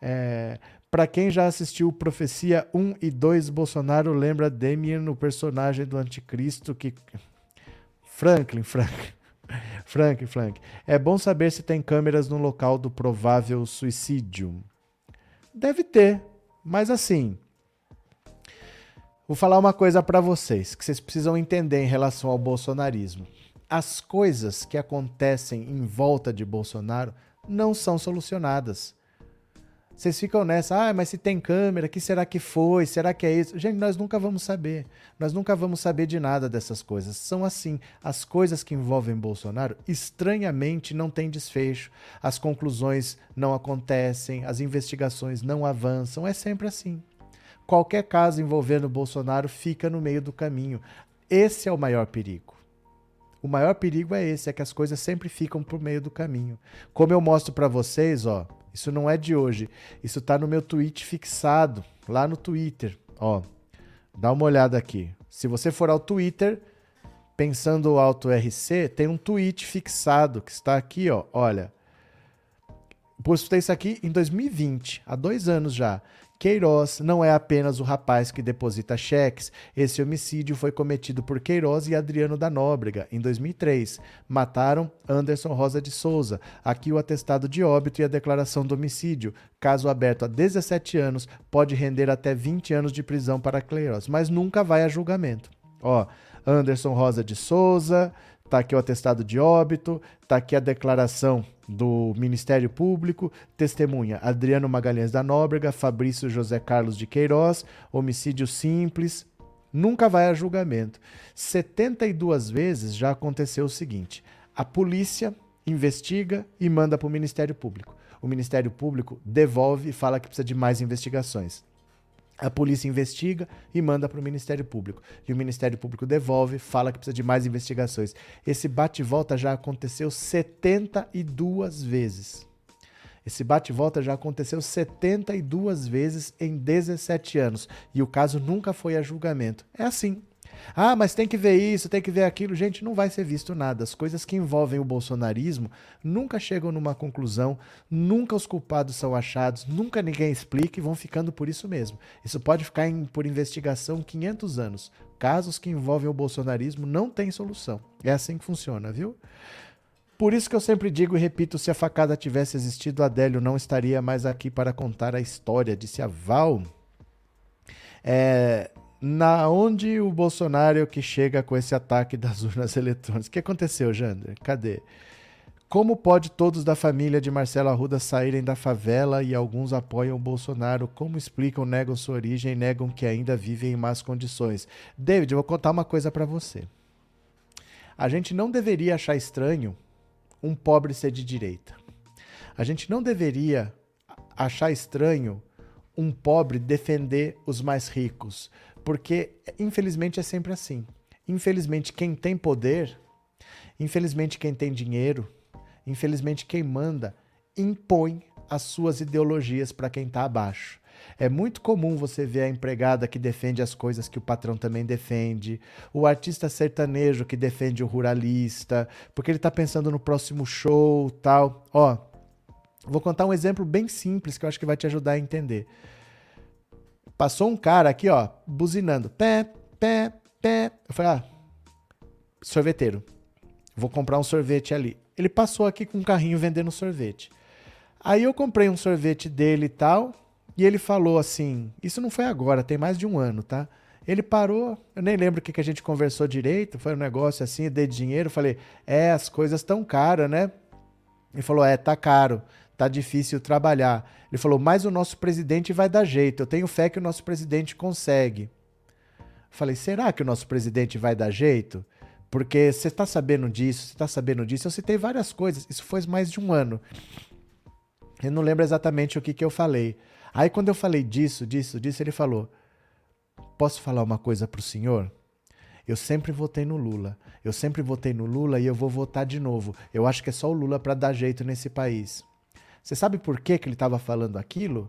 É, para quem já assistiu Profecia 1 e 2, Bolsonaro lembra Damien no personagem do anticristo que. Franklin, Franklin. Frank, Frank. É bom saber se tem câmeras no local do provável suicídio. Deve ter, mas assim. Vou falar uma coisa para vocês que vocês precisam entender em relação ao bolsonarismo. As coisas que acontecem em volta de Bolsonaro não são solucionadas. Vocês ficam nessa, ah, mas se tem câmera, que será que foi? Será que é isso? Gente, nós nunca vamos saber. Nós nunca vamos saber de nada dessas coisas. São assim, as coisas que envolvem Bolsonaro, estranhamente não tem desfecho. As conclusões não acontecem, as investigações não avançam, é sempre assim. Qualquer caso envolvendo Bolsonaro fica no meio do caminho. Esse é o maior perigo. O maior perigo é esse, é que as coisas sempre ficam por meio do caminho. Como eu mostro para vocês, ó, isso não é de hoje. Isso está no meu tweet fixado, lá no Twitter. Ó, dá uma olhada aqui. Se você for ao Twitter, pensando Alto RC, tem um tweet fixado que está aqui, ó. Olha. Postei isso aqui em 2020, há dois anos já. Queiroz não é apenas o rapaz que deposita cheques. Esse homicídio foi cometido por Queiroz e Adriano da Nóbrega, em 2003. Mataram Anderson Rosa de Souza. Aqui o atestado de óbito e a declaração do homicídio. Caso aberto há 17 anos, pode render até 20 anos de prisão para Queiroz, mas nunca vai a julgamento. Ó, Anderson Rosa de Souza, tá aqui o atestado de óbito, tá aqui a declaração do Ministério Público, testemunha Adriano Magalhães da Nóbrega, Fabrício José Carlos de Queiroz, homicídio simples, nunca vai a julgamento. 72 vezes já aconteceu o seguinte: a polícia investiga e manda para o Ministério Público. O Ministério Público devolve e fala que precisa de mais investigações. A polícia investiga e manda para o Ministério Público. E o Ministério Público devolve, fala que precisa de mais investigações. Esse bate-volta já aconteceu 72 vezes. Esse bate-volta já aconteceu 72 vezes em 17 anos. E o caso nunca foi a julgamento. É assim. Ah, mas tem que ver isso, tem que ver aquilo. Gente, não vai ser visto nada. As coisas que envolvem o bolsonarismo nunca chegam numa conclusão, nunca os culpados são achados, nunca ninguém explica e vão ficando por isso mesmo. Isso pode ficar em, por investigação 500 anos. Casos que envolvem o bolsonarismo não tem solução. É assim que funciona, viu? Por isso que eu sempre digo e repito: se a facada tivesse existido, Adélio não estaria mais aqui para contar a história, disse a Val. É, na onde o Bolsonaro que chega com esse ataque das urnas eletrônicas? O que aconteceu, Jander? Cadê? Como pode todos da família de Marcelo Arruda saírem da favela e alguns apoiam o Bolsonaro? Como explicam, negam sua origem negam que ainda vivem em más condições? David, eu vou contar uma coisa para você. A gente não deveria achar estranho um pobre ser de direita. A gente não deveria achar estranho um pobre defender os mais ricos, porque, infelizmente, é sempre assim. Infelizmente, quem tem poder, infelizmente, quem tem dinheiro, infelizmente, quem manda, impõe as suas ideologias para quem está abaixo. É muito comum você ver a empregada que defende as coisas que o patrão também defende, o artista sertanejo que defende o ruralista, porque ele está pensando no próximo show, tal. Ó, vou contar um exemplo bem simples que eu acho que vai te ajudar a entender. Passou um cara aqui, ó, buzinando. Pé, pé, pé. Eu falei, ah, sorveteiro. Vou comprar um sorvete ali. Ele passou aqui com um carrinho vendendo sorvete. Aí eu comprei um sorvete dele e tal. E ele falou assim: Isso não foi agora, tem mais de um ano, tá? Ele parou, eu nem lembro o que, que a gente conversou direito, foi um negócio assim, de dinheiro. Falei, é, as coisas estão caras, né? Ele falou, é, tá caro, tá difícil trabalhar. Ele falou, mas o nosso presidente vai dar jeito, eu tenho fé que o nosso presidente consegue. Falei, será que o nosso presidente vai dar jeito? Porque você está sabendo disso, você está sabendo disso. Eu citei várias coisas, isso foi mais de um ano. Eu não lembro exatamente o que, que eu falei. Aí quando eu falei disso, disso, disso, ele falou: Posso falar uma coisa para o senhor? Eu sempre votei no Lula. Eu sempre votei no Lula e eu vou votar de novo. Eu acho que é só o Lula para dar jeito nesse país. Você sabe por que, que ele estava falando aquilo?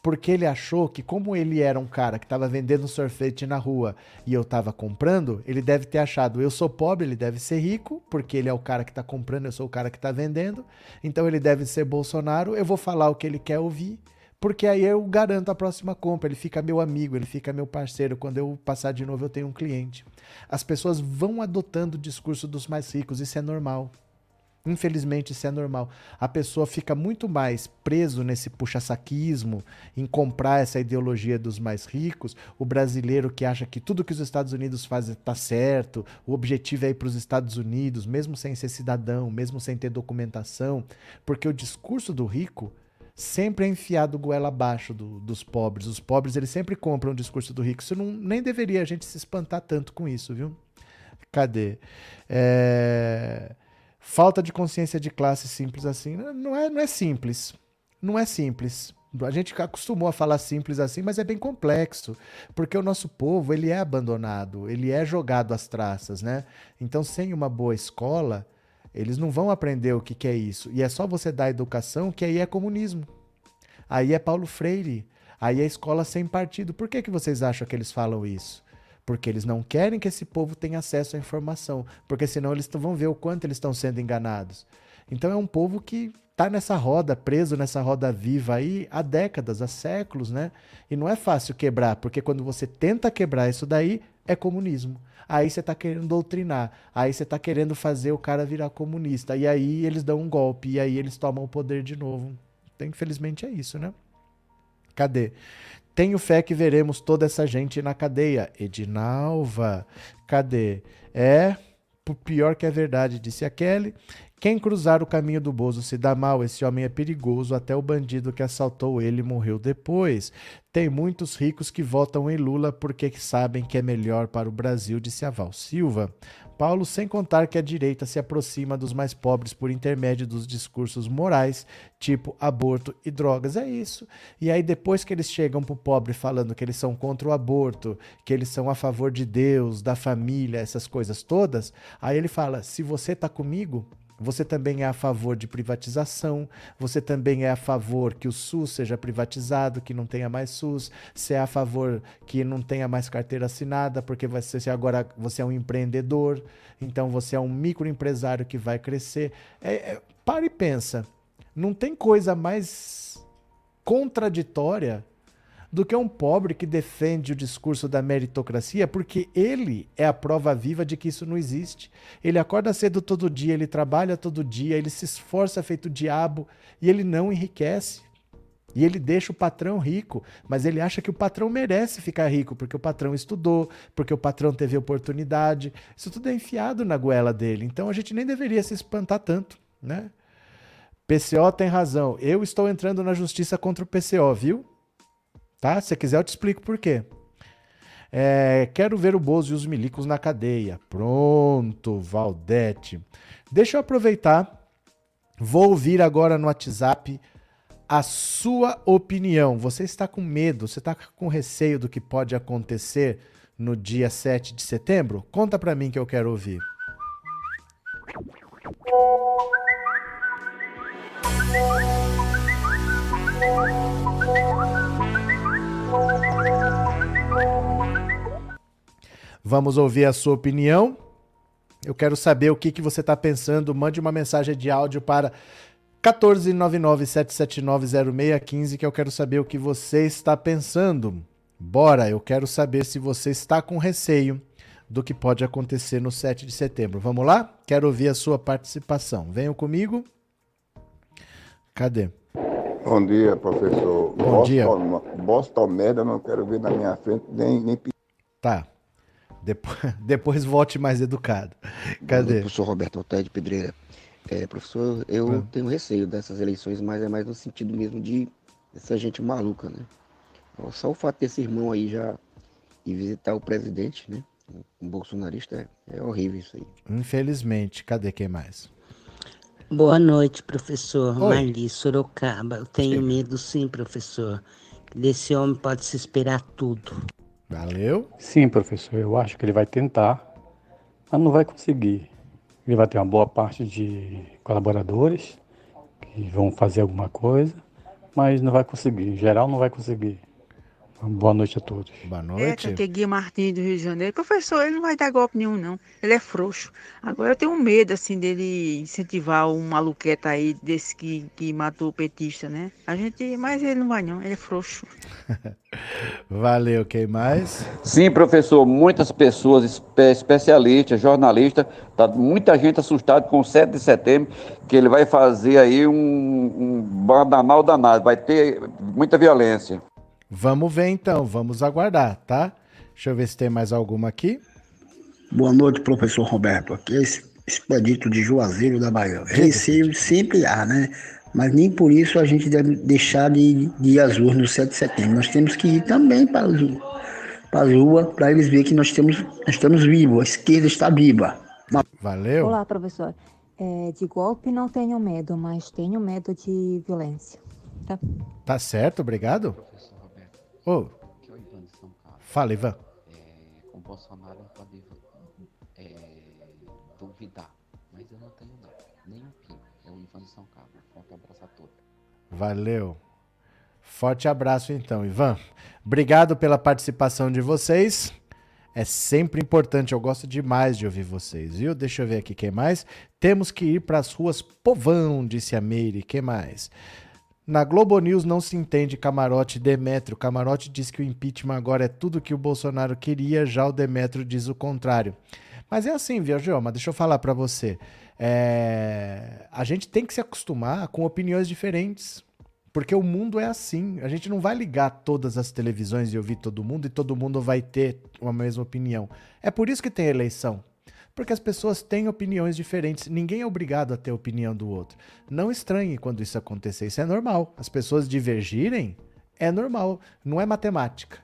Porque ele achou que, como ele era um cara que estava vendendo sorvete na rua e eu estava comprando, ele deve ter achado: eu sou pobre, ele deve ser rico, porque ele é o cara que está comprando, eu sou o cara que está vendendo. Então ele deve ser Bolsonaro. Eu vou falar o que ele quer ouvir porque aí eu garanto a próxima compra, ele fica meu amigo, ele fica meu parceiro. Quando eu passar de novo, eu tenho um cliente. As pessoas vão adotando o discurso dos mais ricos, isso é normal. Infelizmente, isso é normal. A pessoa fica muito mais preso nesse puxa-saquismo, em comprar essa ideologia dos mais ricos. O brasileiro que acha que tudo que os Estados Unidos fazem está certo, o objetivo é ir para os Estados Unidos, mesmo sem ser cidadão, mesmo sem ter documentação, porque o discurso do rico sempre é enfiado goela abaixo do, dos pobres. Os pobres eles sempre compram o discurso do rico. Isso não, nem deveria a gente se espantar tanto com isso, viu? Cadê? É... Falta de consciência de classe simples assim. Não é, não é simples. Não é simples. A gente acostumou a falar simples assim, mas é bem complexo, porque o nosso povo ele é abandonado, ele é jogado às traças, né? Então, sem uma boa escola, eles não vão aprender o que, que é isso. E é só você dar educação que aí é comunismo. Aí é Paulo Freire. Aí é escola sem partido. Por que, que vocês acham que eles falam isso? Porque eles não querem que esse povo tenha acesso à informação. Porque senão eles vão ver o quanto eles estão sendo enganados. Então é um povo que está nessa roda, preso nessa roda viva aí há décadas, há séculos, né? E não é fácil quebrar, porque quando você tenta quebrar isso daí, é comunismo. Aí você está querendo doutrinar, aí você está querendo fazer o cara virar comunista. E aí eles dão um golpe, e aí eles tomam o poder de novo. Então, infelizmente é isso, né? Cadê? Tenho fé que veremos toda essa gente na cadeia. Edinalva, cadê? É, pior que é verdade, disse a Kelly. Quem cruzar o caminho do Bozo se dá mal, esse homem é perigoso, até o bandido que assaltou ele morreu depois. Tem muitos ricos que votam em Lula porque sabem que é melhor para o Brasil, disse a Val Silva. Paulo, sem contar que a direita se aproxima dos mais pobres por intermédio dos discursos morais, tipo aborto e drogas. É isso. E aí, depois que eles chegam pro pobre falando que eles são contra o aborto, que eles são a favor de Deus, da família, essas coisas todas, aí ele fala: se você tá comigo, você também é a favor de privatização, você também é a favor que o SUS seja privatizado, que não tenha mais SUS, você é a favor que não tenha mais carteira assinada, porque você agora você é um empreendedor, então você é um microempresário que vai crescer. É, é, para e pensa, não tem coisa mais contraditória do que um pobre que defende o discurso da meritocracia, porque ele é a prova viva de que isso não existe. Ele acorda cedo todo dia, ele trabalha todo dia, ele se esforça feito diabo e ele não enriquece. E ele deixa o patrão rico, mas ele acha que o patrão merece ficar rico, porque o patrão estudou, porque o patrão teve oportunidade. Isso tudo é enfiado na goela dele. Então a gente nem deveria se espantar tanto, né? PCO tem razão. Eu estou entrando na justiça contra o PCO, viu? Tá? Se quiser, eu te explico por quê. É, quero ver o Bozo e os milicos na cadeia. Pronto, Valdete. Deixa eu aproveitar. Vou ouvir agora no WhatsApp a sua opinião. Você está com medo, você está com receio do que pode acontecer no dia 7 de setembro? Conta para mim que eu quero ouvir. Vamos ouvir a sua opinião. Eu quero saber o que, que você está pensando. Mande uma mensagem de áudio para 14997790615 que eu quero saber o que você está pensando. Bora, eu quero saber se você está com receio do que pode acontecer no 7 de setembro. Vamos lá? Quero ouvir a sua participação. Venham comigo. Cadê? Bom dia, professor. Bom dia. Bosta merda, não quero ver na minha frente nem, nem Tá. Depois, depois volte mais educado. Cadê? professor Roberto Altair de Pedreira. É, professor, eu ah. tenho receio dessas eleições, mas é mais no sentido mesmo de essa gente maluca, né? Só o fato desse irmão aí já ir visitar o presidente, né? Um bolsonarista é, é horrível isso aí. Infelizmente. Cadê quem mais? Boa noite, professor. Oi. Marli Sorocaba. Eu tenho sim. medo, sim, professor. Desse homem pode se esperar tudo. Valeu? Sim, professor. Eu acho que ele vai tentar, mas não vai conseguir. Ele vai ter uma boa parte de colaboradores que vão fazer alguma coisa, mas não vai conseguir. Em geral, não vai conseguir. Boa noite a todos. Boa noite. É, Guia Martins do Rio de Janeiro. Professor, ele não vai dar golpe nenhum, não. Ele é frouxo. Agora eu tenho medo, assim, dele incentivar um maluqueta aí desse que, que matou o petista, né? A gente. Mas ele não vai, não. Ele é frouxo. Valeu, quem mais? Sim, professor. Muitas pessoas, especialistas, jornalistas, tá muita gente assustada com o 7 de setembro, que ele vai fazer aí um, um bandanal danado. Vai ter muita violência. Vamos ver então, vamos aguardar, tá? Deixa eu ver se tem mais alguma aqui. Boa noite, professor Roberto. Aqui é Expedito de Juazeiro da Bahia. Receio sempre há, né? Mas nem por isso a gente deve deixar de, de ir às ruas no 7 de setembro. Nós temos que ir também para as para rua para eles verem que nós, temos, nós estamos vivos, a esquerda está viva. Valeu. Olá, professor. É, de golpe não tenho medo, mas tenho medo de violência. Tá, tá certo, obrigado. Ô. Que é o Ivan de São Carlos. Fala, Ivan. É, com o Bolsonaro pode é, duvidar, mas eu não tenho não, nem um pingo. É o Ivan de São Carlos. Forte abraço a todos. Valeu. Forte abraço então, Ivan. Obrigado pela participação de vocês. É sempre importante, eu gosto demais de ouvir vocês, viu? Deixa eu ver aqui quem mais. Temos que ir para as ruas povão, disse a Meire. Quem mais? Na Globo News não se entende camarote Demetrio. Camarote diz que o impeachment agora é tudo que o Bolsonaro queria, já o Demetrio diz o contrário. Mas é assim, Viajoma, deixa eu falar para você. É... A gente tem que se acostumar com opiniões diferentes. Porque o mundo é assim. A gente não vai ligar todas as televisões e ouvir todo mundo e todo mundo vai ter uma mesma opinião. É por isso que tem eleição. Porque as pessoas têm opiniões diferentes. Ninguém é obrigado a ter a opinião do outro. Não estranhe quando isso acontecer. Isso é normal. As pessoas divergirem é normal. Não é matemática.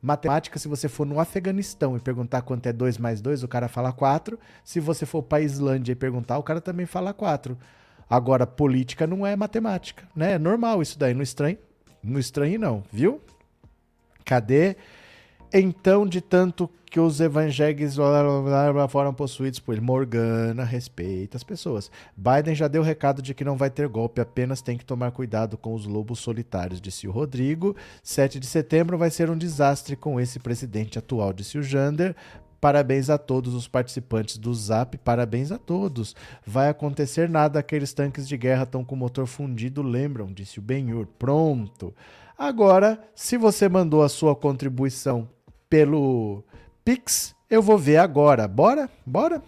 Matemática, se você for no Afeganistão e perguntar quanto é 2 mais 2, o cara fala 4. Se você for para a Islândia e perguntar, o cara também fala 4. Agora, política não é matemática, né? É normal isso daí. Não estranhe, não estranhe não, viu? Cadê? Então, de tanto que os evangélicos foram possuídos por ele. Morgana respeita as pessoas. Biden já deu o recado de que não vai ter golpe, apenas tem que tomar cuidado com os lobos solitários, disse o Rodrigo. 7 de setembro vai ser um desastre com esse presidente atual, disse o Jander. Parabéns a todos os participantes do Zap, parabéns a todos. Vai acontecer nada, aqueles tanques de guerra estão com o motor fundido, lembram, disse o Benhur. Pronto. Agora, se você mandou a sua contribuição pelo Pix, eu vou ver agora. Bora? Bora?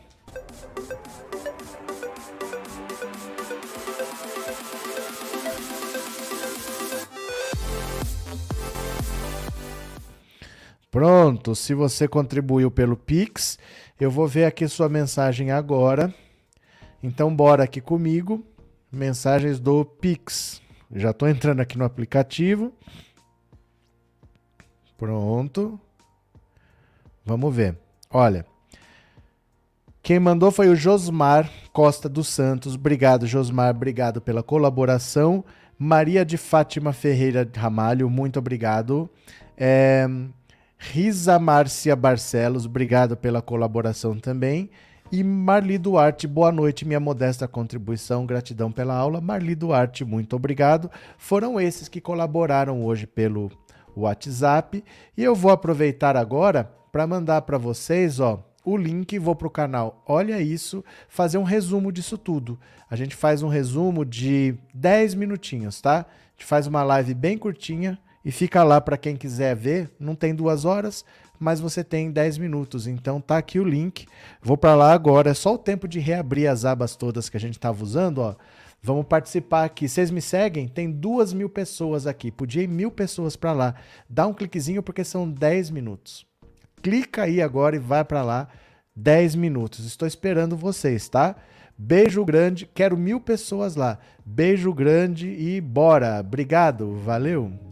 Pronto, se você contribuiu pelo Pix, eu vou ver aqui sua mensagem agora. Então bora aqui comigo, mensagens do Pix. Já estou entrando aqui no aplicativo. Pronto. Vamos ver. Olha. Quem mandou foi o Josmar Costa dos Santos. Obrigado, Josmar. Obrigado pela colaboração. Maria de Fátima Ferreira Ramalho, muito obrigado. É, Risa Márcia Barcelos, obrigado pela colaboração também. E Marli Duarte, boa noite, minha modesta contribuição, gratidão pela aula. Marli Duarte, muito obrigado. Foram esses que colaboraram hoje pelo WhatsApp. E eu vou aproveitar agora para mandar para vocês, ó, o link, vou para o canal Olha Isso, fazer um resumo disso tudo. A gente faz um resumo de 10 minutinhos, tá? A gente faz uma live bem curtinha e fica lá para quem quiser ver. Não tem duas horas, mas você tem 10 minutos. Então tá aqui o link. Vou para lá agora. É só o tempo de reabrir as abas todas que a gente estava usando, ó. Vamos participar aqui. Vocês me seguem? Tem duas mil pessoas aqui. Podia ir mil pessoas para lá. Dá um cliquezinho porque são 10 minutos. Clica aí agora e vai para lá. 10 minutos. Estou esperando vocês, tá? Beijo grande, quero mil pessoas lá. Beijo grande e bora. Obrigado, valeu.